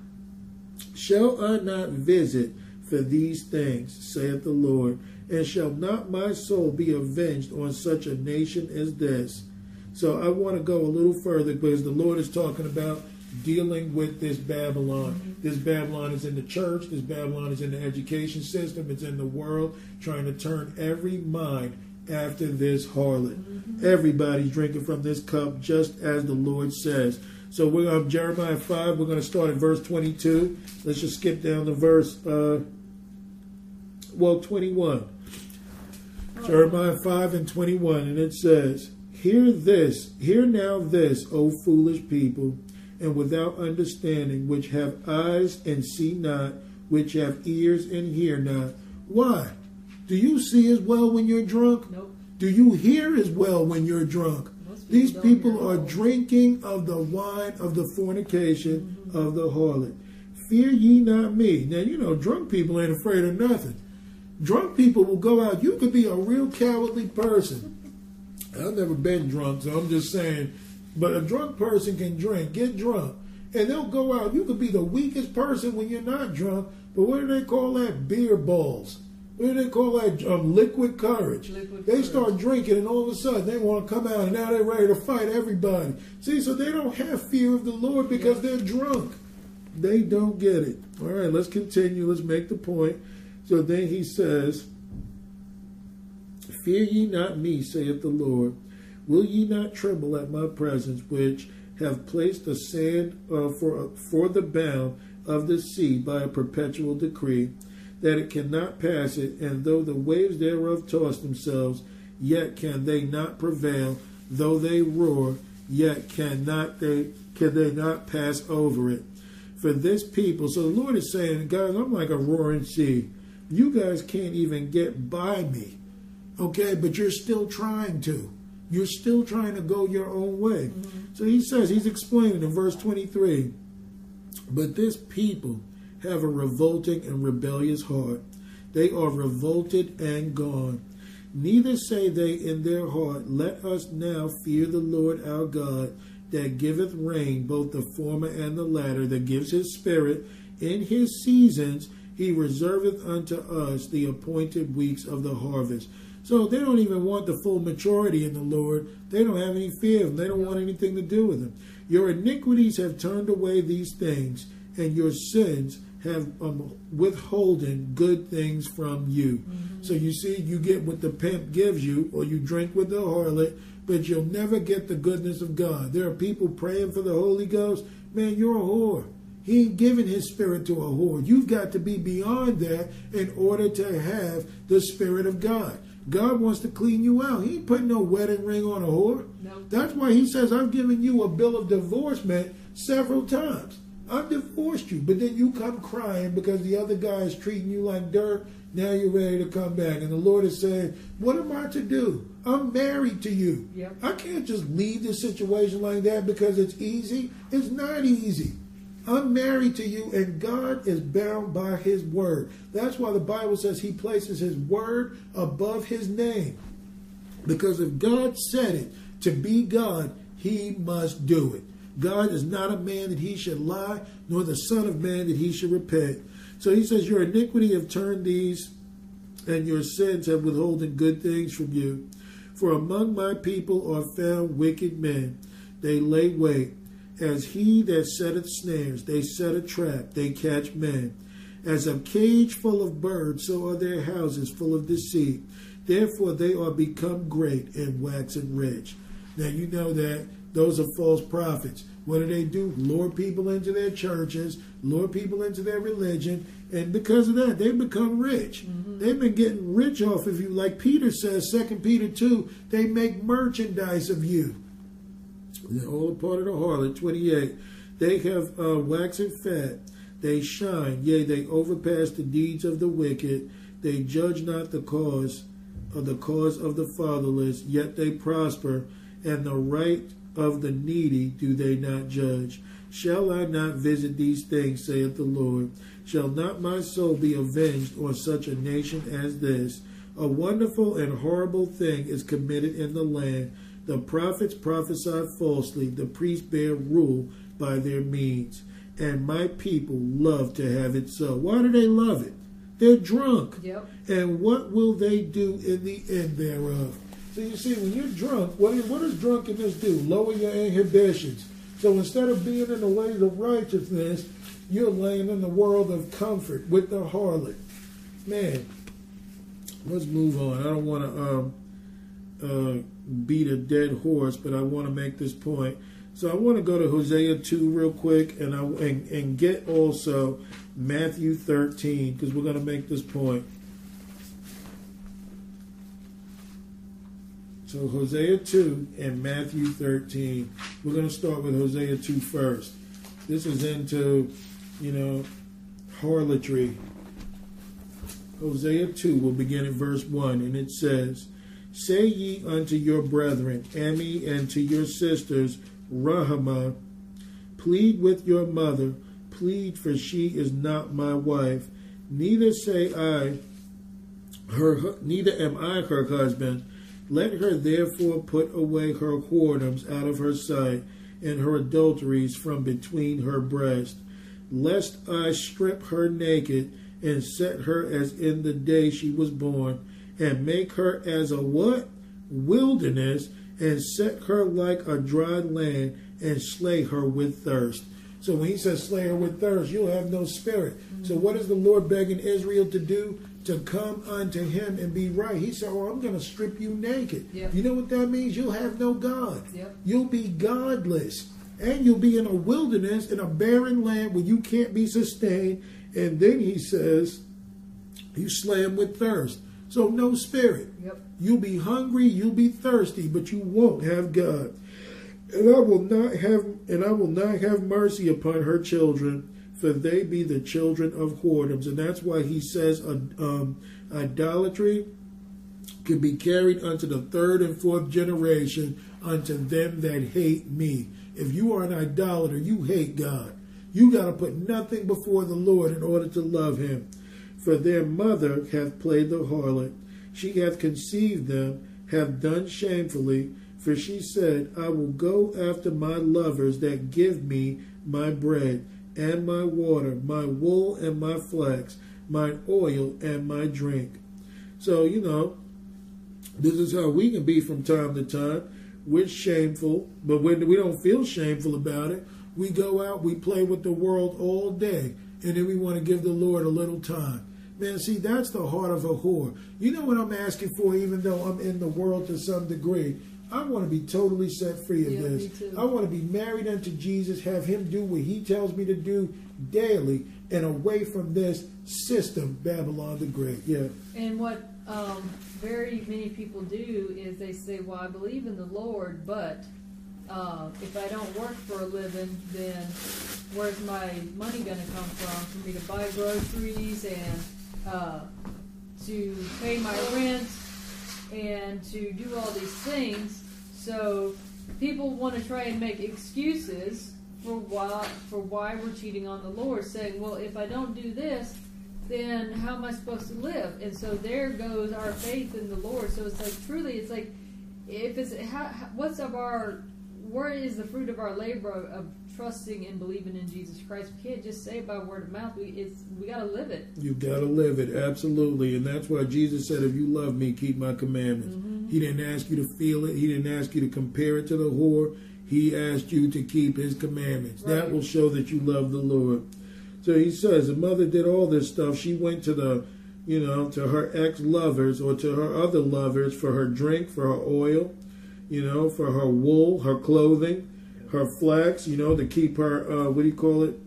Shall I not visit for these things, saith the Lord, and shall not my soul be avenged on such a nation as this? So I want to go a little further because the Lord is talking about dealing with this Babylon. Mm-hmm. This Babylon is in the church, this Babylon is in the education system, it's in the world, trying to turn every mind after this harlot. Everybody's drinking from this cup, just as the Lord says. So we're on Jeremiah 5. We're going to start at verse 22. Let's just skip down to verse, uh, well, 21. Jeremiah 5 and 21. And it says, Hear this, hear now this, O foolish people, and without understanding, which have eyes and see not, which have ears and hear not. Why? Do you see as well when you're drunk? Nope. Do you hear as well when you're drunk? Most These people people are drinking of the wine of the fornication of the harlot. Fear ye not me. Now, you know, drunk people ain't afraid of nothing. Drunk people will go out. You could be a real cowardly person. I've never been drunk, so I'm just saying. But a drunk person can drink, get drunk, and they'll go out. You could be the weakest person when you're not drunk, but what do they call that? Beer balls. What do they call that? Um, liquid courage. Liquid they courage. start drinking, and all of a sudden they want to come out, and now they're ready to fight everybody. See, so they don't have fear of the Lord because they're drunk. They don't get it. All right, let's continue. Let's make the point. So then he says, Fear ye not me, saith the Lord. Will ye not tremble at my presence, which have placed the sand uh, for for the bound of the sea by a perpetual decree, that it cannot pass it, and though the waves thereof toss themselves, yet can they not prevail, though they roar, yet cannot they can they not pass over it. For this people, so the Lord is saying, guys, I'm like a roaring sea. You guys can't even get by me. Okay, but you're still trying to. You're still trying to go your own way. Mm-hmm. So he says, he's explaining in verse 23 But this people have a revolting and rebellious heart. They are revolted and gone. Neither say they in their heart, Let us now fear the Lord our God, that giveth rain, both the former and the latter, that gives his spirit in his seasons, He reserveth unto us the appointed weeks of the harvest. So they don't even want the full maturity in the Lord. They don't have any fear of him. They don't want anything to do with him. Your iniquities have turned away these things, and your sins have um, withholden good things from you. So you see, you get what the pimp gives you, or you drink with the harlot, but you'll never get the goodness of God. There are people praying for the Holy Ghost. Man, you're a whore. He ain't giving his spirit to a whore. You've got to be beyond that in order to have the spirit of God. God wants to clean you out. He ain't putting no wedding ring on a whore. No. That's why he says, I've given you a bill of divorcement several times. I've divorced you, but then you come crying because the other guy is treating you like dirt. Now you're ready to come back. And the Lord is saying, What am I to do? I'm married to you. Yep. I can't just leave this situation like that because it's easy. It's not easy. I'm married to you, and God is bound by His word. That's why the Bible says He places His word above His name. Because if God said it to be God, He must do it. God is not a man that He should lie, nor the Son of Man that He should repent. So He says, Your iniquity have turned these, and your sins have withholden good things from you. For among my people are found wicked men. They lay wait. As he that setteth snares, they set a trap, they catch men. As a cage full of birds, so are their houses full of deceit. Therefore they are become great and waxen rich. Now you know that those are false prophets. What do they do? Lure people into their churches, lure people into their religion, and because of that, they become rich. They've been getting rich off of you. Like Peter says, Second Peter 2, they make merchandise of you. They're all a part of the harlot. 28. They have uh, waxen fat. They shine. Yea, they overpass the deeds of the wicked. They judge not the cause of the cause of the fatherless, yet they prosper, and the right of the needy do they not judge. Shall I not visit these things, saith the Lord? Shall not my soul be avenged on such a nation as this? A wonderful and horrible thing is committed in the land. The prophets prophesy falsely, the priests bear rule by their means. And my people love to have it so. Why do they love it? They're drunk. Yep. And what will they do in the end thereof? So you see, when you're drunk, what, what does drunkenness do? Lower your inhibitions. So instead of being in the ways of righteousness, you're laying in the world of comfort with the harlot. Man, let's move on. I don't want to um, uh, beat a dead horse, but I want to make this point. So I want to go to Hosea 2 real quick and, I, and, and get also Matthew 13 because we're going to make this point. So Hosea 2 and Matthew 13. We're going to start with Hosea 2 first. This is into, you know, harlotry. Hosea 2 will begin at verse 1, and it says, Say ye unto your brethren, Ammi, and to your sisters, Ruhamah, plead with your mother, plead, for she is not my wife. Neither say I, her, neither am I her husband. Let her therefore put away her whoredoms out of her sight, and her adulteries from between her breasts, lest I strip her naked, and set her as in the day she was born, and make her as a what? Wilderness, and set her like a dry land, and slay her with thirst. So when he says slay her with thirst, you'll have no spirit. So what is the Lord begging Israel to do? To come unto him and be right. He said, Oh, I'm going to strip you naked. Yep. You know what that means? You'll have no God. Yep. You'll be godless. And you'll be in a wilderness, in a barren land where you can't be sustained. And then he says, You slay him with thirst. So no spirit. Yep. You'll be hungry, you'll be thirsty, but you won't have God. And I will not have and I will not have mercy upon her children, for they be the children of whoredoms. And that's why he says uh, um, idolatry can be carried unto the third and fourth generation unto them that hate me. If you are an idolater, you hate God. You got to put nothing before the Lord in order to love him. For their mother hath played the harlot. She hath conceived them, hath done shamefully. For she said, I will go after my lovers that give me my bread and my water, my wool and my flax. my oil and my drink. So, you know, this is how we can be from time to time. We're shameful, but when we don't feel shameful about it, we go out, we play with the world all day, and then we want to give the Lord a little time. Man, see, that's the heart of a whore. You know what I'm asking for, even though I'm in the world to some degree? I want to be totally set free of Yeah, this. I want to be married unto Jesus, have him do what he tells me to do daily, and away from this system, Babylon the Great. Yeah. And what um, very many people do is they say, "Well, I believe in the Lord, but uh, if I don't work for a living, then where's my money going to come from for me to buy groceries and uh, to pay my rent and to do all these things?" So people want to try and make excuses for why for why we're cheating on the Lord, saying, "Well, if I don't do this." then how am I supposed to live? And so there goes our faith in the Lord. So it's like truly, it's like if it's how, what's of our where is the fruit of our labor of, of trusting and believing in Jesus Christ? We can't just say it by word of mouth. We it's we got to live it. You gotta live it, absolutely. And that's why Jesus said, If you love me, keep my commandments. Mm-hmm. He didn't ask you to feel it, He didn't ask you to compare it to the whore. He asked you to keep His commandments. That will show that you love the Lord. So he says, the mother did all this stuff. She went to the, you know, to her ex lovers or to her other lovers for her drink, for her oil, you know, for her wool, her clothing, her flax, you know, to keep her, uh, what do you call it?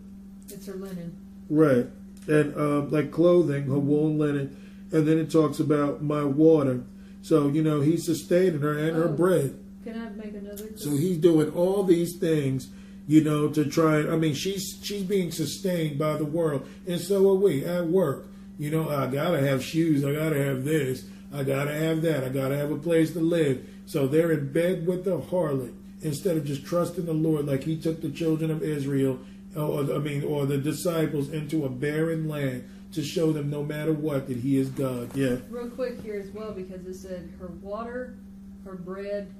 It's her linen. Right. And um, like clothing, her wool and linen. And then it talks about my water. So, you know, he's sustaining her and her Oh. bread. Can I make another? So he's doing all these things, you know, to try. I mean, she's she's being sustained by the world, and so are we at work. You know, I gotta have shoes. I gotta have this. I gotta have that. I gotta have a place to live. So they're in bed with the harlot instead of just trusting the Lord, like He took the children of Israel, or I mean, or the disciples into a barren land to show them, no matter what, that He is God. Yeah. Real quick here as well, because it said her water, her bread,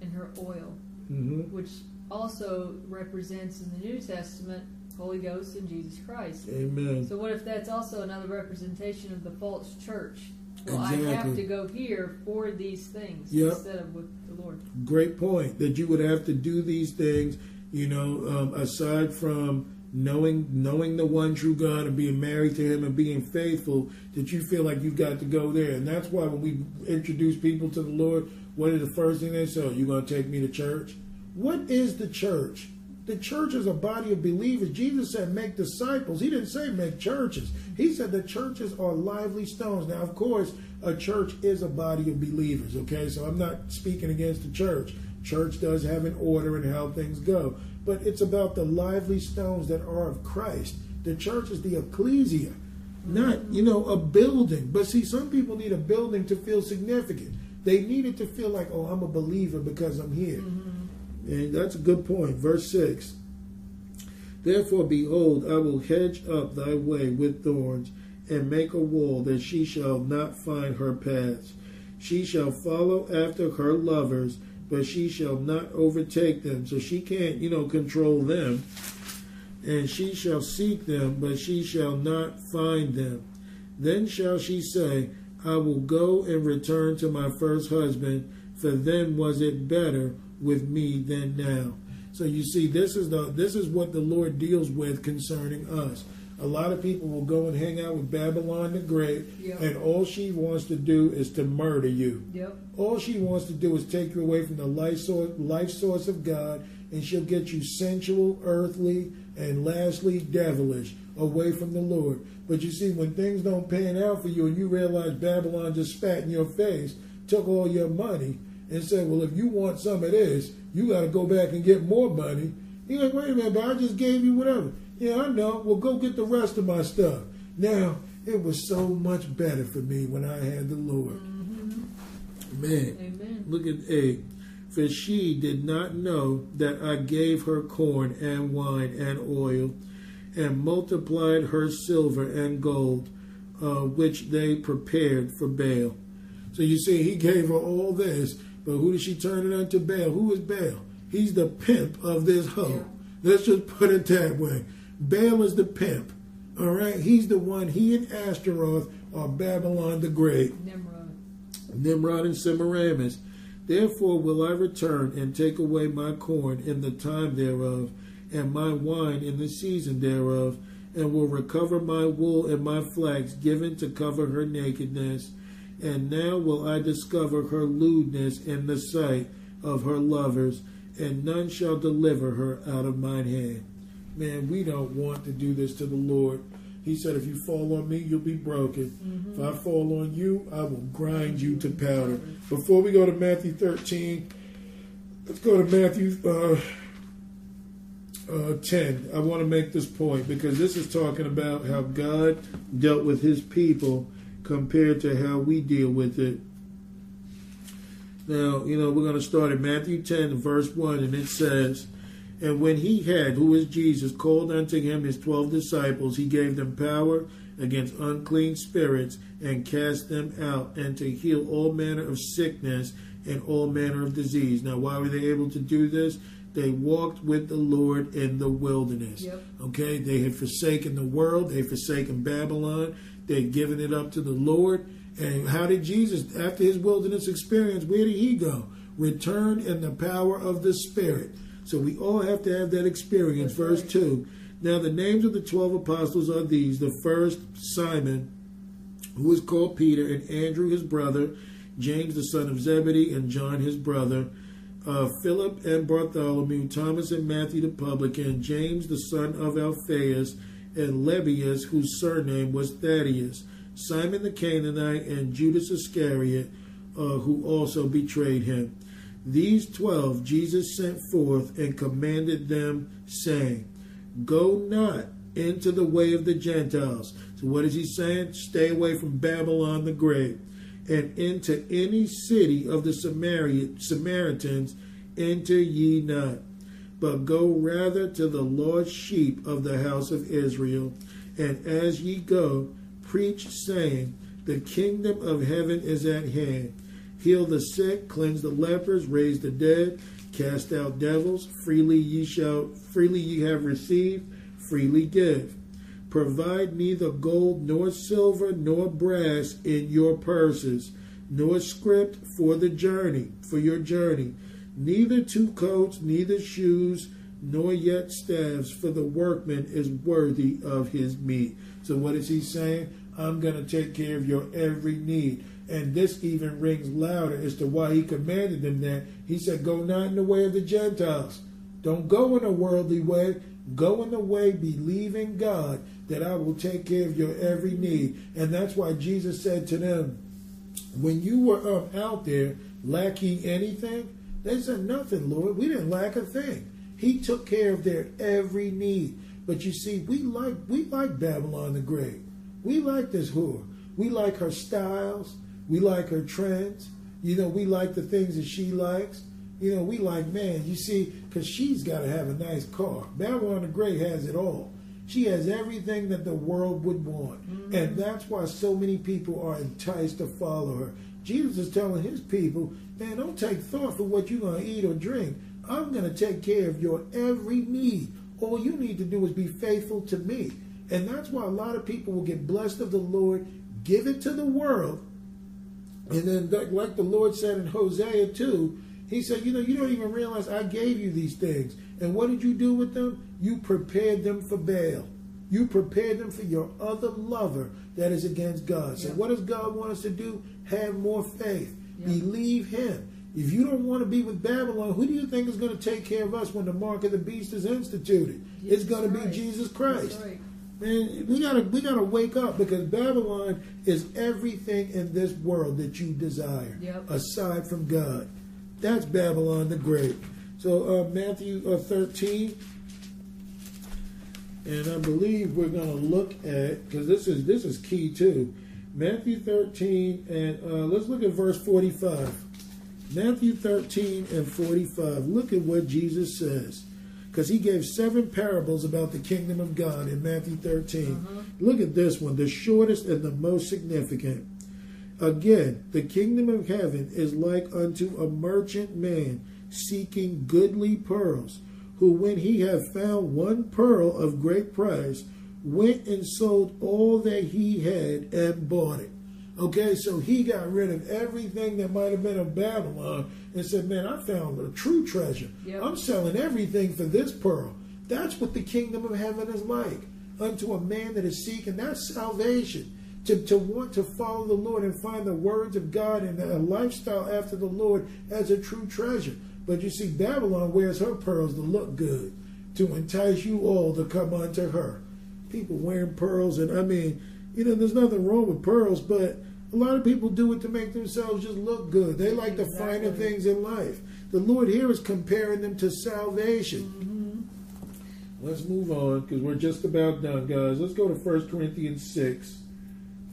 and her oil, hmm which also represents in the New Testament Holy Ghost and Jesus Christ. Amen. So what if that's also another representation of the false church? Well, I have to go here for these things Yep. instead of with the Lord. Great point. That you would have to do these things, you know, um, aside from knowing knowing the one true God and being married to Him and being faithful, that you feel like you've got to go there. And that's why when we introduce people to the Lord, what is the first thing they say? Oh, you going to take me to church? What is the church? The church is a body of believers. Jesus said, make disciples. He didn't say make churches. He said the churches are lively stones. Now, of course, a church is a body of believers, okay? So I'm not speaking against the church. Church does have an order and how things go. But it's about the lively stones that are of Christ. The church is the ecclesia, not, you know, a building. But see, some people need a building to feel significant. They need it to feel like, oh, I'm a believer because I'm here. Mm-hmm. And that's a good point. Verse 6 Therefore, behold, I will hedge up thy way with thorns, and make a wall that she shall not find her paths. She shall follow after her lovers, but she shall not overtake them. So she can't, you know, control them. And she shall seek them, but she shall not find them. Then shall she say, I will go and return to my first husband, for then was it better with me than now. So you see, this is the this is what the Lord deals with concerning us. A lot of people will go and hang out with Babylon the Great, Yep. and all she wants to do is to murder you. Yep. All she wants to do is take you away from the life source, life source of God, and she'll get you sensual, earthly, and lastly, devilish, away from the Lord. But you see, when things don't pan out for you and you realize Babylon just spat in your face, took all your money, and said, Well, if you want some of this, you got to go back and get more money. You're like, Wait a minute, but I just gave you whatever. Yeah, I know. Well, go get the rest of my stuff. Now, it was so much better for me when I had the Lord. Man, Amen. look at A. For she did not know that I gave her corn and wine and oil, and multiplied her silver and gold, uh, which they prepared for Baal. So you see, he gave her all this, but who did she turn it unto Baal? Who is Baal? He's the pimp of this hoe. Yeah. Let's just put it that way. Baal is the pimp. All right, he's the one. He and Ashtaroth are Babylon the Great. Nimrod. Nimrod and Semiramis. Therefore will I return and take away my corn in the time thereof, and my wine in the season thereof, and will recover my wool and my flax given to cover her nakedness. And now will I discover her lewdness in the sight of her lovers, and none shall deliver her out of mine hand. Man, we don't want to do this to the Lord. He said, If you fall on me, you'll be broken. If I fall on you, I will grind you to powder. Before we go to Matthew 13, let's go to Matthew uh, uh, 10. I want to make this point because this is talking about how God dealt with his people compared to how we deal with it. Now, you know, we're going to start at Matthew 10, verse 1, and it says, And when he had, who is Jesus, called unto him his twelve disciples, he gave them power against unclean spirits, and cast them out, and to heal all manner of sickness and all manner of disease. Now, why were they able to do this? They walked with the Lord in the wilderness. Yep. Okay, they had forsaken the world, they had forsaken Babylon, they had given it up to the Lord. And how did Jesus, after his wilderness experience, where did he go? Return in the power of the Spirit. So we all have to have that experience. That's Verse right. 2. Now, the names of the 12 apostles are these the first, Simon, who is called Peter, and Andrew his brother, James the son of Zebedee, and John his brother, uh, Philip and Bartholomew, Thomas and Matthew the publican, James the son of Alphaeus, and Lebbaeus, whose surname was Thaddeus, Simon the Canaanite, and Judas Iscariot, uh, who also betrayed him. These twelve Jesus sent forth and commanded them, saying, Go not into the way of the Gentiles. So, what is he saying? Stay away from Babylon the Great, and into any city of the Samaritans enter ye not, but go rather to the lost sheep of the house of Israel. And as ye go, preach, saying, The kingdom of heaven is at hand. Heal the sick, cleanse the lepers, raise the dead, cast out devils. Freely ye shall, freely ye have received, freely give. Provide neither gold nor silver nor brass in your purses, nor script for the journey, for your journey, neither two coats, neither shoes, nor yet staves, for the workman is worthy of his meat. So what is he saying? I'm going to take care of your every need. And this even rings louder as to why he commanded them that. He said, Go not in the way of the Gentiles. Don't go in a worldly way. Go in the way, believing God that I will take care of your every need. And that's why Jesus said to them, when you were up out there lacking anything, they said, Nothing, Lord. We didn't lack a thing. He took care of their every need. But you see, we like we like Babylon the Great. We like this whore. We like her styles. We like her trends. You know, we like the things that she likes. You know, we like, man, you see, because she's got to have a nice car. Babylon the Great has it all. She has everything that the world would want. Mm-hmm. And that's why so many people are enticed to follow her. Jesus is telling his people, man, don't take thought for what you're going to eat or drink. I'm going to take care of your every need. All you need to do is be faithful to me. And that's why a lot of people will get blessed of the Lord, give it to the world, and then, like- like the Lord said in Hosea 2, He said, You know, you don't even realize I gave you these things. And what did you do with them? You prepared them for Baal. You prepared them for your other lover that is against God. So, Yeah. what does God want us to do? Have more faith. Yeah. Believe Him. If you don't want to be with Babylon, who do you think is going to take care of us when the mark of the beast is instituted? it's going to be. Jesus Christ. Right. Man, we gotta we gotta wake up because Babylon is everything in this world that you desire, Yep. aside from God. That's Babylon the Great. So uh, Matthew uh, thirteen, and I believe we're gonna look at because this is this is key too. Matthew thirteen, and uh, let's look at verse forty-five. Matthew thirteen and forty-five. Look at what Jesus says because he gave seven parables about the kingdom of God in Matthew 13. Mm-hmm. Look at this one, the shortest and the most significant. Again, the kingdom of heaven is like unto a merchant man seeking goodly pearls, who when he had found one pearl of great price, went and sold all that he had and bought it. Okay, so he got rid of everything that might have been of Babylon uh, and said, Man, I found a true treasure. Yep. I'm selling everything for this pearl. That's what the kingdom of heaven is like. Unto a man that is seeking, that's salvation. To, to want to follow the Lord and find the words of God and a lifestyle after the Lord as a true treasure. But you see, Babylon wears her pearls to look good, to entice you all to come unto her. People wearing pearls, and I mean, you know, there's nothing wrong with pearls, but a lot of people do it to make themselves just look good. They like the finer things in life. The Lord here is comparing them to salvation. Let's move on because we're just about done, guys. Let's go to 1 Corinthians 6.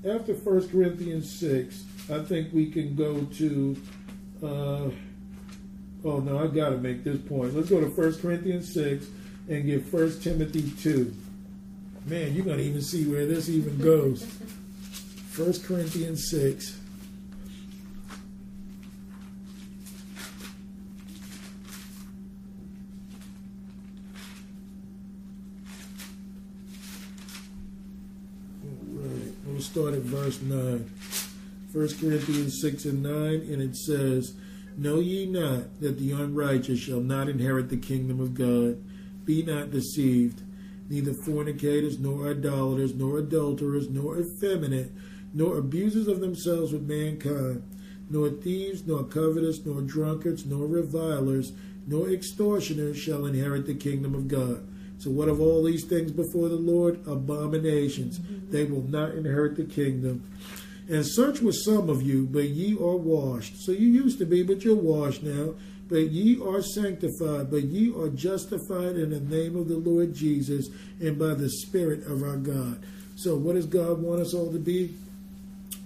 After 1 Corinthians 6, I think we can go to. Uh, oh, no, I got to make this point. Let's go to 1 Corinthians 6 and get 1 Timothy 2. Man, you're going to even see where this even goes. 1 Corinthians 6. Right. We'll start at verse 9. 1 Corinthians 6 and 9, and it says, Know ye not that the unrighteous shall not inherit the kingdom of God? Be not deceived. Neither fornicators, nor idolaters, nor adulterers, nor effeminate, nor abusers of themselves with mankind, nor thieves, nor covetous, nor drunkards, nor revilers, nor extortioners shall inherit the kingdom of God. So, what of all these things before the Lord? Abominations. They will not inherit the kingdom. And such were some of you, but ye are washed. So you used to be, but you're washed now. But ye are sanctified, but ye are justified in the name of the Lord Jesus and by the Spirit of our God. So, what does God want us all to be?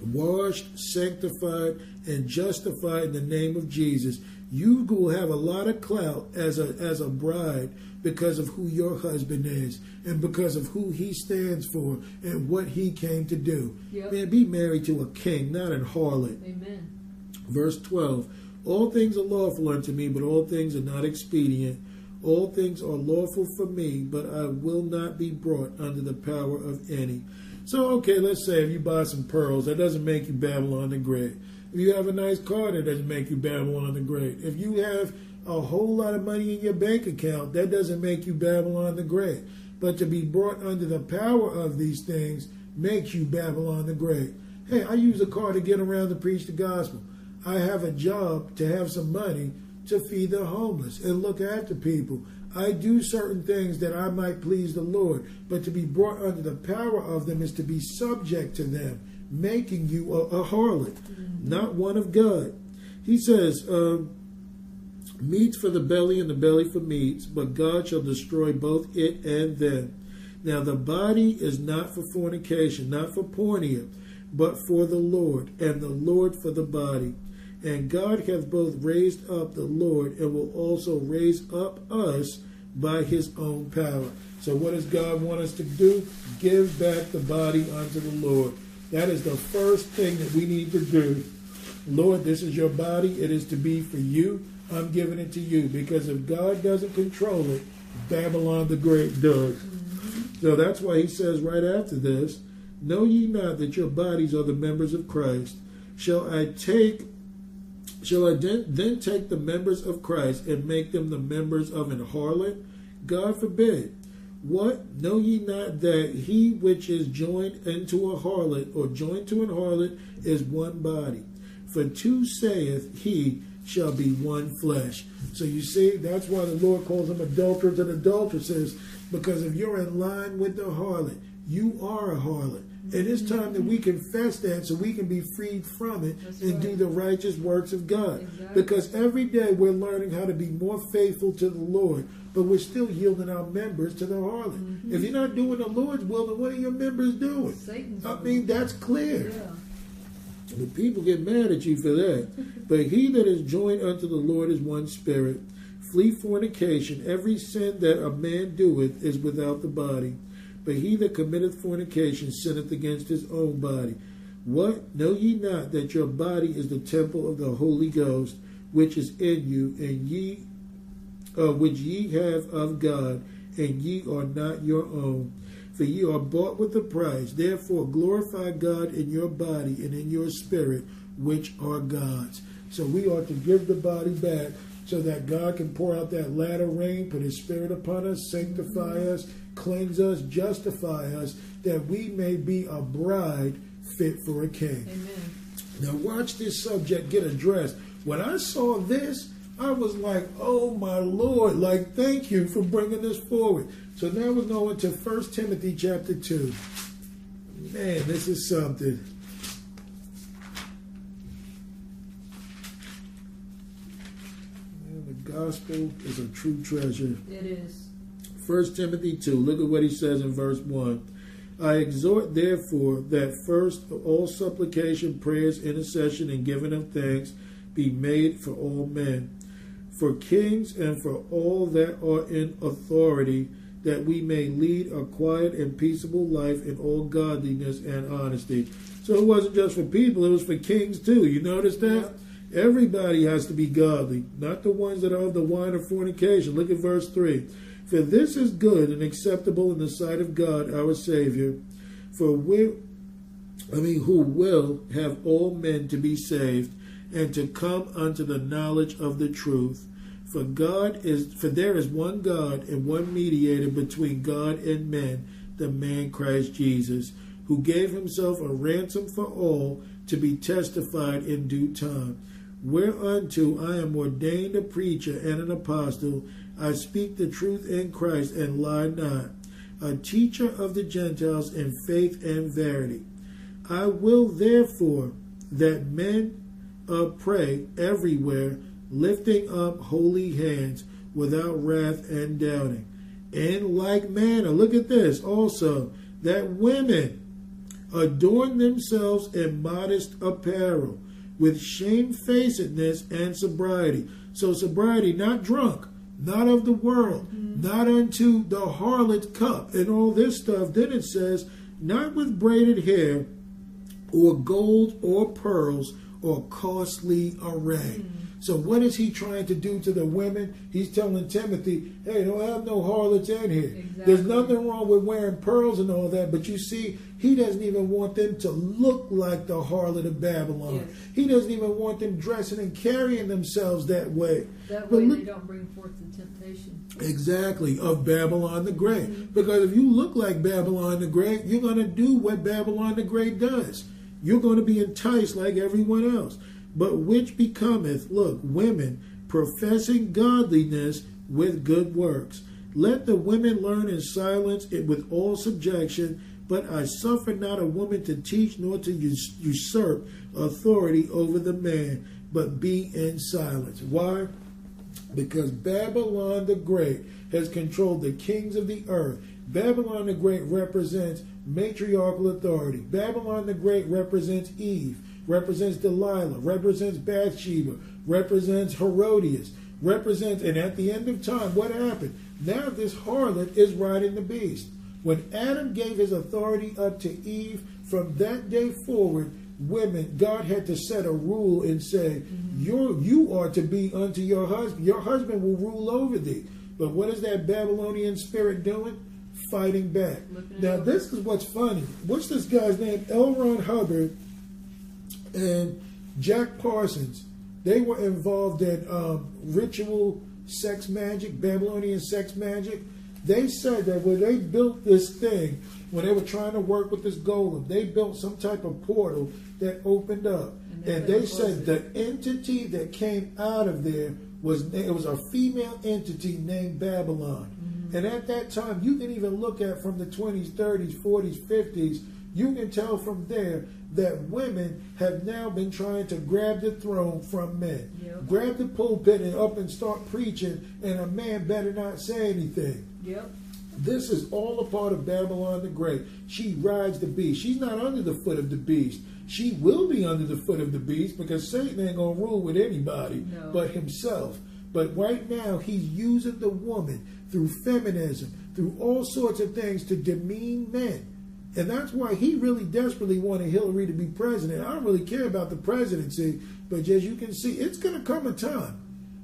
Washed, sanctified, and justified in the name of Jesus. You will have a lot of clout as a as a bride because of who your husband is and because of who he stands for and what he came to do. Yep. Man, be married to a king, not a harlot. Amen. Verse 12 All things are lawful unto me, but all things are not expedient. All things are lawful for me, but I will not be brought under the power of any. So, okay, let's say if you buy some pearls, that doesn't make you Babylon the Great. If you have a nice car, that doesn't make you Babylon the Great. If you have a whole lot of money in your bank account, that doesn't make you Babylon the Great. But to be brought under the power of these things makes you Babylon the Great. Hey, I use a car to get around to preach the gospel. I have a job to have some money to feed the homeless and look after people. I do certain things that I might please the Lord, but to be brought under the power of them is to be subject to them, making you a, a harlot, not one of God. He says, um, meats for the belly and the belly for meats, but God shall destroy both it and them. Now the body is not for fornication, not for porneia, but for the Lord, and the Lord for the body. And God hath both raised up the Lord, and will also raise up us by his own power. So what does God want us to do? Give back the body unto the Lord. That is the first thing that we need to do. Lord, this is your body. It is to be for you. I'm giving it to you because if God doesn't control it, Babylon the Great does. Mm-hmm. So that's why he says right after this, Know ye not that your bodies are the members of Christ? Shall I take shall I then, take the members of Christ and make them the members of an harlot? God forbid. What? Know ye not that he which is joined into a harlot or joined to an harlot is one body? For two saith he shall be one flesh. So you see, that's why the Lord calls them adulterers and adulteresses, because if you're in line with the harlot, you are a harlot. And it's time that we confess that so we can be freed from it That's and right. do the righteous works of God. Exactly. Because every day we're learning how to be more faithful to the Lord, but we're still yielding our members to the harlot. Mm-hmm. If you're not doing the Lord's will, then what are your members doing? Satan's I mean, that's clear. Yeah. The people get mad at you for that. but he that is joined unto the Lord is one spirit. Flee fornication. Every sin that a man doeth is without the body. But he that committeth fornication sinneth against his own body. What? Know ye not that your body is the temple of the Holy Ghost, which is in you, and ye, uh, which ye have of God, and ye are not your own? For ye are bought with a price. Therefore glorify God in your body and in your spirit, which are God's. So we ought to give the body back so that God can pour out that latter rain, put his spirit upon us, sanctify us, cleanse us, justify us, that we may be a bride fit for a king. Amen. Now, watch this subject get addressed. When I saw this, I was like, oh my Lord, like, thank you for bringing this forward. So now we're going to 1 Timothy chapter 2. Man, this is something. The gospel is a true treasure. It is. 1 Timothy 2, look at what he says in verse 1. I exhort, therefore, that first all supplication, prayers, intercession, and giving of thanks be made for all men, for kings and for all that are in authority, that we may lead a quiet and peaceable life in all godliness and honesty. So it wasn't just for people, it was for kings too. You notice that? Everybody has to be godly, not the ones that are of the wine of fornication. Look at verse 3. For this is good and acceptable in the sight of God our Savior, for we, I mean, who will have all men to be saved and to come unto the knowledge of the truth. For God is, for there is one God and one mediator between God and men, the man Christ Jesus, who gave himself a ransom for all to be testified in due time. Whereunto I am ordained a preacher and an apostle. I speak the truth in Christ and lie not, a teacher of the Gentiles in faith and verity. I will therefore that men uh, pray everywhere, lifting up holy hands without wrath and doubting. In like manner, look at this also, that women adorn themselves in modest apparel, with shamefacedness and sobriety. So, sobriety, not drunk, not of the world, mm-hmm. not unto the harlot cup, and all this stuff. Then it says, not with braided hair, or gold, or pearls, or costly array. Mm-hmm. So, what is he trying to do to the women? He's telling Timothy, hey, don't have no harlots in here. There's nothing wrong with wearing pearls and all that, but you see, he doesn't even want them to look like the harlot of Babylon. Yes. He doesn't even want them dressing and carrying themselves that way. That But way look- they don't bring forth the temptation. Exactly, of Babylon the Great. Mm-hmm. Because if you look like Babylon the Great, you're going to do what Babylon the Great does. You're going to be enticed like everyone else. But which becometh, look, women professing godliness with good works. Let the women learn in silence and with all subjection. But I suffer not a woman to teach nor to us- usurp authority over the man, but be in silence. Why? because Babylon the Great has controlled the kings of the earth. Babylon the Great represents matriarchal authority. Babylon the Great represents Eve, represents Delilah, represents Bathsheba, represents Herodias, represents, and at the end of time, what happened? Now this harlot is riding the beast. When Adam gave his authority up to Eve, from that day forward, women, God had to set a rule and say, You're, you are to be unto your husband. Your husband will rule over thee. But what is that Babylonian spirit doing? Fighting back. Looking Now, this is what's funny. What's this guy's name? L. Ron Hubbard and Jack Parsons. They were involved in um, ritual sex magic, Babylonian sex magic. They said that when they built this thing, when they were trying to work with this golem, they built some type of portal that opened up. And they And they said close the entity that came out of there was it was a female entity named Babylon. Mm-hmm. And at that time, you can even look at from the 20s, 30s, 40s, 50s, you can tell from there that women have now been trying to grab the throne from men. Yep. Grab the pulpit and up and start preaching, and a man better not say anything. Yep. This is all a part of Babylon the Great. She rides the beast. She's not under the foot of the beast. She will be under the foot of the beast because Satan ain't gonna rule with anybody No. but himself. But right now he's using the woman through feminism, through all sorts of things to demean men. And that's why he really desperately wanted Hillary to be president. I don't really care about the presidency, but as you can see, it's gonna come a time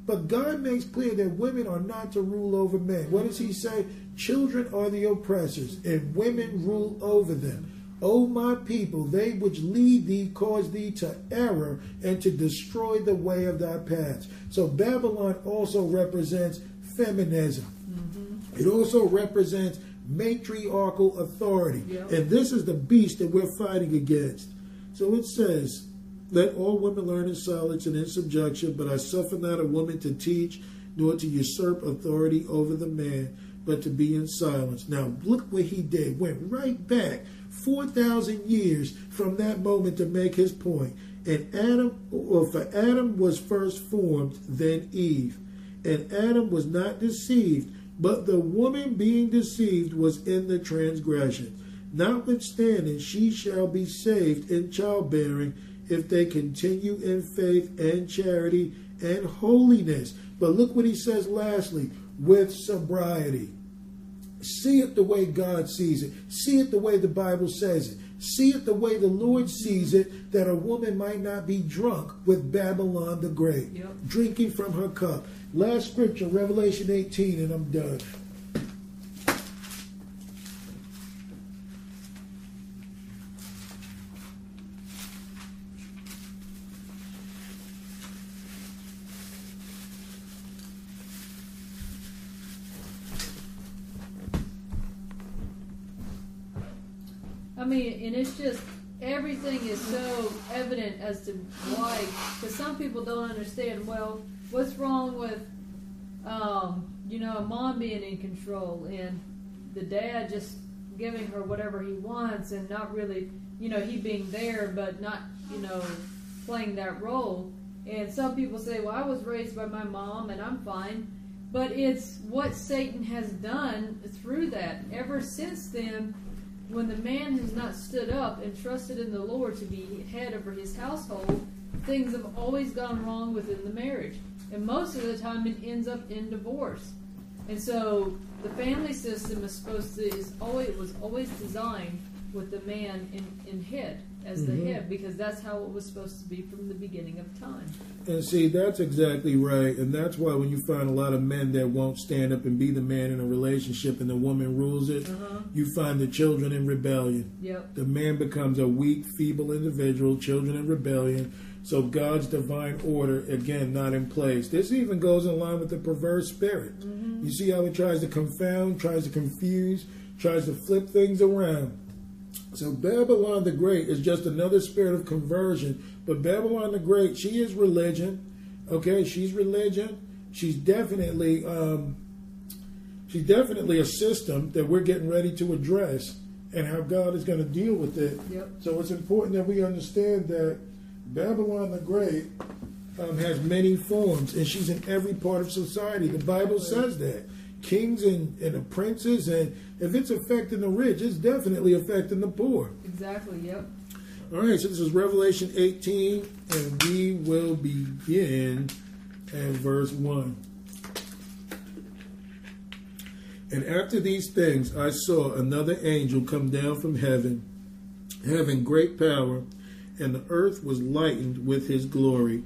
But God makes clear that women are not to rule over men. What does He say? Children are the oppressors, and women rule over them. O my people, they which lead thee cause thee to error and to destroy the way of thy paths. So Babylon also represents feminism. Mm-hmm. It also represents matriarchal authority. Yep. And this is the beast that we're fighting against. So it says, Let all women learn in silence and in subjection, but I suffer not a woman to teach, nor to usurp authority over the man, but to be in silence. Now, look what he did. Went right back 4,000 years from that moment to make his point. And Adam, or for Adam was first formed, then Eve. And Adam was not deceived, but the woman being deceived was in the transgression. Notwithstanding, she shall be saved in childbearing if they continue in faith and charity and holiness. But look what he says lastly with sobriety. See it the way God sees it. See it the way the Bible says it. See it the way the Lord sees it that a woman might not be drunk with Babylon the Great, Yep. drinking from her cup. Last scripture, Revelation 18, and I'm done. Mean, and it's just everything is so evident as to why. Because some people don't understand. Well, what's wrong with, um, you know, a mom being in control and the dad just giving her whatever he wants and not really, you know, he being there but not, you know, playing that role. And some people say, well, I was raised by my mom and I'm fine. But it's what Satan has done through that. Ever since then, when the man has not stood up and trusted in the Lord to be head over his household, things have always gone wrong within the marriage. And most of the time it ends up in divorce. And so the family system is supposed to is always was always designed with the man in, in head as the head because that's how it was supposed to be from the beginning of time. And see, that's exactly right. And that's why when you find a lot of men that won't stand up and be the man in a relationship and the woman rules it, Uh-huh. you find the children in rebellion. Yep. The man becomes a weak, feeble individual, children in rebellion. So God's divine order, again, not in place. This even goes in line with the perverse spirit. You see how it tries to confound, tries to confuse, tries to flip things around. So Babylon the Great is just another spirit of conversion. But Babylon the Great, she is religion. Okay, she's religion. She's definitely um, she's definitely a system that we're getting ready to address and how God is going to deal with it. Yep. So it's important that we understand that Babylon the Great um, has many forms, and she's in every part of society. The Bible says that kings and, and the princes, and if it's affecting the rich, it's definitely affecting the poor. Exactly. Yep. All right, so this is Revelation 18, and we will begin at verse 1. And after these things, I saw another angel come down from heaven, having great power, and the earth was lightened with his glory.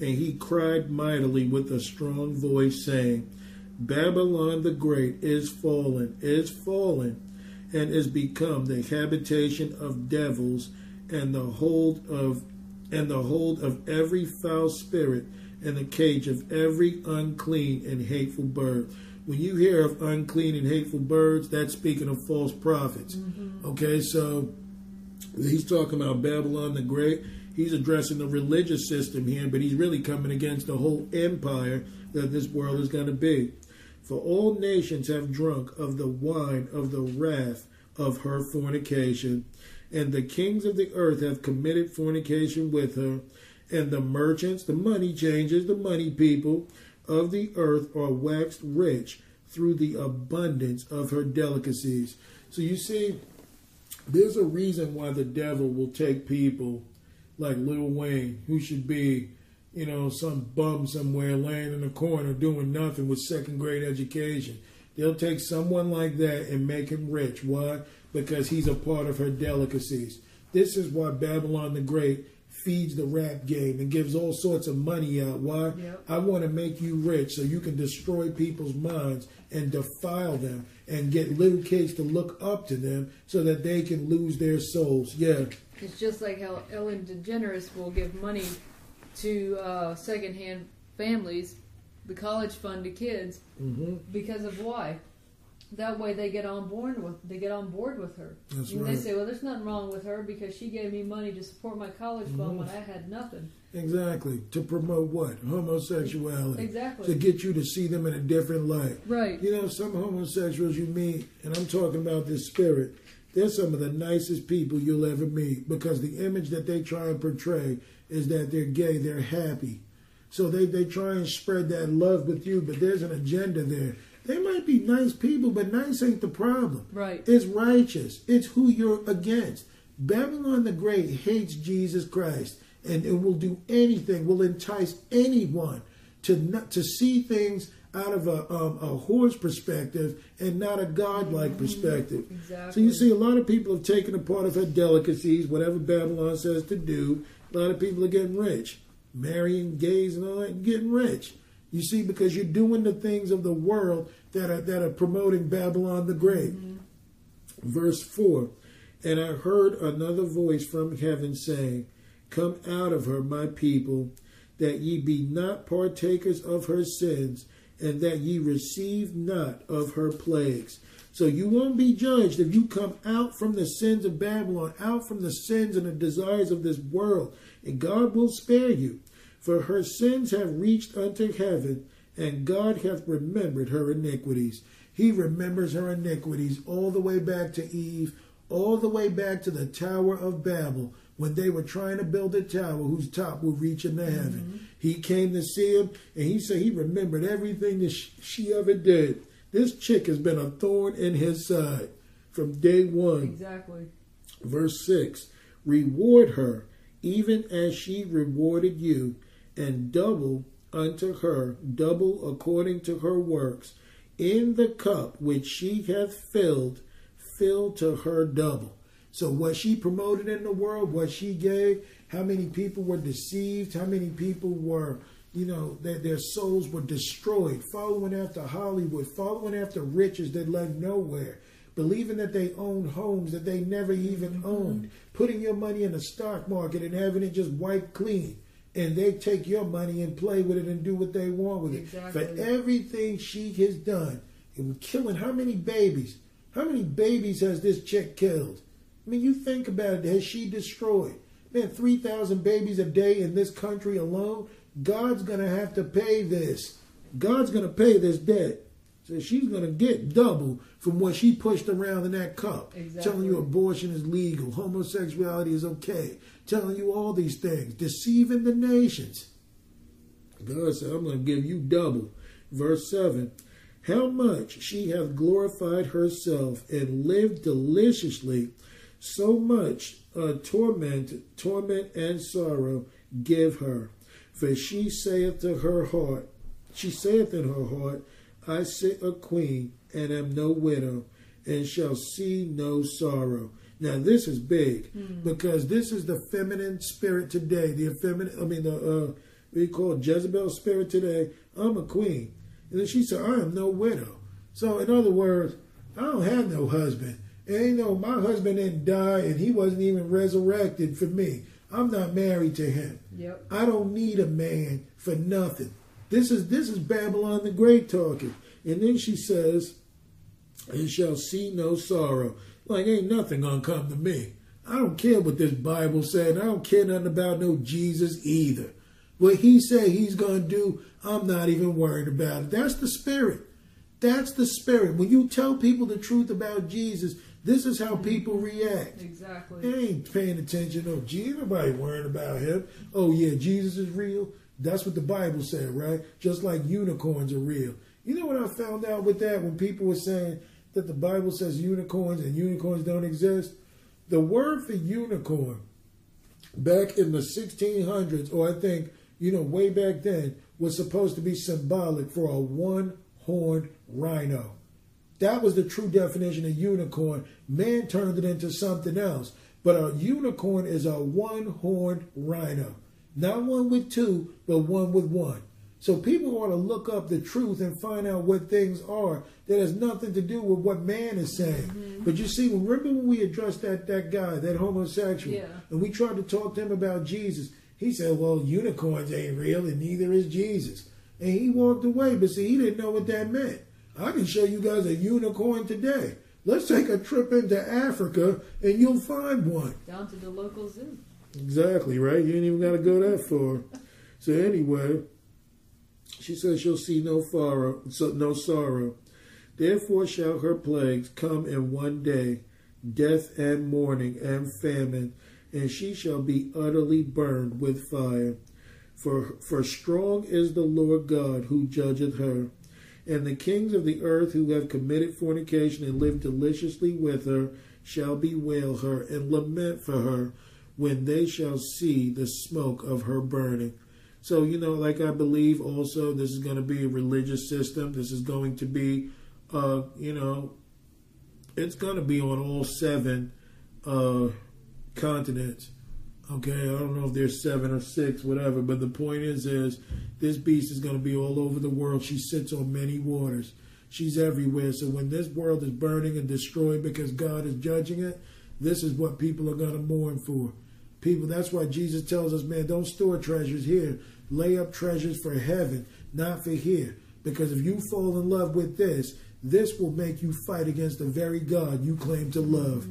And he cried mightily with a strong voice, saying, Babylon the Great is fallen, is fallen, and is become the habitation of devils, and the hold of and the hold of every foul spirit, and the cage of every unclean and hateful bird. When you hear of unclean and hateful birds, that's speaking of false prophets. Mm-hmm. Okay, so he's talking about Babylon the Great. He's addressing the religious system here, but he's really coming against the whole empire that this world is going to be. For all nations have drunk of the wine of the wrath of her fornication, and the kings of the earth have committed fornication with her, and the merchants, the money changers, the money people of the earth are waxed rich through the abundance of her delicacies. So you see, there's a reason why the devil will take people like Lil Wayne, who should be, you know, some bum somewhere laying in a corner doing nothing with second grade education. They'll take someone like that and make him rich. Why? Because he's a part of her delicacies. This is why Babylon the Great feeds the rap game and gives all sorts of money out. Why? Yep. I want to make you rich so you can destroy people's minds and defile them and get little kids to look up to them so that they can lose their souls. Yeah. It's just like how Ellen DeGeneres will give money to uh, secondhand families, the college fund to kids, hmm because of why. That way they get on board with they get on board with her. That's and right. they say, well, there's nothing wrong with her because she gave me money to support my college fund when I had nothing. Exactly. To promote what? Homosexuality. Exactly. To get you to see them in a different light. Right. You know, some homosexuals you meet, and I'm talking about this spirit, they're some of the nicest people you'll ever meet because the image that they try and portray is that they're gay, they're happy. So they, they try and spread that love with you, but there's an agenda there. They might be nice people, but nice ain't the problem. Right. It's righteous. It's who you're against. Babylon the Great hates Jesus Christ and it will do anything, will entice anyone to not, to see things out of a, um, a whore's perspective and not a godlike perspective. Exactly. So you see, a lot of people have taken a part of her delicacies, whatever Babylon says to do. A lot of people are getting rich, marrying gays and all that, getting rich. You see, because you're doing the things of the world that are that are promoting Babylon the Great. Mm-hmm. Verse four, and I heard another voice from heaven saying, "Come out of her, my people, that ye be not partakers of her sins, and that ye receive not of her plagues." So you won't be judged if you come out from the sins of Babylon, out from the sins and the desires of this world, and God will spare you. For her sins have reached unto heaven, and God hath remembered her iniquities. He remembers her iniquities all the way back to Eve, all the way back to the Tower of Babel, when they were trying to build a tower whose top would reach into heaven. Mm-hmm. He came to see him, and he said he remembered everything that sh- she ever did. This chick has been a thorn in his side from day one. Exactly. Verse 6 Reward her, even as she rewarded you, and double unto her, double according to her works. In the cup which she hath filled, fill to her double. So, what she promoted in the world, what she gave, how many people were deceived, how many people were, you know, their, their souls were destroyed, following after Hollywood, following after riches that led nowhere believing that they owned homes that they never even mm-hmm. owned, putting your money in the stock market and having it just wiped clean. And they take your money and play with it and do what they want with it. Exactly. For everything she has done, and killing how many babies? How many babies has this chick killed? I mean, you think about it, has she destroyed? Man, 3,000 babies a day in this country alone? God's going to have to pay this. God's going to pay this debt. So she's going to get double from what she pushed around in that cup. Exactly. Telling you abortion is legal, homosexuality is okay, telling you all these things, deceiving the nations. God said, I'm going to give you double. Verse 7 How much she hath glorified herself and lived deliciously, so much uh, torment, torment and sorrow give her. For she saith to her heart, she saith in her heart, I sit a queen and am no widow, and shall see no sorrow. Now this is big because this is the feminine spirit today. The feminine, I mean the uh, you call Jezebel spirit today. I'm a queen, and then she said, I am no widow. So in other words, I don't have no husband. And you know, my husband didn't die, and he wasn't even resurrected for me. I'm not married to him. I don't need a man for nothing. This is this is Babylon the Great talking. And then she says, and shall see no sorrow. Like ain't nothing gonna come to me. I don't care what this Bible said. I don't care nothing about no Jesus either. What he said he's gonna do, I'm not even worried about it. That's the spirit. That's the spirit. When you tell people the truth about Jesus, this is how people react. Exactly. They ain't paying attention. Oh, Jesus, nobody worrying about him. Oh, yeah, Jesus is real. That's what the Bible said, right? Just like unicorns are real. You know what I found out with that when people were saying that the Bible says unicorns and unicorns don't exist? The word for unicorn back in the 1600s, or I think, you know, way back then, was supposed to be symbolic for a one horned rhino. That was the true definition of unicorn. Man turned it into something else. But a unicorn is a one horned rhino. Not one with two, but one with one. So people ought to look up the truth and find out what things are that has nothing to do with what man is saying. Mm-hmm. But you see, remember when we addressed that that guy, that homosexual, Yeah. and we tried to talk to him about Jesus. He said, "Well, unicorns ain't real, and neither is Jesus." And he walked away. But see, he didn't know what that meant. I can show you guys a unicorn today. Let's take a trip into Africa, and you'll find one. Down to the local zoo. Exactly, right? You ain't even got to go that far. So anyway, she says she'll see no sorrow, so no sorrow. Therefore shall her plagues come in one day, death and mourning and famine, and she shall be utterly burned with fire. For for strong is the Lord God who judgeth her. And the kings of the earth who have committed fornication and lived deliciously with her shall bewail her and lament for her when they shall see the smoke of her burning. So, you know, like I believe also this is going to be a religious system. This is going to be, uh, you know, it's going to be on all seven uh, continents. Okay, I don't know if there's seven or six, whatever, but the point is, is this beast is going to be all over the world. She sits on many waters. She's everywhere. So when this world is burning and destroyed because God is judging it, this is what people are going to mourn for. People, that's why Jesus tells us, man, don't store treasures here. Lay up treasures for heaven, not for here. Because if you fall in love with this, this will make you fight against the very God you claim to love.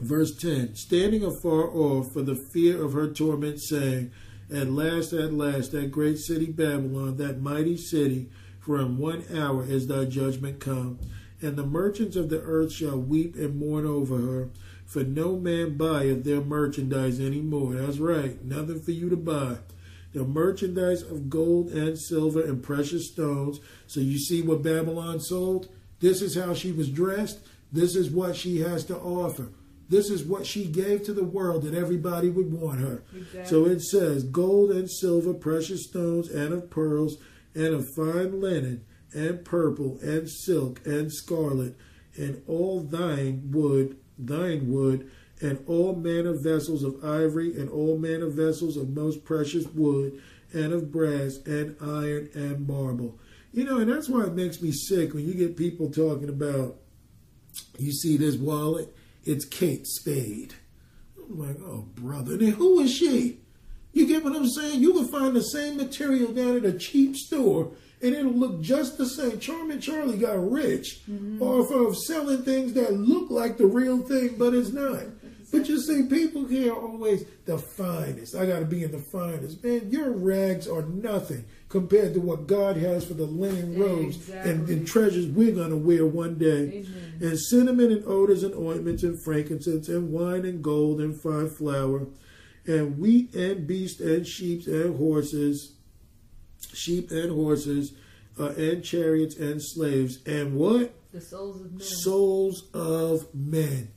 Verse 10 Standing afar off for the fear of her torment, saying, At last, at last, that great city Babylon, that mighty city, for in one hour is thy judgment come. And the merchants of the earth shall weep and mourn over her, for no man buyeth their merchandise any more. That's right, nothing for you to buy. The merchandise of gold and silver and precious stones. So you see what Babylon sold? This is how she was dressed. This is what she has to offer. This is what she gave to the world that everybody would want her. Exactly. So it says gold and silver, precious stones, and of pearls, and of fine linen, and purple, and silk, and scarlet, and all thyine wood, thyine wood, and all manner vessels of ivory, and all manner vessels of most precious wood, and of brass, and iron, and marble. You know, and that's why it makes me sick when you get people talking about, you see this wallet, it's Kate Spade. I'm like, oh, brother. Then who is she? You get what I'm saying? You can find the same material down at a cheap store and it'll look just the same. Charming Charlie got rich mm-hmm. off of selling things that look like the real thing, but it's not. But you see, people here are always the finest. I got to be in the finest. Man, your rags are nothing compared to what God has for the linen robes and, Exactly. and treasures we're going to wear one day. Amen. And cinnamon and odors and ointments and frankincense and wine and gold and fine flour and wheat and beast and sheep and horses, sheep and horses, uh, and chariots and slaves, and what? The souls of men. Souls of men.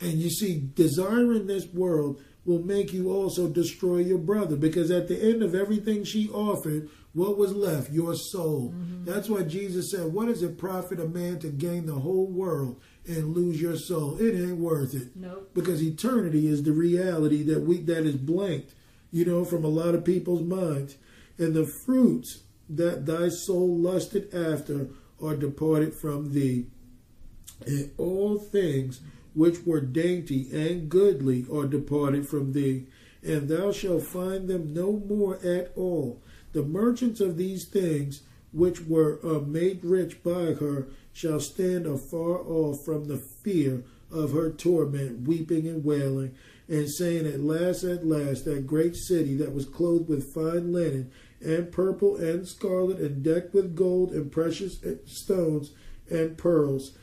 And you see, desiring this world will make you also destroy your brother because at the end of everything she offered, what was left? Your soul. Mm-hmm. That's why Jesus said, What does it profit a man to gain the whole world and lose your soul? It ain't worth it Nope. because eternity is the reality that we that is blanked you know from a lot of people's minds and the fruits that thy soul lusted after are departed from thee and all things which were dainty and goodly are departed from thee and thou shalt find them no more at all the merchants of these things which were uh, made rich by her shall stand afar off from the fear of her torment, weeping and wailing, and saying, At last, at last, that great city that was clothed with fine linen, and purple and scarlet, and decked with gold and precious stones and pearls.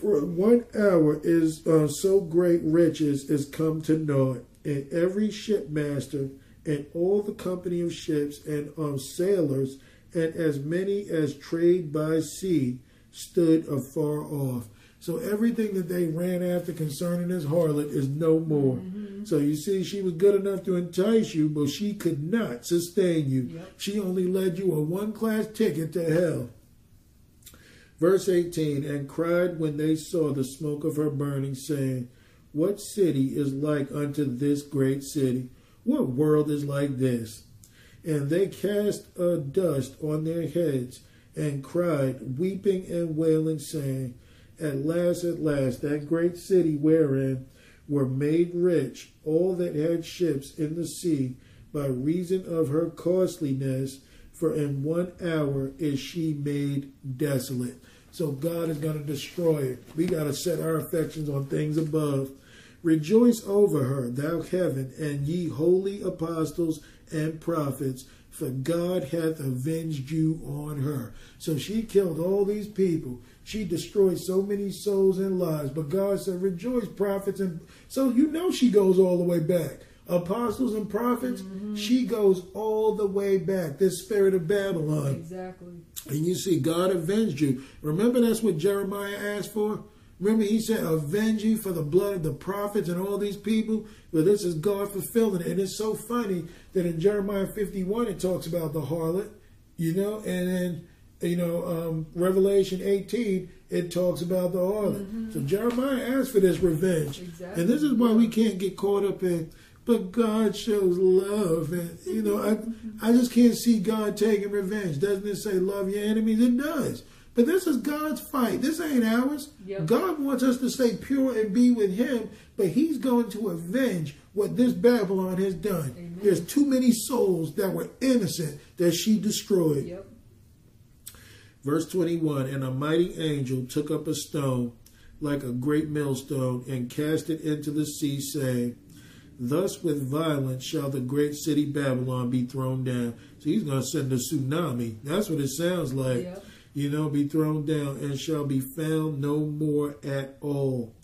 For one hour is uh, so great riches is come to naught, and every shipmaster and all the company of ships and um, sailors and as many as trade by sea stood afar off. So everything that they ran after concerning this harlot is no more. So you see, she was good enough to entice you, but she could not sustain you. Yep. She only led you a one class ticket to hell. Verse 18 And cried when they saw the smoke of her burning, saying, What city is like unto this great city? What world is like this? And they cast a dust on their heads and cried, weeping and wailing, saying, At last, at last, that great city wherein were made rich all that had ships in the sea by reason of her costliness, for in one hour is she made desolate. So God is going to destroy it. We got to set our affections on things above. Rejoice over her, thou heaven, and ye holy apostles and prophets, for God hath avenged you on her. So she killed all these people. She destroyed so many souls and lives. But God said, Rejoice, prophets. And so you know she goes all the way back. Apostles and prophets, mm-hmm. she goes all the way back. This spirit of Babylon. Exactly. And you see, God avenged you. Remember that's what Jeremiah asked for? Remember, he said, avenge you for the blood of the prophets and all these people. Well, this is God fulfilling it. And it's so funny that in Jeremiah 51, it talks about the harlot, you know, and then, you know, um, Revelation 18, it talks about the harlot. Mm-hmm. So Jeremiah asked for this revenge. Exactly. And this is why we can't get caught up in, but God shows love. And, you know, I, I just can't see God taking revenge. Doesn't it say love your enemies? It does. But this is God's fight. This ain't ours. Yep. God wants us to stay pure and be with Him, but He's going to avenge what this Babylon has done. Amen. There's too many souls that were innocent that she destroyed. Yep. Verse 21 And a mighty angel took up a stone like a great millstone and cast it into the sea, saying, Thus with violence shall the great city Babylon be thrown down. So he's going to send a tsunami. That's what it sounds like. Yep you know, be thrown down and shall be found no more at all.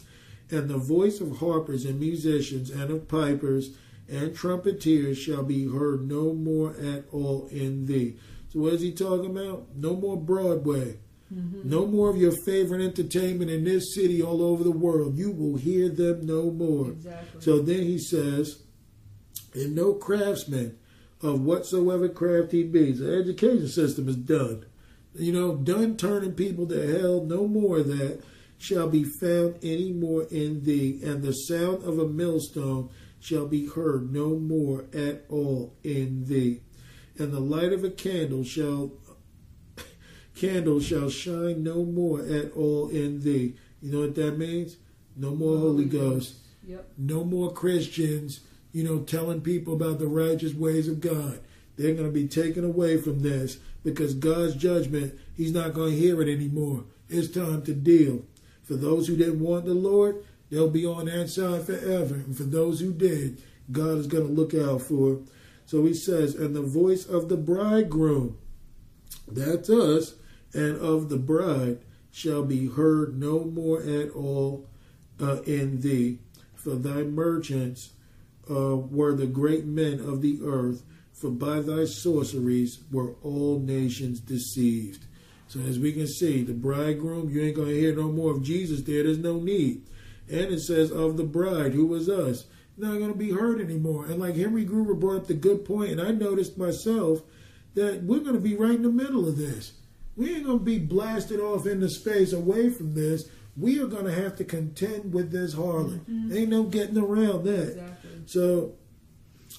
And the voice of harpers and musicians and of pipers and trumpeters shall be heard no more at all in thee. So what is he talking about? No more Broadway. Mm-hmm. No more of your favorite entertainment in this city all over the world. You will hear them no more. Exactly. So then he says, and no craftsman of whatsoever craft he be. The education system is done you know, done turning people to hell, no more of that shall be found any more in thee, and the sound of a millstone shall be heard no more at all in thee. And the light of a candle shall candle shall shine no more at all in thee. You know what that means? No more Holy, Holy Ghost. Ghost. Yep. No more Christians, you know, telling people about the righteous ways of God. They're going to be taken away from this because God's judgment, He's not going to hear it anymore. It's time to deal. For those who didn't want the Lord, they'll be on that side forever. And for those who did, God is going to look out for. So he says, and the voice of the bridegroom, that's us, and of the bride shall be heard no more at all uh, in thee. For thy merchants uh, were the great men of the earth for by thy sorceries were all nations deceived. So as we can see, the bridegroom, you ain't going to hear no more of Jesus there. There's no need. And it says of the bride, who was us, not going to be heard anymore. And like Henry Gruver brought up the good point, and I noticed myself that we're going to be right in the middle of this. We ain't going to be blasted off into space away from this. We are going to have to contend with this harlot. Mm-hmm. Ain't no getting around that. Exactly. So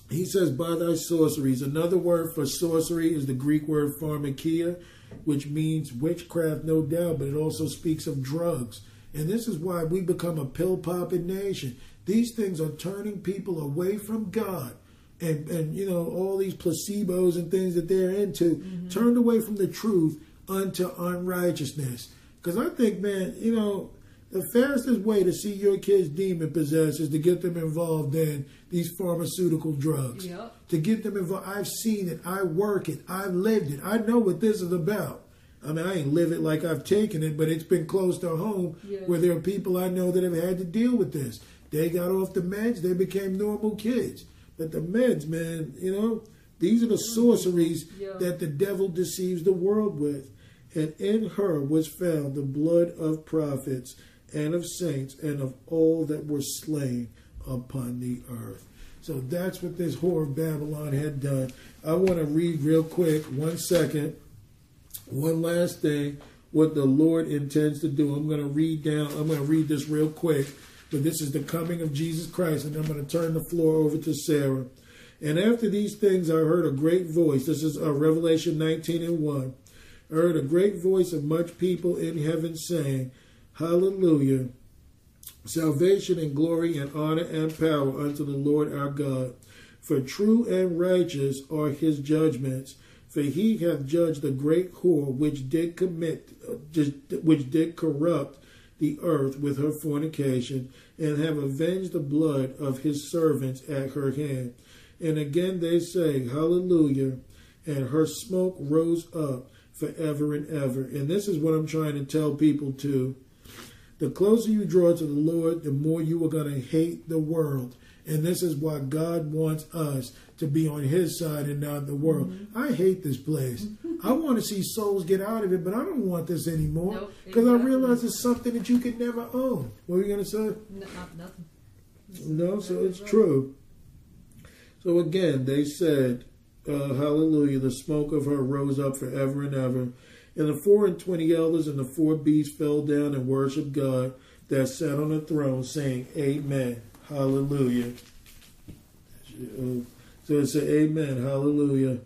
he says, by thy sorceries. Another word for sorcery is the Greek word pharmakeia, which means witchcraft, no doubt, but it also speaks of drugs. And this is why we become a pill popping nation. These things are turning people away from God. And, and you know, all these placebos and things that they're into, mm-hmm. turned away from the truth unto unrighteousness. Because I think, man, you know, the fastest way to see your kids demon possessed is to get them involved in these pharmaceutical drugs. Yep. To get them involved. I've seen it. I work it. I've lived it. I know what this is about. I mean, I ain't live it like I've taken it, but it's been close to home yeah. where there are people I know that have had to deal with this. They got off the meds, they became normal kids. But the meds, man, you know, these are the mm. sorceries yeah. that the devil deceives the world with. And in her was found the blood of prophets and of saints and of all that were slain upon the earth. So that's what this whore of Babylon had done. I want to read real quick, one second, one last thing, what the Lord intends to do. I'm going to read down, I'm going to read this real quick. but this is the coming of Jesus Christ. And I'm going to turn the floor over to Sarah. And after these things, I heard a great voice. This is uh, Revelation 19 and 1. Heard a great voice of much people in heaven saying, Hallelujah. Salvation and glory and honor and power unto the Lord our God. For true and righteous are his judgments. For he hath judged the great whore which did commit, uh, which did corrupt the earth with her fornication, and have avenged the blood of his servants at her hand. And again they say, Hallelujah. And her smoke rose up forever and ever. And this is what I'm trying to tell people too. The closer you draw to the Lord, the more you are going to hate the world. And this is why God wants us to be on his side and not the world. Mm-hmm. I hate this place. I want to see souls get out of it, but I don't want this anymore because nope, exactly. I realize it's something that you can never own. What are you going to say? No, nothing. No, so it's true. So again, they said, uh, Hallelujah, the smoke of her rose up forever and ever. And the four and twenty elders and the four beasts fell down and worshiped God that sat on the throne, saying, Amen. Hallelujah. So it said, Amen. Hallelujah.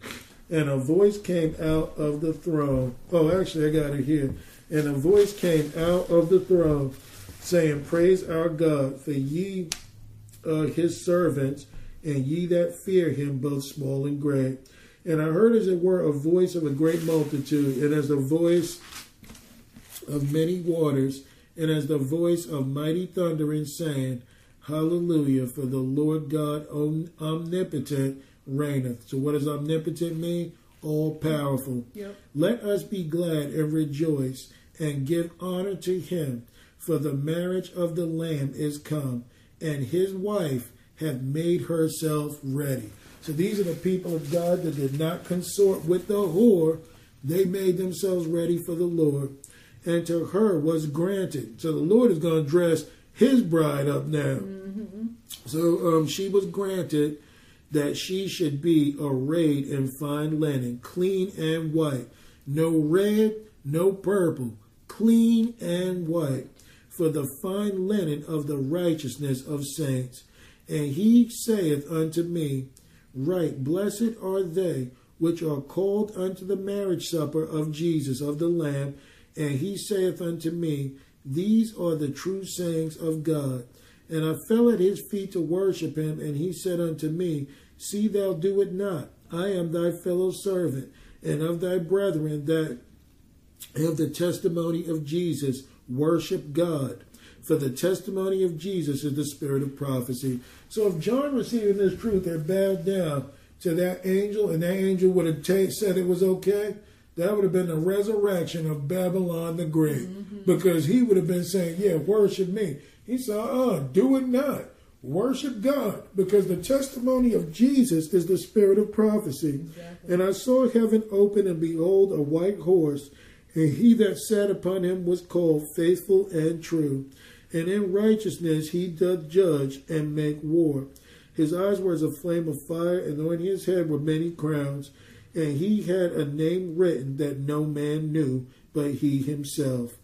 And a voice came out of the throne. Oh, actually, I got it here. And a voice came out of the throne, saying, Praise our God, for ye uh, his servants, and ye that fear him, both small and great. And I heard, as it were, a voice of a great multitude, and as the voice of many waters, and as the voice of mighty thundering, saying, Hallelujah, for the Lord God omnipotent reigneth. So, what does omnipotent mean? All powerful. Yep. Let us be glad and rejoice and give honor to him, for the marriage of the Lamb is come, and his wife hath made herself ready. So these are the people of God that did not consort with the whore. They made themselves ready for the Lord. And to her was granted. So the Lord is going to dress his bride up now. Mm-hmm. So um, she was granted that she should be arrayed in fine linen, clean and white. No red, no purple, clean and white. For the fine linen of the righteousness of saints. And he saith unto me, Right, blessed are they which are called unto the marriage supper of Jesus, of the Lamb. And he saith unto me, These are the true sayings of God. And I fell at his feet to worship him, and he said unto me, See thou do it not. I am thy fellow servant, and of thy brethren that have the testimony of Jesus. Worship God. For the testimony of Jesus is the spirit of prophecy. So if John receiving this truth had bowed down to that angel and that angel would have t- said it was okay, that would have been the resurrection of Babylon the Great. Mm-hmm. Because he would have been saying, Yeah, worship me. He said, Uh, do it not. Worship God. Because the testimony of Jesus is the spirit of prophecy. Exactly. And I saw heaven open, and behold, a white horse, and he that sat upon him was called faithful and true and in righteousness he doth judge and make war. His eyes were as a flame of fire, and on his head were many crowns, and he had a name written that no man knew but he himself.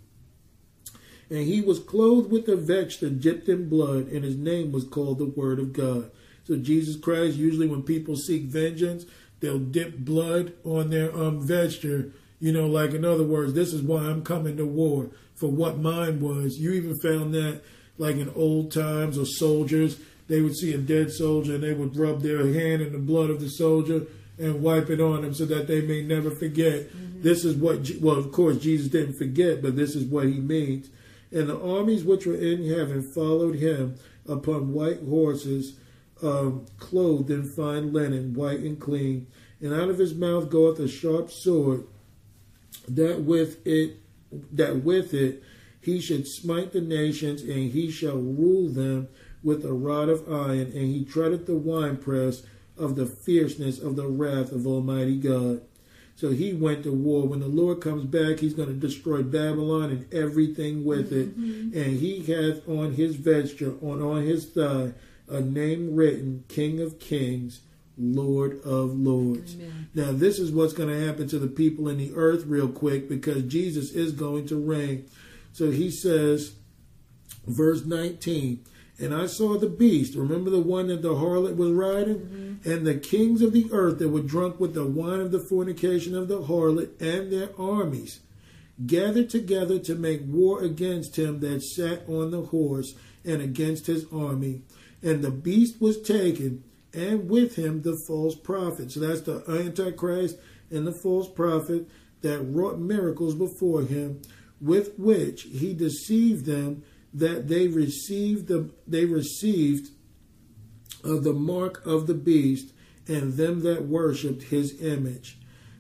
And he was clothed with a vesture dipped in blood, and his name was called the Word of God. So Jesus Christ, usually when people seek vengeance, they'll dip blood on their um vesture. You know, like in other words, this is why I'm coming to war for what mine was. You even found that, like in old times, or soldiers, they would see a dead soldier and they would rub their hand in the blood of the soldier and wipe it on them so that they may never forget. Mm-hmm. This is what, well, of course, Jesus didn't forget, but this is what he means. And the armies which were in heaven followed him upon white horses, um, clothed in fine linen, white and clean. And out of his mouth goeth a sharp sword, that with it that with it he should smite the nations, and he shall rule them with a rod of iron, and he treadeth the winepress of the fierceness of the wrath of Almighty God. So he went to war. When the Lord comes back, he's going to destroy Babylon and everything with it. Mm-hmm. And he hath on his vesture, on, on his thigh, a name written, King of Kings Lord of Lords. Amen. Now, this is what's going to happen to the people in the earth, real quick, because Jesus is going to reign. So he says, Verse 19. And I saw the beast. Remember the one that the harlot was riding? Mm-hmm. And the kings of the earth that were drunk with the wine of the fornication of the harlot and their armies gathered together to make war against him that sat on the horse and against his army. And the beast was taken, and with him the false prophet. So that's the Antichrist and the false prophet that wrought miracles before him, with which he deceived them that they received the they received of the mark of the beast and them that worshipped his image.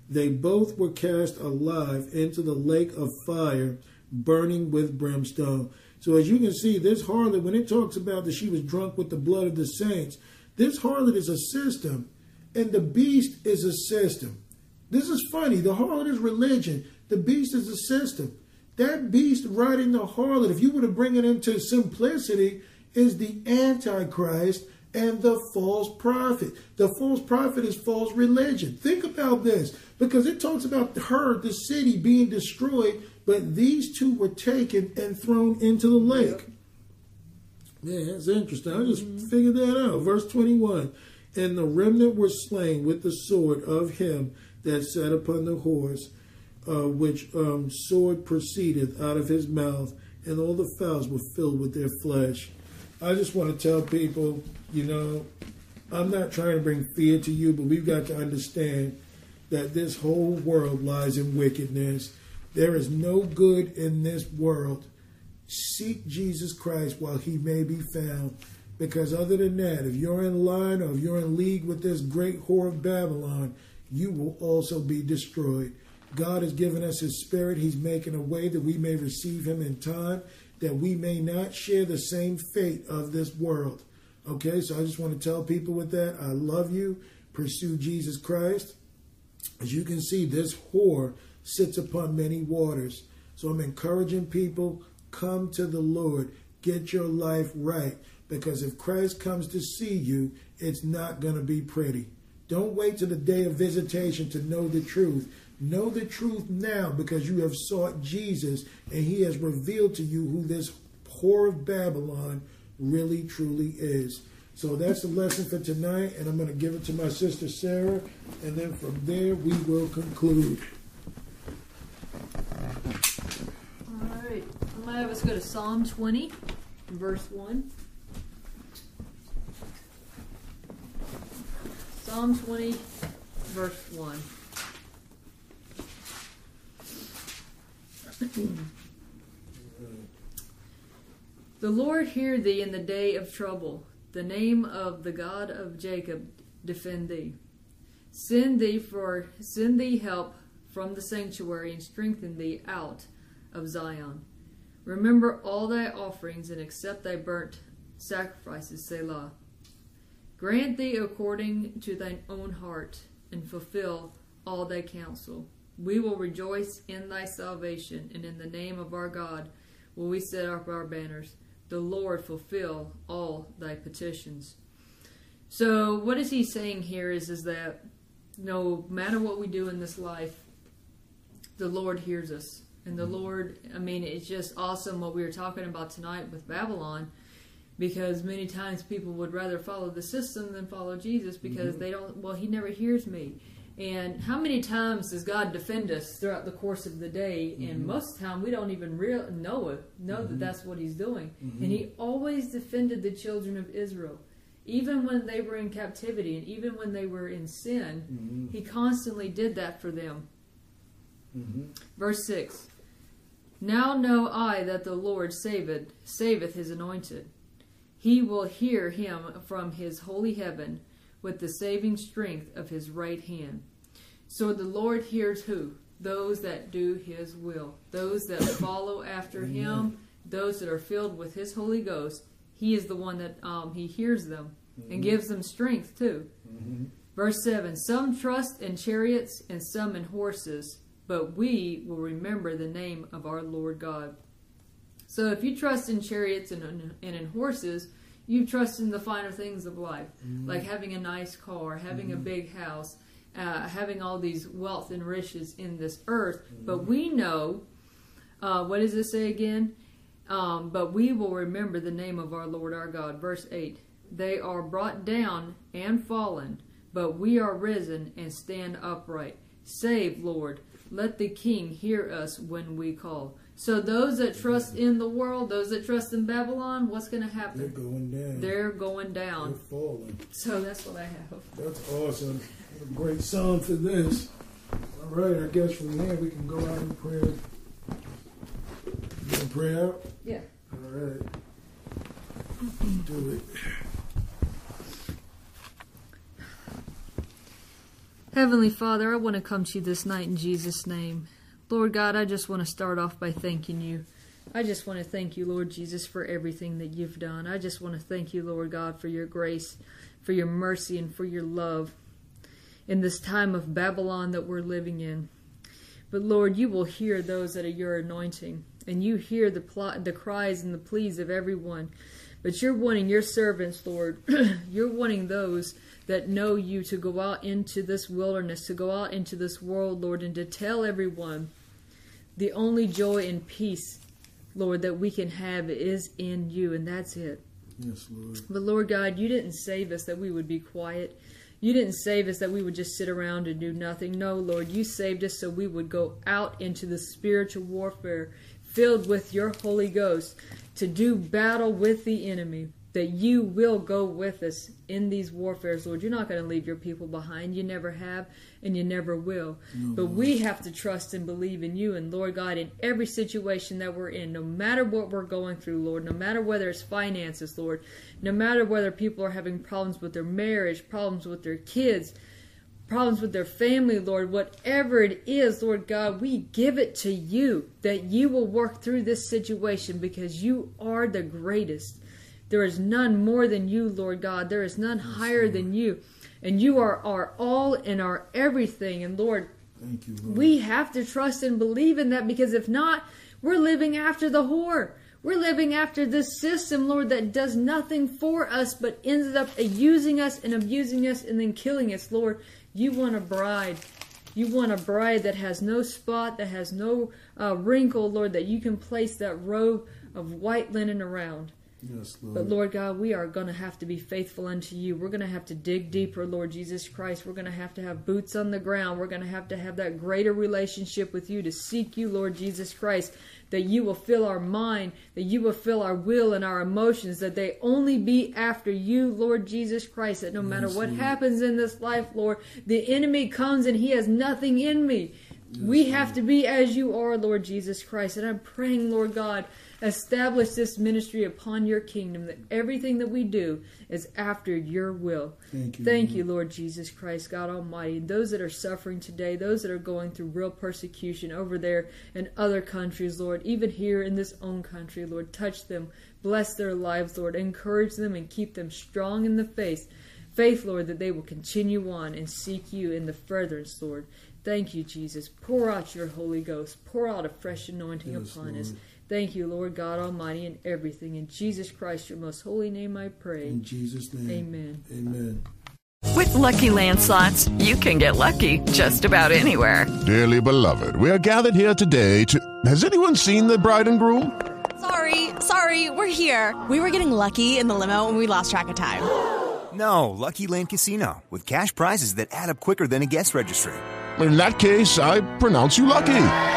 They both were cast alive into the lake of fire, burning with brimstone. So as you can see, this harlot, when it talks about that she was drunk with the blood of the saints, this harlot is a system, and the beast is a system. This is funny. The harlot is religion. The beast is a system. That beast riding the harlot, if you were to bring it into simplicity, is the Antichrist and the false prophet. The false prophet is false religion. Think about this because it talks about her, the city, being destroyed, but these two were taken and thrown into the lake. Yeah, it's interesting. I just figured that out. Verse 21 And the remnant were slain with the sword of him that sat upon the horse, uh, which um, sword proceedeth out of his mouth, and all the fowls were filled with their flesh. I just want to tell people, you know, I'm not trying to bring fear to you, but we've got to understand that this whole world lies in wickedness. There is no good in this world. Seek Jesus Christ while he may be found. Because other than that, if you're in line or if you're in league with this great whore of Babylon, you will also be destroyed. God has given us his spirit. He's making a way that we may receive him in time, that we may not share the same fate of this world. Okay, so I just want to tell people with that, I love you. Pursue Jesus Christ. As you can see, this whore sits upon many waters. So I'm encouraging people, come to the Lord. Get your life right. Because if Christ comes to see you, it's not going to be pretty. Don't wait till the day of visitation to know the truth. Know the truth now because you have sought Jesus and he has revealed to you who this whore of Babylon really truly is. So that's the lesson for tonight, and I'm going to give it to my sister Sarah, and then from there we will conclude. All right. Have us go to Psalm 20, verse 1. Psalm 20, verse 1. the Lord hear thee in the day of trouble. The name of the God of Jacob defend thee. Send thee for send thee help from the sanctuary and strengthen thee out of Zion. Remember all thy offerings and accept thy burnt sacrifices, Selah. Grant thee according to thine own heart and fulfill all thy counsel. We will rejoice in thy salvation, and in the name of our God will we set up our banners. The Lord fulfill all thy petitions. So, what is he saying here is, is that no matter what we do in this life, the Lord hears us. And the mm-hmm. Lord, I mean, it's just awesome what we were talking about tonight with Babylon because many times people would rather follow the system than follow Jesus because mm-hmm. they don't, well, he never hears me. And how many times does God defend us throughout the course of the day? And mm-hmm. most of the time, we don't even real know it, know that that's what He's doing. And He always defended the children of Israel, even when they were in captivity and even when they were in sin. He constantly did that for them. Verse six. Now know I that the Lord saveth saveth His anointed. He will hear him from His holy heaven with the saving strength of his right hand. So the Lord hears who? Those that do his will, those that follow after him, those that are filled with his Holy Ghost. He is the one that um, he hears them and gives them strength too. Verse 7 Some trust in chariots and some in horses, but we will remember the name of our Lord God. So if you trust in chariots and, and in horses, you trust in the finer things of life, like having a nice car, having a big house, uh, having all these wealth and riches in this earth. But we know, uh, what does it say again? Um, but we will remember the name of our Lord our God. Verse 8 They are brought down and fallen, but we are risen and stand upright. Save, Lord. Let the King hear us when we call. So, those that trust in the world, those that trust in Babylon, what's going to happen? They're going down. They're going down. They're falling. So, that's what I have. That's awesome. What a great song for this. All right, I guess from here we can go out and pray. You gonna pray out? Yeah. All right. Do it. Heavenly Father, I want to come to you this night in Jesus' name. Lord God, I just want to start off by thanking you. I just want to thank you, Lord Jesus, for everything that you've done. I just want to thank you, Lord God, for your grace, for your mercy, and for your love in this time of Babylon that we're living in. But Lord, you will hear those that are your anointing, and you hear the pl- the cries and the pleas of everyone. But you're wanting your servants, Lord. you're wanting those that know you to go out into this wilderness, to go out into this world, Lord, and to tell everyone the only joy and peace, Lord, that we can have is in you, and that's it. Yes, Lord. But Lord God, you didn't save us that we would be quiet. You didn't save us that we would just sit around and do nothing. No, Lord, you saved us so we would go out into the spiritual warfare filled with your Holy Ghost to do battle with the enemy. That you will go with us in these warfares, Lord. You're not going to leave your people behind. You never have, and you never will. but we have to trust and believe in you. And Lord God, in every situation that we're in, no matter what we're going through, Lord, no matter whether it's finances, Lord, no matter whether people are having problems with their marriage, problems with their kids, problems with their family, Lord, whatever it is, Lord God, we give it to you that you will work through this situation because you are the greatest. There is none more than you, Lord God. There is none higher than you. And you are our all and our everything. And Lord, Thank you, Lord. we have to trust and believe in that because if not, we're living after the whore. We're living after this system, Lord, that does nothing for us but ends up using us and abusing us and then killing us, Lord. You want a bride. You want a bride that has no spot, that has no uh, wrinkle, Lord, that you can place that robe of white linen around. Yes, Lord. But Lord God, we are going to have to be faithful unto you. We're going to have to dig deeper, Lord Jesus Christ. We're going to have to have boots on the ground. We're going to have to have that greater relationship with you to seek you, Lord Jesus Christ. That you will fill our mind, that you will fill our will and our emotions, that they only be after you, Lord Jesus Christ. That no matter what happens in this life, Lord, the enemy comes and he has nothing in me. we have to be as you are, Lord Jesus Christ. And I'm praying, Lord God, establish this ministry upon your kingdom, that everything that we do is after your will. Thank you, Thank Lord. you, Lord Jesus Christ, God Almighty. Those that are suffering today, those that are going through real persecution over there in other countries, Lord, even here in this own country, Lord, touch them, bless their lives, Lord, encourage them and keep them strong in the faith. Faith, Lord, that they will continue on and seek you in the furtherance, Lord. Thank you, Jesus. Pour out your Holy Ghost. Pour out a fresh anointing Yes, upon us. Lord. Thank you, Lord God Almighty, in everything. In Jesus Christ, your most holy name, I pray. In Jesus' name. Amen. Amen. With Lucky Land slots, you can get lucky just about anywhere. Dearly beloved, we are gathered here today to. Has anyone seen the bride and groom? Sorry, sorry, we're here. We were getting lucky in the limo and we lost track of time. No, Lucky Land Casino, with cash prizes that add up quicker than a guest registry. In that case, I pronounce you lucky.